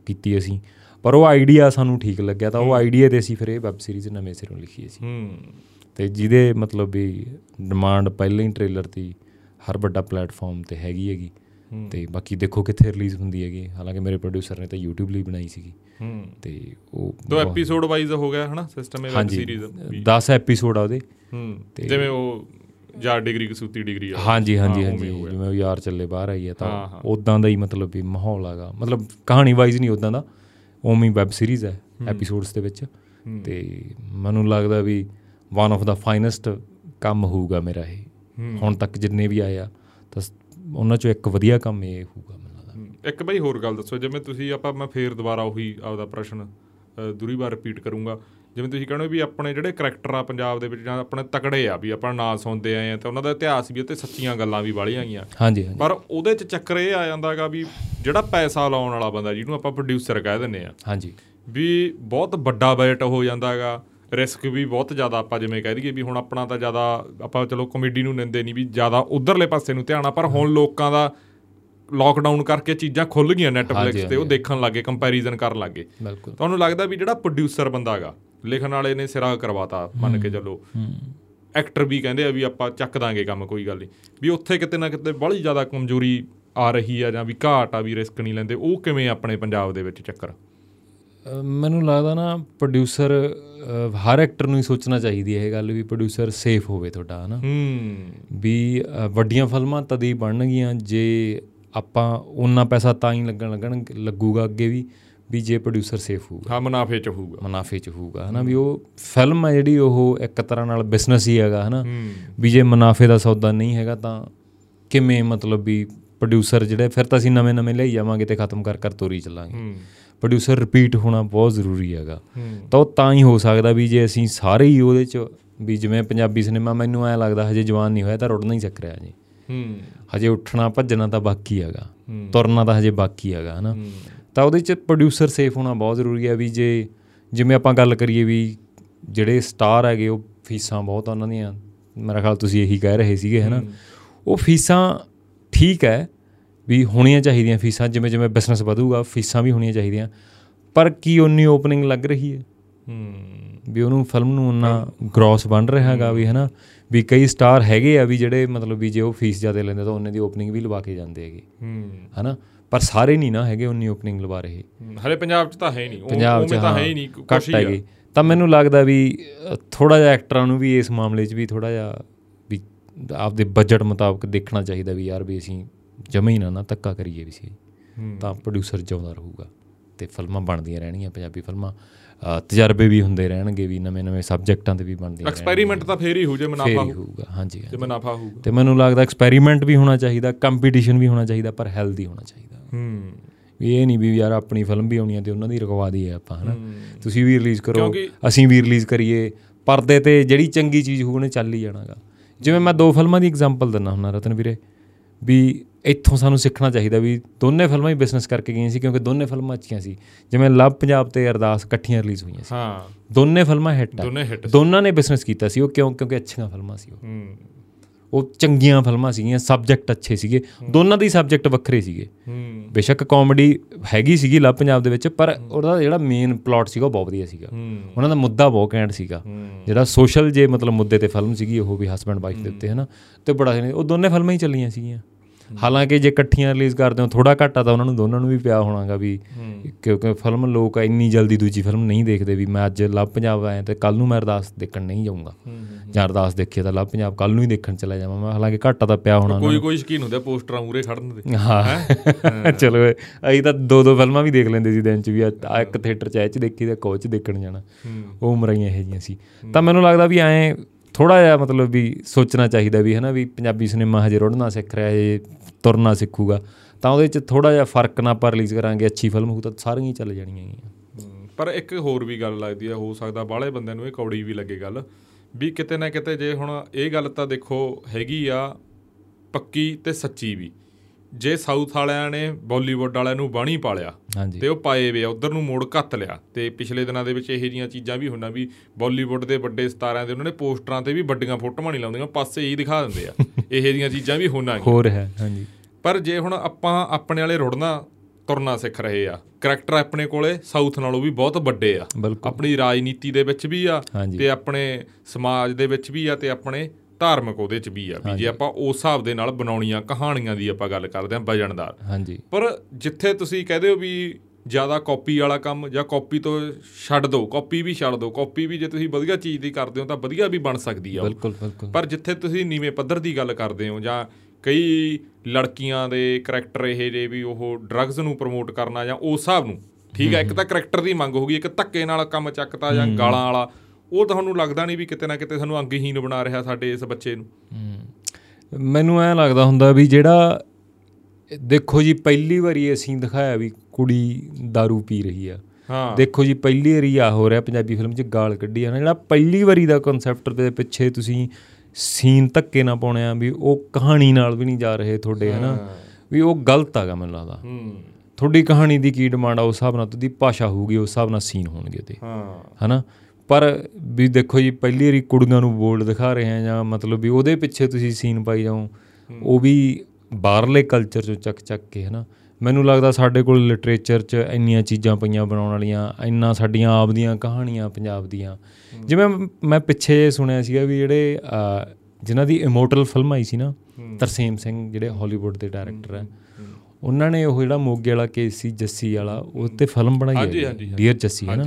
ਕੀਤੀ ਅਸੀਂ ਪਰ ਉਹ ਆਈਡੀਆ ਸਾਨੂੰ ਠੀਕ ਲੱਗਿਆ ਤਾਂ ਉਹ ਆਈਡੀਆ ਤੇ ਅਸੀਂ ਫਿਰ ਇਹ ਵੈਬ ਸੀਰੀਜ਼ ਨਵੇਂ ਸਿਰੋਂ ਲਿਖੀ ਸੀ। ਹੂੰ। ਤੇ ਜਿਹਦੇ ਮਤਲਬ ਵੀ ਡਿਮਾਂਡ ਪਹਿਲਾਂ ਹੀ ਟ੍ਰੇਲਰ ਦੀ ਹਰ ਵੱਡਾ ਪਲੇਟਫਾਰਮ ਤੇ ਹੈਗੀ ਹੈਗੀ। ਤੇ ਬਾਕੀ ਦੇਖੋ ਕਿੱਥੇ ਰਿਲੀਜ਼ ਹੁੰਦੀ ਹੈਗੀ। ਹਾਲਾਂਕਿ ਮੇਰੇ ਪ੍ਰੋਡਿਊਸਰ ਨੇ ਤਾਂ YouTube ਲਈ ਬਣਾਈ ਸੀਗੀ। ਤੇ ਉਹ ਦੋ ਐਪੀਸੋਡ ਵਾਈਜ਼ ਹੋ ਗਿਆ ਹਨਾ? ਸਿਸਟਮ ਇਹ ਵੈਬ ਸੀਰੀਜ਼ 10 ਐਪੀਸੋਡ ਆ ਉਹਦੇ। ਹੂੰ। ਜਿਵੇਂ ਉਹ ਯਾਰ ਡਿਗਰੀ ਕਸੂਤੀ ਡਿਗਰੀ ਆ ਹਾਂਜੀ ਹਾਂਜੀ ਹਾਂਜੀ। ਜਿਵੇਂ ਉਹ ਯਾਰ ਚੱਲੇ ਬਾਹਰ ਆਈ ਹੈ ਤਾਂ। ਉਦਾਂ ਦਾ ਹੀ ਮਤਲਬ ਵੀ ਮਾਹੌਲ ਹੈਗਾ। ਮਤਲਬ ਕਹਾਣੀ ਵਾਈਜ਼ ਨਹੀਂ ਉਦਾਂ ਦਾ। ਉਵੇਂ ਵੈਬ ਸੀਰੀਜ਼ ਹੈ ਐਪੀਸੋਡਸ ਦੇ ਵਿੱਚ। ਤੇ ਮੈਨੂੰ ਲੱਗਦਾ ਵੀ ਵਨ ਆਫ ਦਾ ਫਾਈਨੈਸਟ ਕੰਮ ਹੋਊਗਾ ਮੇਰਾ ਇਹ। ਹੁਣ ਤੱਕ ਜਿੰਨੇ ਵੀ ਆਏ ਆ ਤਾਂ ਉਹਨਾਂ ਚੋਂ ਇੱਕ ਵਧੀਆ ਕੰਮ ਇਹ ਹੋਊਗਾ ਮੈਨੂੰ ਲੱਗਦਾ। ਇੱਕ ਬਈ ਹੋਰ ਗੱਲ ਦੱਸੋ ਜਿਵੇਂ ਤੁਸੀਂ ਆਪਾਂ ਮੈਂ ਫੇਰ ਦੁਬਾਰਾ ਉਹੀ ਆਪਦਾ ਪ੍ਰਸ਼ਨ ਦੂਰੀ ਵਾਰ ਰਿਪੀਟ ਕਰੂੰਗਾ। ਜਿਵੇਂ ਤੁਸੀਂ ਕਹਿੰਦੇ ਵੀ ਆਪਣੇ ਜਿਹੜੇ ਕਰੈਕਟਰ ਆ ਪੰਜਾਬ ਦੇ ਵਿੱਚ ਜਾਂ ਆਪਣੇ ਤਕੜੇ ਆ ਵੀ ਆਪਾਂ ਨਾਂ ਸੁਣਦੇ ਆਏ ਆ ਤੇ ਉਹਨਾਂ ਦਾ ਇਤਿਹਾਸ ਵੀ ਉੱਤੇ ਸੱਚੀਆਂ ਗੱਲਾਂ ਵੀ ਵਾਲੀਆਂ ਗਈਆਂ ਹਾਂਜੀ ਹਾਂਜੀ। ਪਰ ਉਹਦੇ ਚ ਚੱਕਰ ਇਹ ਆ ਜਾਂਦਾਗਾ ਵੀ ਜਿਹੜਾ ਪੈਸਾ ਲਾਉਣ ਵਾਲਾ ਬੰਦਾ ਜਿਹਨੂੰ ਆਪਾਂ ਪ੍ਰੋਡਿਊਸਰ ਕਹਿ ਦਿੰਦੇ ਆ ਹਾਂਜੀ। ਵੀ ਬਹੁਤ ਵੱਡਾ ਬਜਟ ਹੋ ਜਾਂਦਾਗਾ ਰਿਸਕ ਵੀ ਬਹੁਤ ਜ਼ਿਆਦਾ ਆਪਾਂ ਜਿਵੇਂ ਕਹਿ ਦਈਏ ਵੀ ਹੁਣ ਆਪਣਾ ਤਾਂ ਜ਼ਿਆਦਾ ਆਪਾਂ ਚਲੋ ਕਮੇਡੀ ਨੂੰ ਨਿੰਦੇ ਨਹੀਂ ਵੀ ਜ਼ਿਆਦਾ ਉਧਰਲੇ ਪਾਸੇ ਨੂੰ ਧਿਆਨ ਆ ਪਰ ਹੁਣ ਲੋਕਾਂ ਦਾ ਲੋਕਡਾਊਨ ਕਰਕੇ ਚੀਜ਼ਾਂ ਖੁੱਲ ਗਈਆਂ ਨੈਟਫਲਿਕਸ ਤੇ ਉਹ ਦੇਖਣ ਲੱਗੇ ਕੰਪੈਰੀਜ਼ਨ ਕਰਨ ਲੱਗੇ ਤੁਹਾਨੂੰ ਲੱਗਦਾ ਵੀ ਜਿਹੜਾ ਪ੍ਰੋਡਿਊਸਰ ਬੰਦਾ ਹੈਗਾ ਲਿਖਣ ਵਾਲੇ ਨੇ ਸਿਰਾ ਕਰਵਾਤਾ ਮੰਨ ਕੇ ਚੱਲੋ। ਐਕਟਰ ਵੀ ਕਹਿੰਦੇ ਆ ਵੀ ਆਪਾਂ ਚੱਕ ਦਾਂਗੇ ਕੰਮ ਕੋਈ ਗੱਲ ਨਹੀਂ ਵੀ ਉੱਥੇ ਕਿਤੇ ਨਾ ਕਿਤੇ ਬੜੀ ਜ਼ਿਆਦਾ ਕਮਜ਼ੋਰੀ ਆ ਰਹੀ ਆ ਜਾਂ ਵੀ ਘਾਟ ਆ ਵੀ ਰਿਸਕ ਨਹੀਂ ਲੈਂਦੇ ਉਹ ਕਿਵੇਂ ਆਪਣੇ ਪੰਜਾਬ ਦੇ ਵਿੱਚ ਚੱਕਰ? ਮੈਨੂੰ ਲੱਗਦਾ ਨਾ ਪ੍ਰੋਡਿਊਸਰ ਹਰ ਐਕਟਰ ਨੂੰ ਹੀ ਸੋਚਣਾ ਚਾਹੀਦੀ ਹੈ ਇਹ ਗੱਲ ਵੀ ਪ੍ਰੋਡਿਊਸਰ ਸੇਫ ਹੋਵੇ ਤੁਹਾਡਾ ਹਨਾ? ਹੂੰ। ਵੀ ਵੱਡੀਆਂ ਫਿਲਮਾਂ ਤਦ ਹੀ ਬਣਨਗੀਆਂ ਜੇ ਆਪਾਂ ਉਹਨਾਂ ਪੈਸਾ ਤਾਂ ਹੀ ਲੱਗਣ ਲੱਗਣ ਲੱਗੂਗਾ ਅੱਗੇ ਵੀ ਵੀ ਜੇ ਪ੍ਰੋਡਿਊਸਰ ਸੇਫ ਹੋਊਗਾ। ਹਾਂ ਮੁਨਾਫੇ ਚ ਹੋਊਗਾ। ਮੁਨਾਫੇ ਚ ਹੋਊਗਾ ਹਨਾ? ਵੀ ਉਹ ਫਿਲਮ ਹੈ ਜਿਹੜੀ ਉਹ ਇੱਕ ਤਰ੍ਹਾਂ ਨਾਲ ਬਿਜ਼ਨਸ ਹੀ ਹੈਗਾ ਹਨਾ? ਵੀ ਜੇ ਮੁਨਾਫੇ ਦਾ ਸੌਦਾ ਨਹੀਂ ਹੈਗਾ ਤਾਂ ਕਿਵੇਂ ਮਤਲਬ ਵੀ ਪ੍ਰੋਡਿਊਸਰ ਜਿਹੜੇ ਫਿਰ ਤਾਂ ਅਸੀਂ ਨਵੇਂ ਨਵੇਂ ਲਈ ਜਾਵਾਂਗੇ ਤੇ ਖਤਮ ਕਰ ਕਰ ਤੋਰੀ ਚੱਲਾਂਗੇ। ਪ੍ਰੋਡਿਊਸਰ ਰਿਪੀਟ ਹੋਣਾ ਬਹੁਤ ਜ਼ਰੂਰੀ ਹੈਗਾ। ਤਾਂ ਉਹ ਤਾਂ ਹੀ ਹੋ ਸਕਦਾ ਵੀ ਜੇ ਅਸੀਂ ਸਾਰੇ ਹੀ ਉਹਦੇ ਚ ਵੀ ਜਿਵੇਂ ਪੰਜਾਬੀ ਸਿਨੇਮਾ ਮੈਨੂੰ ਐ ਲੱਗਦਾ ਹਜੇ ਜਵਾਨ ਨਹੀਂ ਹੋਇਆ ਤਾਂ ਰੁੜਨਾ ਹੀ ਚੱਕ ਰਿਹਾ ਜੀ। ਹੂੰ। ਹਜੇ ਉੱਠਣਾ ਭੱਜਣਾ ਤਾਂ ਬਾਕੀ ਹੈਗਾ। ਤੁਰਨਾ ਤਾਂ ਹਜੇ ਬਾਕੀ ਹੈਗਾ ਹਨਾ। ਤਾਂ ਉਹਦੇ ਚ ਪ੍ਰੋਡਿਊਸਰ ਸੇਫ ਹੋਣਾ ਬਹੁਤ ਜ਼ਰੂਰੀ ਹੈ ਵੀ ਜੇ ਜਿਵੇਂ ਆਪਾਂ ਗੱਲ ਕਰੀਏ ਵੀ ਜਿਹੜੇ ਸਟਾਰ ਹੈਗੇ ਉਹ ਫੀਸਾਂ ਬਹੁਤ ਉਹਨਾਂ ਦੀਆਂ। ਮੇਰਾ ਖਿਆਲ ਤੁਸੀਂ ਇਹੀ ਕਹਿ ਰਹੇ ਸੀਗੇ ਹਨਾ। ਉਹ ਫੀਸਾਂ ਠੀਕ ਹੈ ਵੀ ਹੋਣੀਆਂ ਚਾਹੀਦੀਆਂ ਫੀਸਾਂ ਜਿਵੇਂ ਜਿਵੇਂ ਬਿਜ਼ਨਸ ਵਧੂਗਾ ਫੀਸਾਂ ਵੀ ਹੋਣੀਆਂ ਚਾਹੀਦੀਆਂ। ਪਰ ਕੀ ਉਨੀ ਓਪਨਿੰਗ ਲੱਗ ਰਹੀ ਹੈ? ਹੂੰ। ਵੀ ਉਹਨੂੰ ਫਿਲਮ ਨੂੰ ਉਹਨਾਂ ਗ੍ਰੋਸ ਬਣ ਰਿਹਾ ਹੈਗਾ ਵੀ ਹਨਾ? ਵੀ ਕਈ ਸਟਾਰ ਹੈਗੇ ਆ ਵੀ ਜਿਹੜੇ ਮਤਲਬ ਵੀ ਜੇ ਉਹ ਫੀਸ ਜ਼ਿਆਦਾ ਲੈਂਦੇ ਤਾਂ ਉਹਨੇ ਦੀ ਓਪਨਿੰਗ ਵੀ ਲਵਾ ਕੇ ਜਾਂਦੇ ਹੈਗੇ। ਹੂੰ। ਹਨਾ? ਪਰ ਸਾਰੇ ਨਹੀਂ ਨਾ ਹੈਗੇ ਉਨੀ ਓਪਨਿੰਗ ਲਵਾ ਰਹੇ। ਹਲੇ ਪੰਜਾਬ ਚ ਤਾਂ ਹੈ ਨਹੀਂ। ਉਹ- ਪੰਜਾਬ ਚ ਤਾਂ ਹਾਂ, ਹੈ ਨਹੀਂ ਕੁਛ ਘੱਟ। ਹੈਗੇ। ਤਾਂ ਮੈਨੂੰ ਲੱਗਦਾ ਵੀ ਥੋੜਾ ਜਿਹਾ ਐਕਟਰਾਂ ਨੂੰ ਵੀ ਇਸ ਮਾਮਲੇ 'ਚ ਵੀ ਥੋੜਾ ਜਿਹਾ ਵੀ ਆਪਦੇ ਬਜਟ ਮੁਤਾਬਕ ਦੇਖਣਾ ਚਾਹੀਦਾ ਵੀ ਯਾਰ ਵੀ ਅਸੀਂ ਜਮਾ ਹੀ ਨਾ ਨਾ ਧੱਕਾ ਕਰੀਏ ਵੀ ਸੀ। ਹੂੰ। ਤਾਂ ਪ੍ਰੋਡਿਊਸਰ ਜਿਉਂਦਾ ਰਹੂਗਾ। ਤੇ ਫਿਲਮਾਂ ਬਣਦੀਆਂ ਰਹਿਣਗੀਆਂ ਪੰਜਾਬੀ ਫਿਲਮਾਂ। ਤਜਰਬੇ ਵੀ ਹੁੰਦੇ ਰਹਿਣਗੇ ਵੀ ਨਵੇਂ-ਨਵੇਂ ਸਬਜੈਕਟਾਂ ਤੇ ਵੀ ਬਣਦੀਆਂ ਐਕਸਪੈਰੀਮੈਂਟ ਤਾਂ ਫੇਰ ਹੀ ਹੋ ਜੇ ਮੁਨਾਫਾ ਹੀ ਹੋ ਹੋਊਗਾ ਹਾਂਜੀ ਹਾਂਜੀ। ਮੁਨਾਫਾ ਹੋਊਗਾ ਤੇ ਮੈਨੂੰ ਲੱਗਦਾ ਐਕਸਪੈਰੀਮੈਂਟ ਵੀ ਹੋਣਾ ਚਾਹੀਦਾ ਕੰਪੀਟੀਸ਼ਨ ਵੀ ਹੋਣਾ ਚਾਹੀਦਾ ਪਰ ਹੈਲਦੀ ਹੋਣਾ ਚਾਹੀਦਾ। ਹੂੰ। ਵੀ ਇਹ ਨਹੀਂ ਵੀ ਯਾਰ ਆਪਣੀ ਫਿਲਮ ਵੀ ਆਉਣੀ ਆ ਤੇ ਉਹਨਾਂ ਦੀ ਰਖਵਾ ਦਈਏ ਆਪਾਂ ਹਨਾ? ਤੁਸੀਂ ਵੀ ਰਿਲੀਜ਼ ਕਰੋ ਕਿਉਂਕਿ- ਅਸੀਂ ਵੀ ਰਿਲੀਜ਼ ਕਰੀਏ। ਪਰਦੇ ਤੇ ਜਿਹੜੀ ਚੰਗੀ ਚੀਜ਼ ਹੋਊ ਉਹਨੇ ਚੱਲ ਹੀ ਜਾਣਾਗਾ। ਜਿਵੇਂ ਮੈਂ ਦੋ ਫਿਲਮਾਂ ਦੀ ਐਗਜ਼ਾਮਪਲ ਦਿੰਦਾ ਹੁੰਦਾ ਰਤਨ ਵੀਰੇ ਵੀ ਇੱਥੋਂ ਸਾਨੂੰ ਸਿੱਖਣਾ ਚਾਹੀਦਾ ਵੀ ਦੋਨੇ ਫਿਲਮਾਂ ਹੀ ਬਿਜ਼ਨਸ ਕਰਕੇ ਗਈਆਂ ਸੀ ਕਿਉਂਕਿ ਦੋਨੇ ਫਿਲਮਾਂ ਅੱਛੀਆਂ ਸੀ। ਜਿਵੇਂ ਲਵ ਪੰਜਾਬ ਤੇ ਅਰਦਾਸ ਇਕੱਠੀਆਂ ਰਿਲੀਜ਼ ਹੋਈਆਂ ਸੀ। ਹਾਂ। ਦੋਨੇ ਫਿਲਮਾਂ ਹਿੱਟ ਆ। ਦੋਨੇ ਹਿੱਟ ਦੋਨਾਂ ਨੇ ਬਿਜ਼ਨਸ ਕੀਤਾ ਸੀ। ਉਹ ਕਿਉਂ? ਕਿਉਂਕਿ ਅੱਛੀਆਂ ਫਿਲਮਾਂ ਸੀ ਉਹ। ਹੂੰ। ਉਹ ਚੰਗੀਆਂ ਫਿਲਮਾਂ ਸੀਗੀਆਂ ਸਬਜੈਕਟ ਅੱਛੇ ਸੀਗੇ। ਦੋਨਾਂ ਦੇ ਸਬਜੈਕਟ ਵੱਖਰੇ ਸੀਗੇ। ਹੂੰ। ਬੇਸ਼ੱਕ ਕਾਮੇਡੀ ਹੈਗੀ ਸੀਗੀ ਲਵ ਪੰਜਾਬ ਦੇ ਵਿੱਚ ਪਰ ਉਹਦਾ ਜਿਹੜਾ ਮੇਨ ਪਲਾਟ ਸੀਗਾ ਉਹ ਬਹੁਤ ਵਧੀਆ ਸੀਗਾ। ਉਹਨਾਂ ਦਾ ਮੁੱਦਾ ਬਹੁਤ ਘੈਂਟ ਸੀਗਾ। ਜਿਹੜਾ ਸੋਸ਼ਲ ਜੇ ਮਤਲਬ ਮੁੱਦੇ ਤੇ ਫਿਲਮ ਸੀਗੀ ਉਹ ਵੀ ਹਸਬੰਡ ਵਾਈਫ ਦੇ ਉੱਤੇ ਹਨਾ? ਤੇ ਬੜਾ ਉਹ ਦੋਨੇ ਫਿਲਮਾਂ ਹੀ ਚੱਲੀਆਂ ਸੀਗੀਆਂ। ਹਾਲਾਂਕਿ ਜੇ ਇਕੱਠੀਆਂ ਰਿਲੀਜ਼ ਕਰਦੇ ਹੋ ਥੋੜਾ ਘਾਟਾ ਤਾਂ ਉਹਨਾਂ ਨੂੰ ਦੋਨਾਂ ਨੂੰ ਵੀ ਪਿਆ ਹੋਣਾਗਾ ਵੀ ਕਿਉਂਕਿ ਫਿਲਮ ਲੋਕ ਇੰਨੀ ਜਲਦੀ ਦੂਜੀ ਫਿਲਮ ਨਹੀਂ ਦੇਖਦੇ ਵੀ ਮੈਂ ਅੱਜ ਲਵ ਪੰਜਾਬ ਆਇਆ ਤੇ ਕੱਲ ਨੂੰ ਮੈਂ ਅਰਦਾਸ ਦੇਖਣ ਨਹੀਂ ਜਾਊਂਗਾ। ਜਾਂ ਅਰਦਾਸ ਦੇਖੀਏ ਤਾਂ ਲਵ ਪੰਜਾਬ ਕੱਲ ਨੂੰ ਹੀ ਦੇਖਣ ਚਲਾ ਜਾਵਾਂ ਮੈਂ ਹਾਲਾਂਕਿ ਘਾਟਾ ਤਾਂ ਪਿਆ ਹੋਣਾ ਕੋਈ ਕੋਈ ਸ਼ਕੀਨ ਹੁੰਦਾ ਪੋਸਟਰਾਂ ਮੂਰੇ ਖੜਨ ਦੇ। ਹਾਂ। ਚਲੋ ਅਸੀਂ ਤਾਂ ਦੋ ਦੋ ਫਿਲਮਾਂ ਵੀ ਦੇਖ ਲੈਂਦੇ ਸੀ ਦਿਨ ਚ ਵੀ ਆ ਇੱਕ ਥੀਏਟਰ ਚ ਐ ਚ ਦੇਖੀ ਤੇ ਕੋਚ ਦੇਖਣ ਜਾਣਾ। ਉਹ ਉਮਰਾਂ ਹੀ ਇਹੋ ਜਿਹੀਆਂ ਸੀ। ਤਾਂ ਮੈਨੂੰ ਲੱਗਦਾ ਵੀ ਐਂ ਥੋੜਾ ਜਿਹਾ ਮਤਲਬ ਵੀ ਸੋਚਣਾ ਚਾਹੀਦਾ ਵੀ ਹਨਾ ਵੀ ਪੰਜਾਬੀ ਸਿਨੇਮਾ ਹਜੇ ਰੁੜਨਾ ਸਿੱਖ ਰਿਹਾ ਹੈ ਤੁਰਨਾ ਸਿੱਖੂਗਾ ਤਾਂ ਉਹਦੇ ਚ ਥੋੜਾ ਜਿਹਾ ਫ਼ਰਕ ਨਾ ਆਪਾਂ ਰਿਲੀਜ਼ ਕਰਾਂਗੇ ਅੱਛੀ ਫਿਲਮ ਹੋਊ ਤਾਂ ਸਾਰੀਆਂ ਹੀ ਚੱਲ ਜਾਣੀਆਂ ਹੈਗੀਆਂ। ਹਮ, ਪਰ ਇੱਕ ਹੋਰ ਵੀ ਗੱਲ ਲੱਗਦੀ ਹੈ ਹੋ ਸਕਦਾ ਬਾਹਲੇ ਬੰਦਿਆਂ ਨੂੰ ਇਹ ਕੌੜੀ ਵੀ ਲੱਗੇ ਗੱਲ ਵੀ ਕਿਤੇ ਨਾ ਕਿਤੇ ਜੇ ਹੁਣ ਇਹ ਗੱਲ ਤਾਂ ਦੇਖੋ ਹੈਗੀ ਆ ਪੱਕੀ ਤੇ ਸੱਚੀ ਵੀ। ਜੇ ਸਾਊਥ ਵਾਲਿਆਂ ਨੇ ਬਾਲੀਵੁੱਡ ਵਾਲਿਆਂ ਨੂੰ ਬਾਣੀ ਪਾਲਿਆ ਤੇ ਉਹ ਪਾਏ ਵੇ ਉਧਰ ਨੂੰ ਮੋੜ ਘੱਤ ਲਿਆ। ਤੇ ਪਿਛਲੇ ਦਿਨਾਂ ਦੇ ਵਿੱਚ ਇਹੋ ਜੀਆਂ ਚੀਜ਼ਾਂ ਵੀ ਹੁੰਨਾ ਵੀ ਬਾਲੀਵੁੱਡ ਦੇ ਵੱਡੇ ਸਤਾਰਿਆਂ ਦੇ ਉਹਨਾਂ ਨੇ ਪੋਸਟਰਾਂ ਤੇ ਵੀ ਵੱਡੀਆਂ ਫੋਟੋਆਂ ਨਹੀਂ ਲਾਉਂਦੀਆਂ ਪਾਸੇ ਹੀ ਦਿਖਾ ਦਿੰਦੇ ਆ। ਇਹੋ ਜੀਆਂ ਚੀਜ਼ਾਂ ਵੀ ਹੋਣਾ ਹੈ ਹਾਂਜੀ। ਪਰ ਜੇ ਹੁਣ ਆਪਾਂ ਆਪਣੇ ਵਾਲੇ ਰੁੜਨਾ ਤੁਰਨਾ ਸਿੱਖ ਰਹੇ ਆ ਕਰੈਕਟਰ ਆਪਣੇ ਕੋਲੇ ਸਾਊਥ ਨਾਲੋਂ ਵੀ ਬਹੁਤ ਵੱਡੇ ਆ। ਆਪਣੀ ਰਾਜਨੀਤੀ ਦੇ ਵਿੱਚ ਵੀ ਆ। ਤੇ ਆਪਣੇ ਸਮਾਜ ਦੇ ਵਿੱਚ ਵੀ ਆ ਤੇ ਆਪਣੇ ਧਾਰਮਿਕ ਉਹਦੇ ਚ ਵੀ ਆ ਵੀ ਜੇ ਆਪਾਂ ਉਸ ਹਿਸਾਬ ਦੇ ਨਾਲ ਬਣਾਉਣੀਆਂ ਕਹਾਣੀਆਂ ਦੀ ਆਪਾਂ ਗੱਲ ਕਰਦੇ ਆਂ ਵਜਨਦਾਰ ਹਾਂਜੀ। ਪਰ ਜਿੱਥੇ ਤੁਸੀਂ ਕਹਦੇ ਹੋ ਵੀ ਜ਼ਿਆਦਾ ਕਾਪੀ ਵਾਲਾ ਕੰਮ ਜਾਂ ਕਾਪੀ ਤੋਂ ਛੱਡ ਦਿਓ ਕਾਪੀ ਵੀ ਛੱਡ ਦਿਓ ਕਾਪੀ ਵੀ ਜੇ ਤੁਸੀਂ ਵਧੀਆ ਚੀਜ਼ ਦੀ ਕਰਦੇ ਹੋ ਤਾਂ ਵਧੀਆ ਵੀ ਬਣ ਸਕਦੀ ਆ। ਬਿਲਕੁਲ ਬਿਲਕੁਲ। ਪਰ ਜਿੱਥੇ ਤੁਸੀਂ ਨੀਵੇਂ ਪੱਧਰ ਦੀ ਗੱਲ ਕਰਦੇ ਹੋ ਜਾਂ ਕਈ ਲੜਕੀਆਂ ਦੇ ਕਰੈਕਟਰ ਇਹ ਜੇ ਵੀ ਉਹ ਡਰੱਗਸ ਨੂੰ ਪ੍ਰਮੋਟ ਕਰਨਾ ਜਾਂ ਉਸ ਹਿਸਾਬ ਨੂੰ ਠੀਕ ਹੈ ਇੱਕ ਤਾਂ ਕਰੈਕਟਰ ਦੀ ਮੰਗ ਹੋਗੀ ਇੱਕ ਧੱਕੇ ਨਾਲ ਕੰਮ ਚੱਕਤਾ ਜਾਂ ਗਾਲਾਂ ਵਾਲਾ ਉਹ ਤੁਹਾਨੂੰ ਲੱਗਦਾ ਨਹੀਂ ਵੀ ਕਿਤੇ ਨਾ ਕਿਤੇ ਸਾਨੂੰ ਅੰਗਹੀਨ ਬਣਾ ਰਿਹਾ ਸਾਡੇ ਇਸ ਬੱਚੇ ਨੂੰ। ਮੈਨੂੰ ਐ ਲੱਗਦਾ ਹੁੰਦਾ ਵੀ ਜਿਹੜਾ ਦੇਖੋ ਜੀ ਪਹਿਲੀ ਵਾਰੀ ਅਸੀਂ ਦਿਖਾਇਆ ਵੀ ਕੁੜੀ दारू ਪੀ ਰਹੀ ਆ। ਹਾਂ। ਦੇਖੋ ਜੀ ਪਹਿਲੀ ਵਾਰੀ ਆ ਹੋ ਰਿਹਾ ਪੰਜਾਬੀ ਫਿਲਮ 'ਚ ਗਾਲ ਕੱਢੀ ਆ ਨਾ। ਜਿਹੜਾ ਪਹਿਲੀ ਵਾਰੀ ਦਾ ਕਨਸੈਪਟ ਦੇ ਪਿੱਛੇ ਤੁਸੀਂ ਸੀਨ ਧੱਕੇ ਨਾ ਪਾਉਣੇ ਆ ਵੀ ਉਹ ਕਹਾਣੀ ਨਾਲ ਵੀ ਨਹੀਂ ਜਾ ਰਹੇ ਤੁਹਾਡੇ ਹਨਾ? ਵੀ ਉਹ ਗਲਤ ਆਗਾ ਮੈਨੂੰ ਲੱਗਦਾ। ਹੂੰ। ਤੁਹਾਡੀ ਕਹਾਣੀ ਦੀ ਕੀ ਡਿਮਾਂਡ ਆ ਉਸ ਹਿਸਾਬ ਨਾਲ ਤੁਹਾਡੀ ਭਾਸ਼ਾ ਹੋਊਗੀ ਉਸ ਹਿਸਾਬ ਨਾਲ ਸੀਨ ਹੋਣਗੇ ਤੇ ਹਾਂ। ਹਨਾ? ਪਰ ਵੀ ਦੇਖੋ ਜੀ ਪਹਿਲੀ ਵਾਰੀ ਕੁੜੀਆਂ ਨੂੰ ਬੋਲਡ ਦਿਖਾ ਰਹੇ ਆ ਜਾਂ ਮਤਲਬ ਵੀ ਉਹਦੇ ਪਿੱਛੇ ਤੁਸੀਂ ਸੀਨ ਪਾਈ ਜਾਓ ਉਹ ਵੀ ਬਾਹਰਲੇ ਕਲਚਰ ਚੋਂ ਚੱਕ ਚੱਕ ਕੇ ਹਨਾ। ਮੈਨੂੰ ਲੱਗਦਾ ਸਾਡੇ ਕੋਲ ਲਿਟਰੇਚਰ 'ਚ ਇੰਨੀਆਂ ਚੀਜ਼ਾਂ ਪਈਆਂ ਬਣਾਉਣ ਵਾਲੀਆਂ ਇੰਨਾ ਸਾਡੀਆਂ ਆਪ ਦੀਆਂ ਕਹਾਣੀਆਂ ਪੰਜਾਬ ਦੀਆਂ। ਜਿਵੇਂ ਮੈਂ ਪਿੱਛੇ ਸੁਣਿਆ ਸੀਗਾ ਵੀ ਜਿਹੜੇ ਜਿਨ੍ਹਾਂ ਦੀ ਇਮੋਰਟਲ ਫਿਲਮ ਆਈ ਸੀ ਨਾ ਤਰਸੇਮ ਸਿੰਘ ਜਿਹੜੇ ਹਾਲੀਵੁੱਡ ਦੇ ਡਾਇਰੈਕਟਰ ਹੈ ਉਹਨਾਂ ਨੇ ਉਹ ਜਿਹੜਾ ਮੋਗੇ ਵਾਲਾ ਕੇਸ ਸੀ ਜੱਸੀ ਵਾਲਾ ਉਹ ਤੇ ਫਿਲਮ ਬਣਾਈ ਹੈ। ਡੀਅਰ ਜੱਸੀ ਹੈ ਨਾ।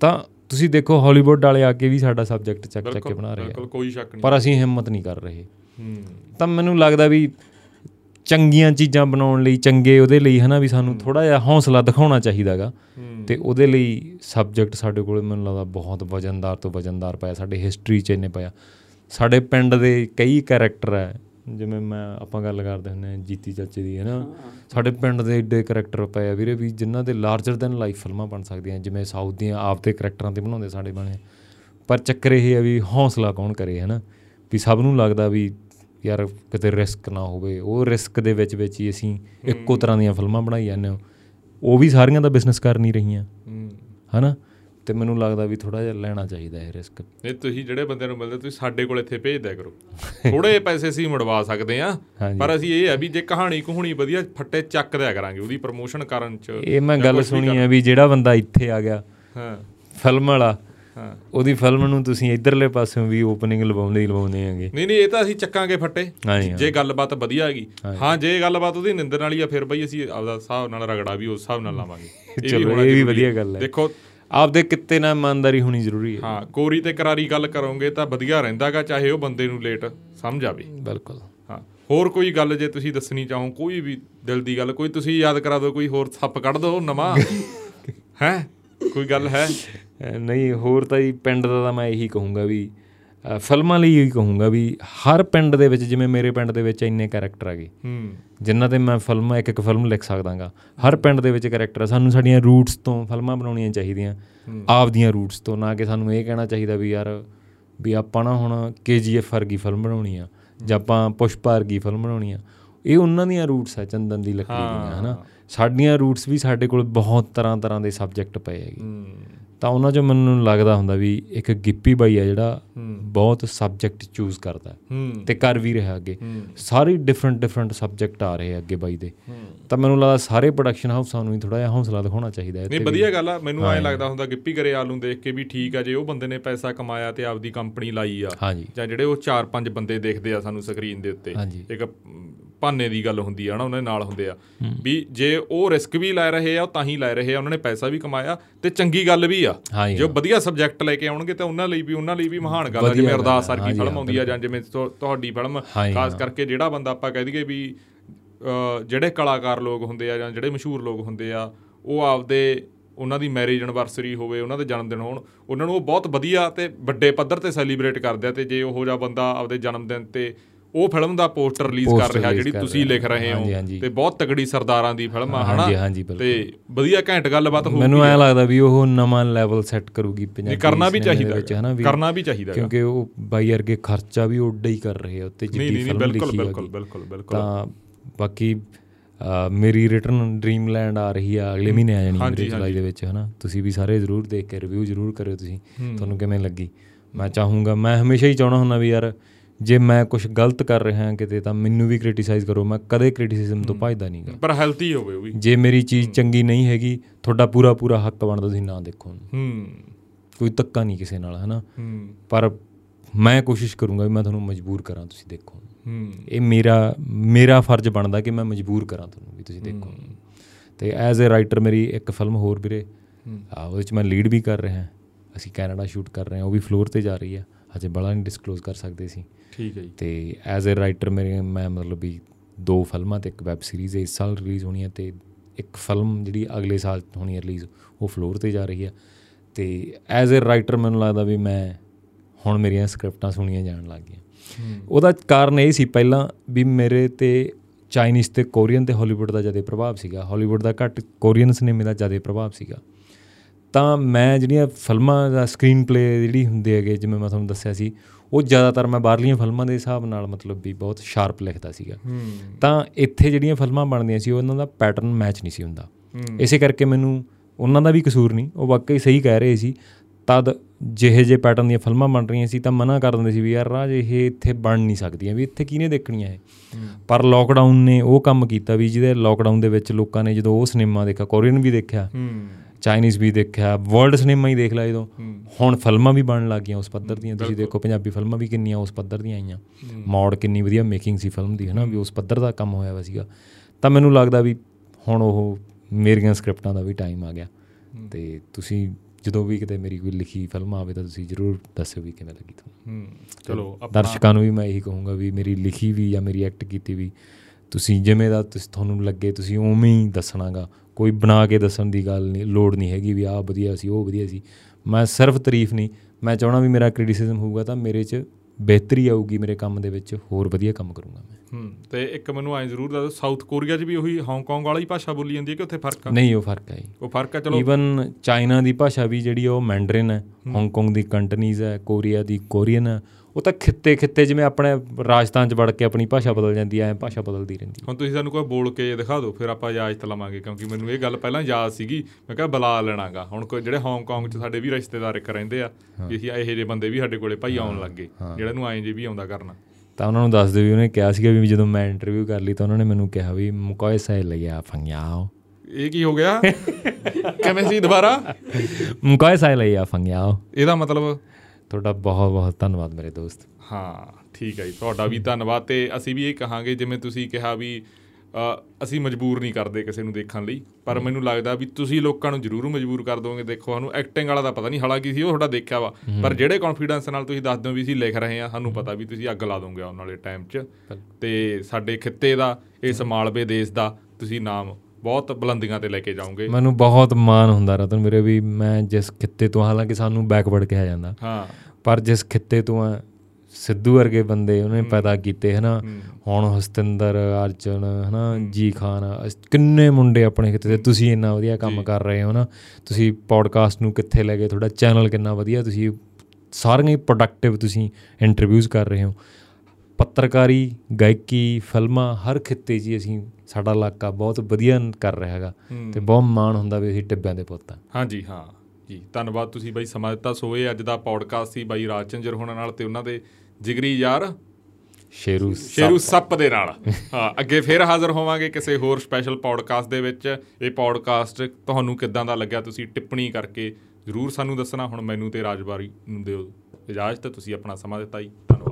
ਤਾਂ ਤੁਸੀਂ ਦੇਖੋ ਹਾਲੀਵੁੱਡ ਵਾਲੇ ਆ ਕੇ ਵੀ ਸਾਡਾ ਸਬਜੈਕਟ ਚੱਕ ਚੱਕ ਕੇ ਬਣਾ ਰਹੇ ਆ। ਬਿਲਕੁਲ ਕੋਈ ਸ਼ੱਕ ਨਹੀਂ। ਪਰ ਅਸੀਂ ਹਿੰਮਤ ਨਹੀਂ ਕਰ ਰਹੇ। ਹੂੰ। ਤਾਂ ਮੈਨੂੰ ਲੱਗਦਾ ਵੀ ਚੰਗੀਆਂ ਚੀਜ਼ਾਂ ਬਣਾਉਣ ਲਈ ਚੰਗੇ ਉਹਦੇ ਲਈ ਹਨਾ ਵੀ ਸਾਨੂੰ ਥੋੜਾ ਜਿਹਾ ਹੌਸਲਾ ਦਿਖਾਉਣਾ ਚਾਹੀਦਾਗਾ। ਤੇ ਉਹਦੇ ਲਈ ਸਬਜੈਕਟ ਸਾਡੇ ਕੋਲ ਮੈਨੂੰ ਲੱਗਦਾ ਬਹੁਤ ਵਜਨਦਾਰ ਤੋਂ ਵਜਨਦਾਰ ਪਿਆ ਸਾਡੇ ਹਿਸਟਰੀ 'ਚ ਇੰਨੇ ਪਿਆ। ਸਾਡੇ ਪਿੰਡ ਦੇ ਕਈ ਕੈਰੈਕਟਰ ਹੈ ਜਿਵੇਂ ਮੈਂ ਆਪਾਂ ਗੱਲ ਕਰਦੇ ਹੁੰਦੇ ਹਾਂ ਜੀਤੀ ਚਾਚੇ ਦੀ ਹੈ ਨਾ ਸਾਡੇ ਪਿੰਡ ਦੇ ਏਡੇ ਕੈਰੈਕਟਰ ਪਏ ਆ ਵੀਰੇ ਵੀ ਜਿਨ੍ਹਾਂ ਦੇ ਲਾਰਜਰ ਦੈਨ ਲਾਈਫ ਫਿਲਮਾਂ ਬਣ ਸਕਦੀਆਂ ਜਿਵੇਂ ਸਾਊਥ ਦੀਆਂ ਆਪ ਦੇ ਕੈਰੈਕਟਰਾਂ ਤੇ ਬਣਾਉਂਦੇ ਸਾਡੇ ਬਣੇ। ਪਰ ਚੱਕਰ ਇਹ ਹੈ ਵੀ ਹੌਸਲਾ ਕੌਣ ਕਰੇ ਹੈ ਨਾ ਵੀ ਸਭ ਨੂੰ ਲੱਗਦਾ ਵੀ ਯਾਰ ਕਿਤੇ ਰਿਸਕ ਨਾ ਹੋਵੇ। ਉਹ ਰਿਸਕ ਦੇ ਵਿੱਚ ਵਿੱਚ ਹੀ ਅਸੀਂ ਇੱਕੋ ਤਰ੍ਹਾਂ ਦੀਆਂ ਫਿਲਮਾਂ ਬਣਾਈ ਜਾਂਦੇ ਹਾਂ। ਉਹ ਵੀ ਸਾਰੀਆਂ ਦਾ ਬਿਜ਼ਨਸ ਕਰ ਨਹੀਂ ਰਹੀਆਂ। ਹਨਾ? ਤੇ ਮੈਨੂੰ ਲੱਗਦਾ ਵੀ ਥੋੜਾ ਜਿਹਾ ਲੈਣਾ ਚਾਹੀਦਾ ਇਹ ਰਿਸਕ ਇਹ ਤੁਸੀਂ ਜਿਹੜੇ ਬੰਦੇ ਨੂੰ ਮਿਲਦੇ ਤੁਸੀਂ ਸਾਡੇ ਕੋਲ ਇੱਥੇ ਭੇਜ ਦਿਆ ਕਰੋ। ਥੋੜੇ ਪੈਸੇ ਅਸੀਂ ਮੁੜਵਾ ਸਕਦੇ ਆ। ਪਰ ਅਸੀਂ ਇਹ ਆ ਵੀ ਜੇ ਕਹਾਣੀ ਕਹਾਣੀ ਵਧੀਆ ਫੱਟੇ ਚੱਕ ਦਿਆ ਕਰਾਂਗੇ ਉਹਦੀ ਪ੍ਰਮੋਸ਼ਨ ਕਰਨ ਚ ਇਹ ਮੈਂ ਗੱਲ ਸੁਣੀ ਹੈ ਵੀ ਜਿਹੜਾ ਬੰਦਾ ਇੱਥੇ ਆ ਗਿਆ ਹਾਂ। ਫਿਲਮ ਵਾਲਾ ਹਾਂ। ਉਹਦੀ ਫਿਲਮ ਨੂੰ ਤੁਸੀਂ ਇਧਰਲੇ ਪਾਸਿਓਂ ਵੀ ਓਪਨਿੰਗ ਲਵਾਉਂਦੇ ਹੀ ਲਵਾਉਂਦੇ ਆਂਗੇ ਨਹੀਂ ਨਹੀਂ ਇਹ ਤਾਂ ਅਸੀਂ ਚੱਕਾਂਗੇ ਫੱਟੇ। ਜੇ ਗੱਲਬਾਤ ਵਧੀਆ ਹੈਗੀ। ਹਾਂ ਜੇ ਗੱਲਬਾਤ ਉਹਦੀ ਨਿੰਦਰ ਵਾਲੀ ਆ ਫਿਰ ਬਈ ਅਸੀਂ ਆਪਦਾ ਹਿਸਾਬ ਨਾਲ ਰਗੜਾ ਵੀ ਉਸ ਹਿਸਾਬ ਨਾਲ ਲਾਵਾਂਗੇ। ਚਲੋ, ਇਹ ਵੀ ਵਧੀਆ ਗੱਲ ਹੈ। ਦੇਖੋ ਆਪਦੇ ਕਿੱਤੇ ਨਾਲ ਇਮਾਨਦਾਰੀ ਹੋਣੀ ਜ਼ਰੂਰੀ ਹੈ। ਹਾਂ ਕੋਰੀ ਤੇ ਕਰਾਰੀ ਗੱਲ ਕਰੋਗੇ ਤਾਂ ਵਧੀਆ ਰਹਿੰਦਾਗਾ ਚਾਹੇ ਉਹ ਬੰਦੇ ਨੂੰ ਲੇਟ ਸਮਝ ਆਵੇ। ਬਿਲਕੁਲ। ਹਾਂ ਹੋਰ ਕੋਈ ਗੱਲ ਜੇ ਤੁਸੀਂ ਦੱਸਣੀ ਚਾਹੋ ਕੋਈ ਵੀ ਦਿਲ ਦੀ ਗੱਲ ਕੋਈ ਤੁਸੀਂ ਯਾਦ ਕਰਾ ਦਿਓ ਕੋਈ ਹੋਰ ਸੱਪ ਕੱਢ ਦਿਓ ਨਵਾਂ। ਹੈ? ਕੋਈ ਗੱਲ ਹੈ? ਨਹੀਂ ਹੋਰ ਤਾਂ ਜੀ ਪਿੰਡ ਦਾ ਤਾਂ ਮੈਂ ਇਹੀ ਕਹੂੰਗਾ ਵੀ ਫਿਲਮਾਂ ਲਈ ਇਹੀ ਕਹੂੰਗਾ ਵੀ ਹਰ ਪਿੰਡ ਦੇ ਵਿੱਚ ਜਿਵੇਂ ਮੇਰੇ ਪਿੰਡ ਦੇ ਵਿੱਚ ਇੰਨੇ ਕੈਰੈਕਟਰ ਹੈਗੇ। ਹੂੰ। ਜਿਨ੍ਹਾਂ ਤੇ ਮੈਂ ਫਿਲਮ ਇੱਕ ਇੱਕ ਫਿਲਮ ਲਿਖ ਸਕਦਾਗਾ। ਹਰ ਪਿੰਡ ਦੇ ਵਿੱਚ ਕੈਰੈਕਟਰ ਸਾਨੂੰ ਸਾਡੀਆਂ ਰੂਟਸ ਤੋਂ ਫਿਲਮਾਂ ਬਣਾਉਣੀਆਂ ਚਾਹੀਦੀਆਂ। ਆਪਦੀਆਂ ਰੂਟਸ ਤੋਂ ਨਾ ਕਿ ਸਾਨੂੰ ਇਹ ਕਹਿਣਾ ਚਾਹੀਦਾ ਵੀ ਯਾਰ ਵੀ ਆਪਾਂ ਨਾ ਹੁਣ ਕੇਜੀਐਫ ਵਰਗੀ ਫਿਲਮ ਬਣਾਉਣੀ ਆ ਜਾਂ ਆਪਾਂ ਪੁਸ਼ਪਾ ਵਰਗੀ ਫਿਲਮ ਬਣਾਉਣੀ ਆ। ਇਹ ਉਹਨਾਂ ਦੀਆਂ ਰੂਟਸ ਆ ਚੰਦਨ ਦੀ ਲੱਕੜੀ ਦੀਆਂ ਹਨਾ? ਸਾਡੀਆਂ ਰੂਟਸ ਵੀ ਸਾਡੇ ਕੋਲ ਬਹੁਤ ਤਰ੍ਹਾਂ ਤਰ੍ਹਾਂ ਦੇ ਸਬਜੈਕਟ ਪਏ ਹੈਗੇ। ਹੂੰ। ਤਾਂ ਉਹਨਾਂ 'ਚ ਮੈਨੂੰ ਲੱਗਦਾ ਹੁੰਦਾ ਵੀ ਇੱਕ ਗਿੱਪੀ ਬਾਈ ਆ ਜਿਹੜਾ ਬਹੁਤ ਸਬਜੈਕਟ ਚੂਜ਼ ਕਰਦਾ। ਤੇ ਕਰ ਵੀ ਰਿਹਾ ਅੱਗੇ। ਸਾਰੇ ਡਿਫਰੈਂਟ ਡਿਫਰੈਂਟ ਸਬਜੈਕਟ ਆ ਰਹੇ ਅੱਗੇ ਬਾਈ ਦੇ। ਤਾਂ ਮੈਨੂੰ ਲੱਗਦਾ ਸਾਰੇ ਪ੍ਰੋਡਕਸ਼ਨ ਹਾਊਸਾਂ ਨੂੰ ਹੀ ਥੋੜਾ ਜਿਹਾ ਹੌਸਲਾ ਦਿਖਾਉਣਾ ਚਾਹੀਦਾ ਹੈ ਨਹੀਂ ਵਧੀਆ ਗੱਲ ਆ। ਮੈਨੂੰ ਐਂ ਲੱਗਦਾ ਹੁੰਦਾ ਗਿੱਪੀ ਗਰੇਵਾਲ ਨੂੰ ਦੇਖ ਕੇ ਵੀ ਠੀਕ ਆ ਜੇ ਉਹ ਬੰਦੇ ਨੇ ਪੈਸਾ ਕਮਾਇਆ ਤੇ ਆਪਦੀ ਕੰਪਨੀ ਲਾਈ ਆ। ਜਾਂ ਜਿਹੜੇ ਉਹ 4-5 ਬੰਦੇ ਦੇਖਦੇ ਆ ਸਾਨੂੰ ਸਕਰੀਨ ਦੇ ਉੱਤੇ। ਇੱਕ ਭਾਨੇ ਦੀ ਗੱਲ ਹੁੰਦੀ ਆ ਨਾ ਉਹਨਾਂ ਦੇ ਨਾਲ ਹੁੰਦੇ ਆ। ਵੀ ਜੇ ਉਹ ਰਿਸਕ ਵੀ ਲੈ ਰਹੇ ਆ ਤਾਂ ਹੀ ਲੈ ਰਹੇ ਆ ਉਹਨਾਂ ਨੇ ਪੈਸਾ ਵੀ ਕਮਾਇਆ ਤੇ ਚੰਗੀ ਗੱਲ ਵੀ ਆ। ਜੇ। ਵਧੀਆ ਸਬਜੈਕਟ ਲੈ ਕੇ ਆਉਣਗੇ ਤਾਂ ਉਹਨਾਂ ਲਈ ਵੀ ਉਹਨਾਂ ਲਈ ਵੀ ਮਹਾਨ ਗੱਲ ਆ ਜਿਵੇਂ ਅਰਦਾਸ ਆ, ਵਰਗੀ ਹਾਂਜੀ, ਫਿਲਮ ਆਉਂਦੀ ਆ ਜਾਂ ਜਿਵੇਂ ਤੁਹਾ- ਤੁਹਾਡੀ ਫਿਲਮ ਖਾਸ। ਕਰਕੇ ਜਿਹੜਾ ਬੰਦਾ ਆਪਾਂ ਕਹਿ ਦਈਏ ਵੀ ਜਿਹੜੇ ਕਲਾਕਾਰ ਲੋਕ ਹੁੰਦੇ ਆ ਜਾਂ ਜਿਹੜੇ ਮਸ਼ਹੂਰ ਲੋਕ ਹੁੰਦੇ ਆ ਉਹ ਆਪਦੇ ਉਹਨਾਂ ਦੀ ਮੈਰਿਜ ਐਨਵਰਸਰੀ ਹੋਵੇ ਉਹਨਾਂ ਦੇ ਜਨਮ ਦਿਨ ਹੋਣ ਉਹਨਾਂ ਨੂੰ ਉਹ ਬਹੁਤ ਵਧੀਆ ਤੇ ਵੱਡੇ ਪੱਧਰ ਤੇ ਸੈਲੀਬ੍ਰੇਟ ਕਰਦੇ ਆ ਤੇ ਜੇ ਉਹੋ ਜਿਹਾ ਬੰਦਾ ਆਪਦੇ ਜਨਮ ਦਿਨ ਤੇ ਉਹ ਫਿਲਮ ਦਾ ਪੋਸਟਰ ਰਿਲੀਜ਼ ਕਰ ਰਿਹਾ ਜਿਹੜੀ ਤੁਸੀਂ। ਲਿਖ ਰਹੇ ਹੋ। ਤੇ ਬਹੁਤ ਤਗੜੀ ਸਰਦਾਰਾਂ ਦੀ ਫਿਲਮ ਆ ਹਨਾ? ਬਿਲਕੁਲ। ਤੇ ਵਧੀਆ ਘੈਂਟ ਗੱਲਬਾਤ ਹੋਊਗੀ। ਮੈਨੂੰ ਐ ਲੱਗਦਾ ਵੀ ਉਹ ਨਵਾਂ ਲੈਵਲ ਸੈੱਟ ਕਰੂਗੀ ਪੰਜਾਬੀ ਕਰਨਾ ਵੀ ਚਾਹੀਦਾ ਕਰਨਾ ਵੀ ਚਾਹੀਦਾ। ਕਿਉਂਕਿ ਉਹ ਬਾਈ ਵਰਗੇ ਖਰਚਾ ਵੀ ਉੱਡਾ ਹੀ ਕਰ ਰਹੇ ਆ ਉੱਤੇ ਨਹੀਂ ਫਿਲਮ ਬਿਲਕੁਲ ਲਿਖੀ ਬਿਲਕੁਲ ਹੈਗੀ। ਬਿਲਕੁਲ ਬਿਲਕੁਲ। ਤਾਂ ਬਾਕੀ ਮੇਰੀ ਰਿਟਰਨ ਡ੍ਰੀਮਲੈਂਡ ਆ ਰਹੀ ਆ ਅਗਲੇ ਮਹੀਨੇ ਆ ਜਾਣੀ ਮੇਰੇ ਜੁਲਾਈ ਦੇ ਵਿੱਚ ਹਨਾ? ਤੁਸੀਂ ਵੀ ਸਾਰੇ ਜ਼ਰੂਰ ਦੇਖ ਕੇ ਰਿਵਿਊ ਜ਼ਰੂਰ ਕਰਿਓ ਤੁਸੀਂ। ਤੁਹਾਨੂੰ ਕਿਵੇਂ ਲੱਗੀ? ਮੈਂ ਚਾਹੂੰਗਾ ਮੈਂ ਹਮੇਸ਼ਾ ਹੀ ਚਾਹਣਾ ਹੁੰਦਾ ਵੀ ਯਾਰ ਜੇ ਮੈਂ ਕੁਝ ਗਲਤ ਕਰ ਰਿਹਾ ਹਾਂ ਕਿਤੇ ਤਾਂ ਮੈਨੂੰ ਵੀ ਕ੍ਰਿਟਿਸਾਈਜ਼ ਕਰੋ। ਮੈਂ ਕਦੇ ਕ੍ਰਿਟਿਸਿਜ਼ਮ ਤੋਂ ਭੱਜਦਾ ਨਹੀਂਗਾ ਪਰ ਹੈਲਥੀ ਹੋਵੇ ਉਹ ਵੀ। ਜੇ ਮੇਰੀ ਚੀਜ਼ ਚੰਗੀ ਨਹੀਂ ਹੈਗੀ ਤੁਹਾਡਾ ਪੂਰਾ ਪੂਰਾ ਹੱਕ ਬਣਦਾ ਤੁਸੀਂ ਨਾ ਦੇਖੋ। ਹੂੰ। ਕੋਈ ਧੱਕਾ ਨਹੀਂ ਕਿਸੇ ਨਾਲ ਹਨਾ? ਹੂੰ। ਪਰ ਮੈਂ ਕੋਸ਼ਿਸ਼ ਕਰੂੰਗਾ ਵੀ ਮੈਂ ਤੁਹਾਨੂੰ ਮਜਬੂਰ ਕਰਾਂ ਤੁਸੀਂ ਦੇਖੋ। ਹੂੰ। ਇਹ ਮੇਰਾ ਮੇਰਾ ਫਰਜ਼ ਬਣਦਾ ਕਿ ਮੈਂ ਮਜਬੂਰ ਕਰਾਂ ਤੁਹਾਨੂੰ ਵੀ ਤੁਸੀਂ ਦੇਖੋ। ਤੇ ਐਜ਼ ਅ ਰਾਈਟਰ ਮੇਰੀ ਇੱਕ ਫਿਲਮ ਹੋਰ ਵੀਰੇ। ਆ ਉਹਦੇ ਚ ਮੈਂ ਲੀਡ ਵੀ ਕਰ ਰਿਹਾ। ਅਸੀਂ ਕੈਨੇਡਾ ਸ਼ੂਟ ਕਰ ਰਹੇ ਹਾਂ ਉਹ ਵੀ ਫਲੋਰ ਤੇ ਜਾ ਰਹੀ ਆ। ਅਜੇ ਬੜਾ ਨਹੀਂ ਡਿਸਕਲੋਜ਼ ਕਰ ਸਕਦੇ ਸੀ ਠੀਕ ਹੈ ਜੀ। ਤੇ ਐਜ਼ ਅ ਰਾਈਟਰ ਮੇਰੇ ਮੈਂ ਮਤਲਬ ਵੀ ਦੋ ਫਿਲਮਾਂ ਤੇ ਇੱਕ ਵੈਬ ਸੀਰੀਜ਼ ਇਸ ਸਾਲ ਰਿਲੀਜ਼ ਹੋਣੀ ਹੈ ਤੇ ਇੱਕ ਫਿਲਮ ਜਿਹੜੀ ਅਗਲੇ ਸਾਲ ਹੋਣੀ ਹੈ ਰਿਲੀਜ਼ ਉਹ ਫਲੋਰ ਤੇ ਜਾ ਰਹੀ ਹੈ। ਤੇ ਐਜ਼ ਅ ਰਾਈਟਰ ਮੈਨੂੰ ਲੱਗਦਾ ਵੀ ਮੈਂ ਹੁਣ ਮੇਰੀਆਂ ਸਕ੍ਰਿਪਟਾਂ ਸੁਣੀਆਂ ਜਾਣ ਲੱਗ ਗਈਆਂ। ਉਹਦਾ ਕਾਰਨ ਇਹ ਸੀ ਪਹਿਲਾਂ ਵੀ ਮੇਰੇ ਤੇ ਚਾਈਨੀਜ਼ ਤੇ ਕੋਰੀਅਨ ਤੇ ਹਾਲੀਵੁੱਡ ਦਾ ਜ਼ਿਆਦਾ ਪ੍ਰਭਾਵ ਸੀਗਾ। ਹਾਲੀਵੁੱਡ ਦਾ ਘੱਟ ਕੋਰੀਅਨ ਸਿਨੇਮੇ ਦਾ ਜ਼ਿਆਦਾ ਪ੍ਰਭਾਵ ਸੀਗਾ। ਤਾਂ ਮੈਂ ਜਿਹੜੀਆਂ ਫਿਲਮਾਂ ਦਾ ਸਕਰੀਨ ਪਲੇ ਜਿਹੜੀ ਹੁੰਦੇ ਹੈਗੇ ਜਿਵੇਂ ਮੈਂ ਤੁਹਾਨੂੰ ਦੱਸਿਆ ਸੀ ਉਹ ਜ਼ਿਆਦਾਤਰ ਮੈਂ ਬਾਹਰਲੀਆਂ ਫਿਲਮਾਂ ਦੇ ਹਿਸਾਬ ਨਾਲ ਮਤਲਬ ਵੀ ਬਹੁਤ ਸ਼ਾਰਪ ਲਿਖਦਾ ਸੀਗਾ। ਤਾਂ ਇੱਥੇ ਜਿਹੜੀਆਂ ਫਿਲਮਾਂ ਬਣਦੀਆਂ ਸੀ ਉਹਨਾਂ ਦਾ ਪੈਟਰਨ ਮੈਚ ਨਹੀਂ ਸੀ ਹੁੰਦਾ। ਇਸੇ ਕਰਕੇ ਮੈਨੂੰ ਉਹਨਾਂ ਦਾ ਵੀ ਕਸੂਰ ਨਹੀਂ ਉਹ ਵਾਕਈ ਸਹੀ ਕਹਿ ਰਹੇ ਸੀ। ਤਦ ਜਿਹੇ ਜੇ ਪੈਟਰਨ ਦੀਆਂ ਫਿਲਮਾਂ ਬਣ ਰਹੀਆਂ ਸੀ ਤਾਂ ਮਨਾ ਕਰ ਦਿੰਦੇ ਸੀ ਵੀ ਯਾਰ ਰਾਜ ਇਹ ਇੱਥੇ ਬਣ ਨਹੀਂ ਸਕਦੀਆਂ ਵੀ ਇੱਥੇ ਕਿਹਨੇ ਦੇਖਣੀਆਂ ਇਹ? ਪਰ ਲੋਕਡਾਊਨ ਨੇ ਉਹ ਕੰਮ ਕੀਤਾ ਵੀ ਜਿਹਦੇ ਲੋਕਡਾਊਨ ਦੇ ਵਿੱਚ ਲੋਕਾਂ ਨੇ ਜਦੋਂ ਉਹ ਸਿਨੇਮਾ ਦੇਖਿਆ ਕੋਰੀਅਨ ਵੀ ਦੇਖਿਆ। ਚਾਈਨੀਜ਼ ਵੀ ਦੇਖਿਆ ਵਰਲਡ ਸਿਨੇਮਾ ਹੀ ਦੇਖ ਲਿਆ ਜਦੋਂ। ਹੁਣ ਫਿਲਮਾਂ ਵੀ ਬਣਨ ਲੱਗ ਗਈਆਂ ਉਸ ਪੱਧਰ ਦੀਆਂ। ਤੁਸੀਂ ਦੇਖੋ ਪੰਜਾਬੀ ਫਿਲਮਾਂ ਵੀ ਕਿੰਨੀਆਂ ਉਸ ਪੱਧਰ ਦੀਆਂ ਆਈਆਂ। ਮੌੜ ਕਿੰਨੀ ਵਧੀਆ ਮੇਕਿੰਗ ਸੀ ਫਿਲਮ ਦੀ ਹਨਾ ਵੀ ਉਸ ਪੱਧਰ ਦਾ ਕੰਮ ਹੋਇਆ ਵਾ ਸੀਗਾ। ਤਾਂ ਮੈਨੂੰ ਲੱਗਦਾ ਵੀ ਹੁਣ ਉਹ ਮੇਰੀਆਂ ਸਕ੍ਰਿਪਟਾਂ ਦਾ ਵੀ ਟਾਈਮ ਆ ਗਿਆ। ਤੇ ਤੁਸੀਂ ਜਦੋਂ ਵੀ ਕਿਤੇ ਮੇਰੀ ਕੋਈ ਲਿਖੀ ਫਿਲਮ ਆਵੇ ਤਾਂ ਤੁਸੀਂ ਜ਼ਰੂਰ ਦੱਸਿਓ ਵੀ ਕਿਵੇਂ ਲੱਗੀ ਤੁਹਾਨੂੰ। ਚਲੋ ਦਰਸ਼ਕਾਂ ਨੂੰ ਵੀ ਮੈਂ ਇਹੀ ਕਹੂੰਗਾ ਵੀ ਮੇਰੀ ਲਿਖੀ ਵੀ ਜਾਂ ਮੇਰੀ ਐਕਟ ਕੀਤੀ ਵੀ ਤੁਸੀਂ ਜਿਵੇਂ ਦਾ ਤੁਹਾਨੂੰ ਲੱਗੇ ਤੁਸੀਂ ਉਵੇਂ ਹੀ ਦੱਸਣਾਗਾ। ਕੋਈ ਬਣਾ ਕੇ ਦੱਸਣ ਦੀ ਗੱਲ ਨਹੀਂ ਲੋੜ ਨਹੀਂ ਹੈਗੀ ਵੀ ਆਹ ਵਧੀਆ ਸੀ ਉਹ ਵਧੀਆ ਸੀ। ਮੈਂ ਸਿਰਫ ਤਾਰੀਫ ਨਹੀਂ ਮੈਂ ਚਾਹਣਾ ਵੀ ਮੇਰਾ ਕ੍ਰਿਟਿਸਿਜ਼ਮ ਹੋਊਗਾ ਤਾਂ ਮੇਰੇ 'ਚ ਬਿਹਤਰੀ ਆਊਗੀ ਮੇਰੇ ਕੰਮ ਦੇ ਵਿੱਚ ਹੋਰ ਵਧੀਆ ਕੰਮ ਕਰੂੰਗਾ ਮੈਂ। ਹੂੰ ਤੇ ਇੱਕ ਮੈਨੂੰ ਐਂ ਜ਼ਰੂਰ ਦੱਸੋ ਸਾਊਥ ਕੋਰੀਆ 'ਚ ਵੀ ਉਹੀ ਹਾਂਗਕਾਂਗ ਵਾਲੀ ਭਾਸ਼ਾ ਬੋਲੀ ਜਾਂਦੀ ਹੈ ਕਿ ਉੱਥੇ ਫ਼ਰਕ ਆ? ਨਹੀਂ ਉਹ ਫ਼ਰਕ ਹੈ ਜੀ। ਉਹ ਫ਼ਰਕ ਆ ਚਲੋ। ਈਵਨ ਚਾਈਨਾ ਦੀ ਭਾਸ਼ਾ ਵੀ ਜਿਹੜੀ ਆ ਉਹ ਮੈਂਡਰਿਨ ਹੈ। ਹਾਂਗਕਾਂਗ ਦੀ ਕੰਟਨੀਜ਼ ਹੈ ਕੋਰੀਆ ਦੀ ਕੋਰੀਅਨ ਹੈ। ਉਹ ਤਾਂ ਖਿੱਤੇ ਖਿੱਤੇ ਜਿਵੇਂ ਆਪਣੇ ਰਾਜਸਥਾਨ 'ਚ ਵੜ ਕੇ ਆਪਣੀ ਭਾਸ਼ਾ ਬਦਲ ਜਾਂਦੀ ਐ ਭਾਸ਼ਾ ਬਦਲਦੀ ਰਹਿੰਦੀ ਹੁਣ ਤੁਸੀਂ ਸਾਨੂੰ ਕੋਈ ਬੋਲ ਕੇ ਦਿਖਾ ਦਿਓ ਫਿਰ ਆਪਾਂ ਇਜਾਜ਼ਤ ਲਵਾਂਗੇ ਕਿਉਂਕਿ ਮੈਨੂੰ ਇਹ ਗੱਲ ਪਹਿਲਾਂ ਯਾਦ ਸੀਗੀ ਮੈਂ ਕਿਹਾ ਬੁਲਾ ਲੈਣਾਗਾ। ਹੁਣ ਕੋਈ ਜਿਹੜੇ ਹਾਂਗਕਾਂਗ 'ਚ ਸਾਡੇ ਵੀ ਰਿਸ਼ਤੇਦਾਰ ਇੱਕ ਰਹਿੰਦੇ ਆ ਅਸੀਂ ਇਹੋ ਜਿਹੇ ਬੰਦੇ ਵੀ ਸਾਡੇ ਕੋਲੇ ਭਾਈ ਆਉਣ ਲੱਗੇ ਜਿਹੜਾ ਨੂੰ ਐਂ ਜੇ ਵੀ ਆਉਂਦਾ ਕਰਨਾ। ਤਾਂ ਉਹਨਾਂ ਨੂੰ ਦੱਸ ਦਿਓ ਵੀ ਉਹਨੇ ਕਿਹਾ ਸੀਗਾ ਵੀ ਜਦੋਂ ਮੈਂ ਇੰਟਰਵਿਊ ਕਰ ਲਈ ਤਾਂ ਉਹਨਾਂ ਨੇ ਮੈਨੂੰ ਕਿਹਾ ਵੀ ਮੁਕੋਏ ਸਹਿ ਲਿਆ ਫੰਗਿਆਓ। ਇਹ ਕੀ ਹੋ ਗਿਆ? ਕਿਵੇਂ ਸੀ ਦੁਬਾਰਾ? ਮੁਕੋਏ ਸਹਿ ਲਿਆ ਫੰਗਿਆਓ। ਇਹਦਾ ਮਤਲਬ ਤੁਹਾਡਾ ਬਹੁਤ ਬਹੁਤ ਧੰਨਵਾਦ ਮੇਰੇ ਦੋਸਤ। ਹਾਂ ਠੀਕ ਹੈ ਜੀ ਤੁਹਾਡਾ ਵੀ ਧੰਨਵਾਦ ਤੇ ਅਸੀਂ ਵੀ ਇਹ ਕਹਾਂਗੇ ਜਿਵੇਂ ਤੁਸੀਂ ਕਿਹਾ ਵੀ ਅਸੀਂ ਮਜਬੂਰ ਨਹੀਂ ਕਰਦੇ ਕਿਸੇ ਨੂੰ ਦੇਖਣ ਲਈ ਪਰ ਮੈਨੂੰ ਲੱਗਦਾ ਵੀ ਤੁਸੀਂ ਲੋਕਾਂ ਨੂੰ ਜ਼ਰੂਰ ਮਜਬੂਰ ਕਰ ਦੋਗੇ। ਦੇਖੋ ਸਾਨੂੰ ਐਕਟਿੰਗ ਵਾਲਾ ਤਾਂ ਪਤਾ ਨਹੀਂ ਹਾਲਾਂਕਿ ਸੀ ਉਹ ਤੁਹਾਡਾ ਦੇਖਿਆ ਵਾ ਪਰ ਜਿਹੜੇ ਕੌਨਫੀਡੈਂਸ ਨਾਲ ਤੁਸੀਂ ਦੱਸਦੇ ਹੋ ਵੀ ਅਸੀਂ ਲਿਖ ਰਹੇ ਹਾਂ ਸਾਨੂੰ ਪਤਾ ਵੀ ਤੁਸੀਂ ਅੱਗ ਲਾ ਦੋਗੇ ਆਉਣ ਵਾਲੇ ਟਾਈਮ 'ਚ। ਤੇ ਸਾਡੇ ਖਿੱਤੇ ਦਾ ਇਸ ਮਾਲਵੇ ਦੇਸ਼ ਦਾ ਤੁਸੀਂ ਨਾਮ ਬਹੁਤ ਬੁਲੰਦੀਆਂ ਤੇ ਲੈ ਕੇ ਜਾਓਗੇ। ਮੈਨੂੰ ਬਹੁਤ ਮਾਣ ਹੁੰਦਾ ਰਤਨ ਮੇਰੇ ਵੀ ਮੈਂ ਜਿਸ ਖਿੱਤੇ ਤੋਂ ਹਾਲਾਂਕਿ ਸਾਨੂੰ ਬੈਕਵਰਡ ਕਿਹਾ ਜਾਂਦਾ। ਹਾਂ। ਪਰ ਜਿਸ ਖਿੱਤੇ ਤੋਂ ਆ ਸਿੱਧੂ ਵਰਗੇ ਬੰਦੇ ਉਹਨੇ ਪੈਦਾ ਕੀਤੇ ਹਨਾ। ਹੁਣ ਹਸਤਿੰਦਰ ਅਰਜਨ ਹਨਾ ਜੀ ਖਾਨ ਕਿੰਨੇ ਮੁੰਡੇ ਆਪਣੇ ਖਿੱਤੇ ਤੇ ਤੁਸੀਂ ਇੰਨਾ ਵਧੀਆ ਕੰਮ ਕਰ ਰਹੇ ਹੋ ਨਾ ਤੁਸੀਂ ਪੋਡਕਾਸਟ ਨੂੰ ਕਿੱਥੇ ਲੈ ਗਏ? ਤੁਹਾਡਾ ਚੈਨਲ ਕਿੰਨਾ ਵਧੀਆ। ਤੁਸੀਂ ਸਾਰੀਆਂ ਹੀ ਪ੍ਰੋਡਕਟਿਵ ਤੁਸੀਂ ਇੰਟਰਵਿਊਜ਼ ਕਰ ਰਹੇ ਹੋ। ਪੱਤਰਕਾਰੀ ਗਾਇਕੀ ਫਿਲਮਾਂ ਹਰ ਖਿੱਤੇ 'ਚ ਹੀ ਅਸੀਂ ਸਾਡਾ ਇਲਾਕਾ ਬਹੁਤ ਵਧੀਆ ਕਰ ਰਿਹਾ ਹੈਗਾ ਤੇ ਬਹੁਤ ਮਾਣ ਹੁੰਦਾ ਵੀ ਅਸੀਂ ਟਿੱਬਿਆਂ ਦੇ ਪੁੱਤ ਆ ਹਾਂਜੀ ਹਾਂ। ਜੀ ਧੰਨਵਾਦ ਤੁਸੀਂ ਬਾਈ ਸਮਾਂ ਦਿੱਤਾ ਸੋ ਇਹ ਅੱਜ ਦਾ ਪੌਡਕਾਸਟ ਸੀ ਬਾਈ ਰਾਜਚੰਦਰ ਹੋਣਾ ਨਾਲ ਤੇ ਉਹਨਾਂ ਦੇ ਜਿਗਰੀ ਯਾਰ ਸ਼ੇਰੂ ਸ਼ੇਰੂ ਸੱਪ। ਦੇ ਨਾਲ। ਹਾਂ ਅੱਗੇ ਫੇਰ ਹਾਜ਼ਰ ਹੋਵਾਂਗੇ ਕਿਸੇ ਹੋਰ ਸਪੈਸ਼ਲ ਪੌਡਕਾਸਟ ਦੇ ਵਿੱਚ। ਇਹ ਪੌਡਕਾਸਟ ਤੁਹਾਨੂੰ ਕਿੱਦਾਂ ਦਾ ਲੱਗਿਆ ਤੁਸੀਂ ਟਿੱਪਣੀ ਕਰਕੇ ਜਰੂਰ ਸਾਨੂੰ ਦੱਸਣਾ। ਹੁਣ ਮੈਨੂੰ ਤੇ ਰਾਜਬਾਰੀ ਨੂੰ ਦਿਓ ਇਜਾਜ਼ਤ ਤੁਸੀਂ ਆਪਣਾ ਸਮਾਂ ਦਿੱਤਾ ਜੀ। ਧੰਨਵਾਦ।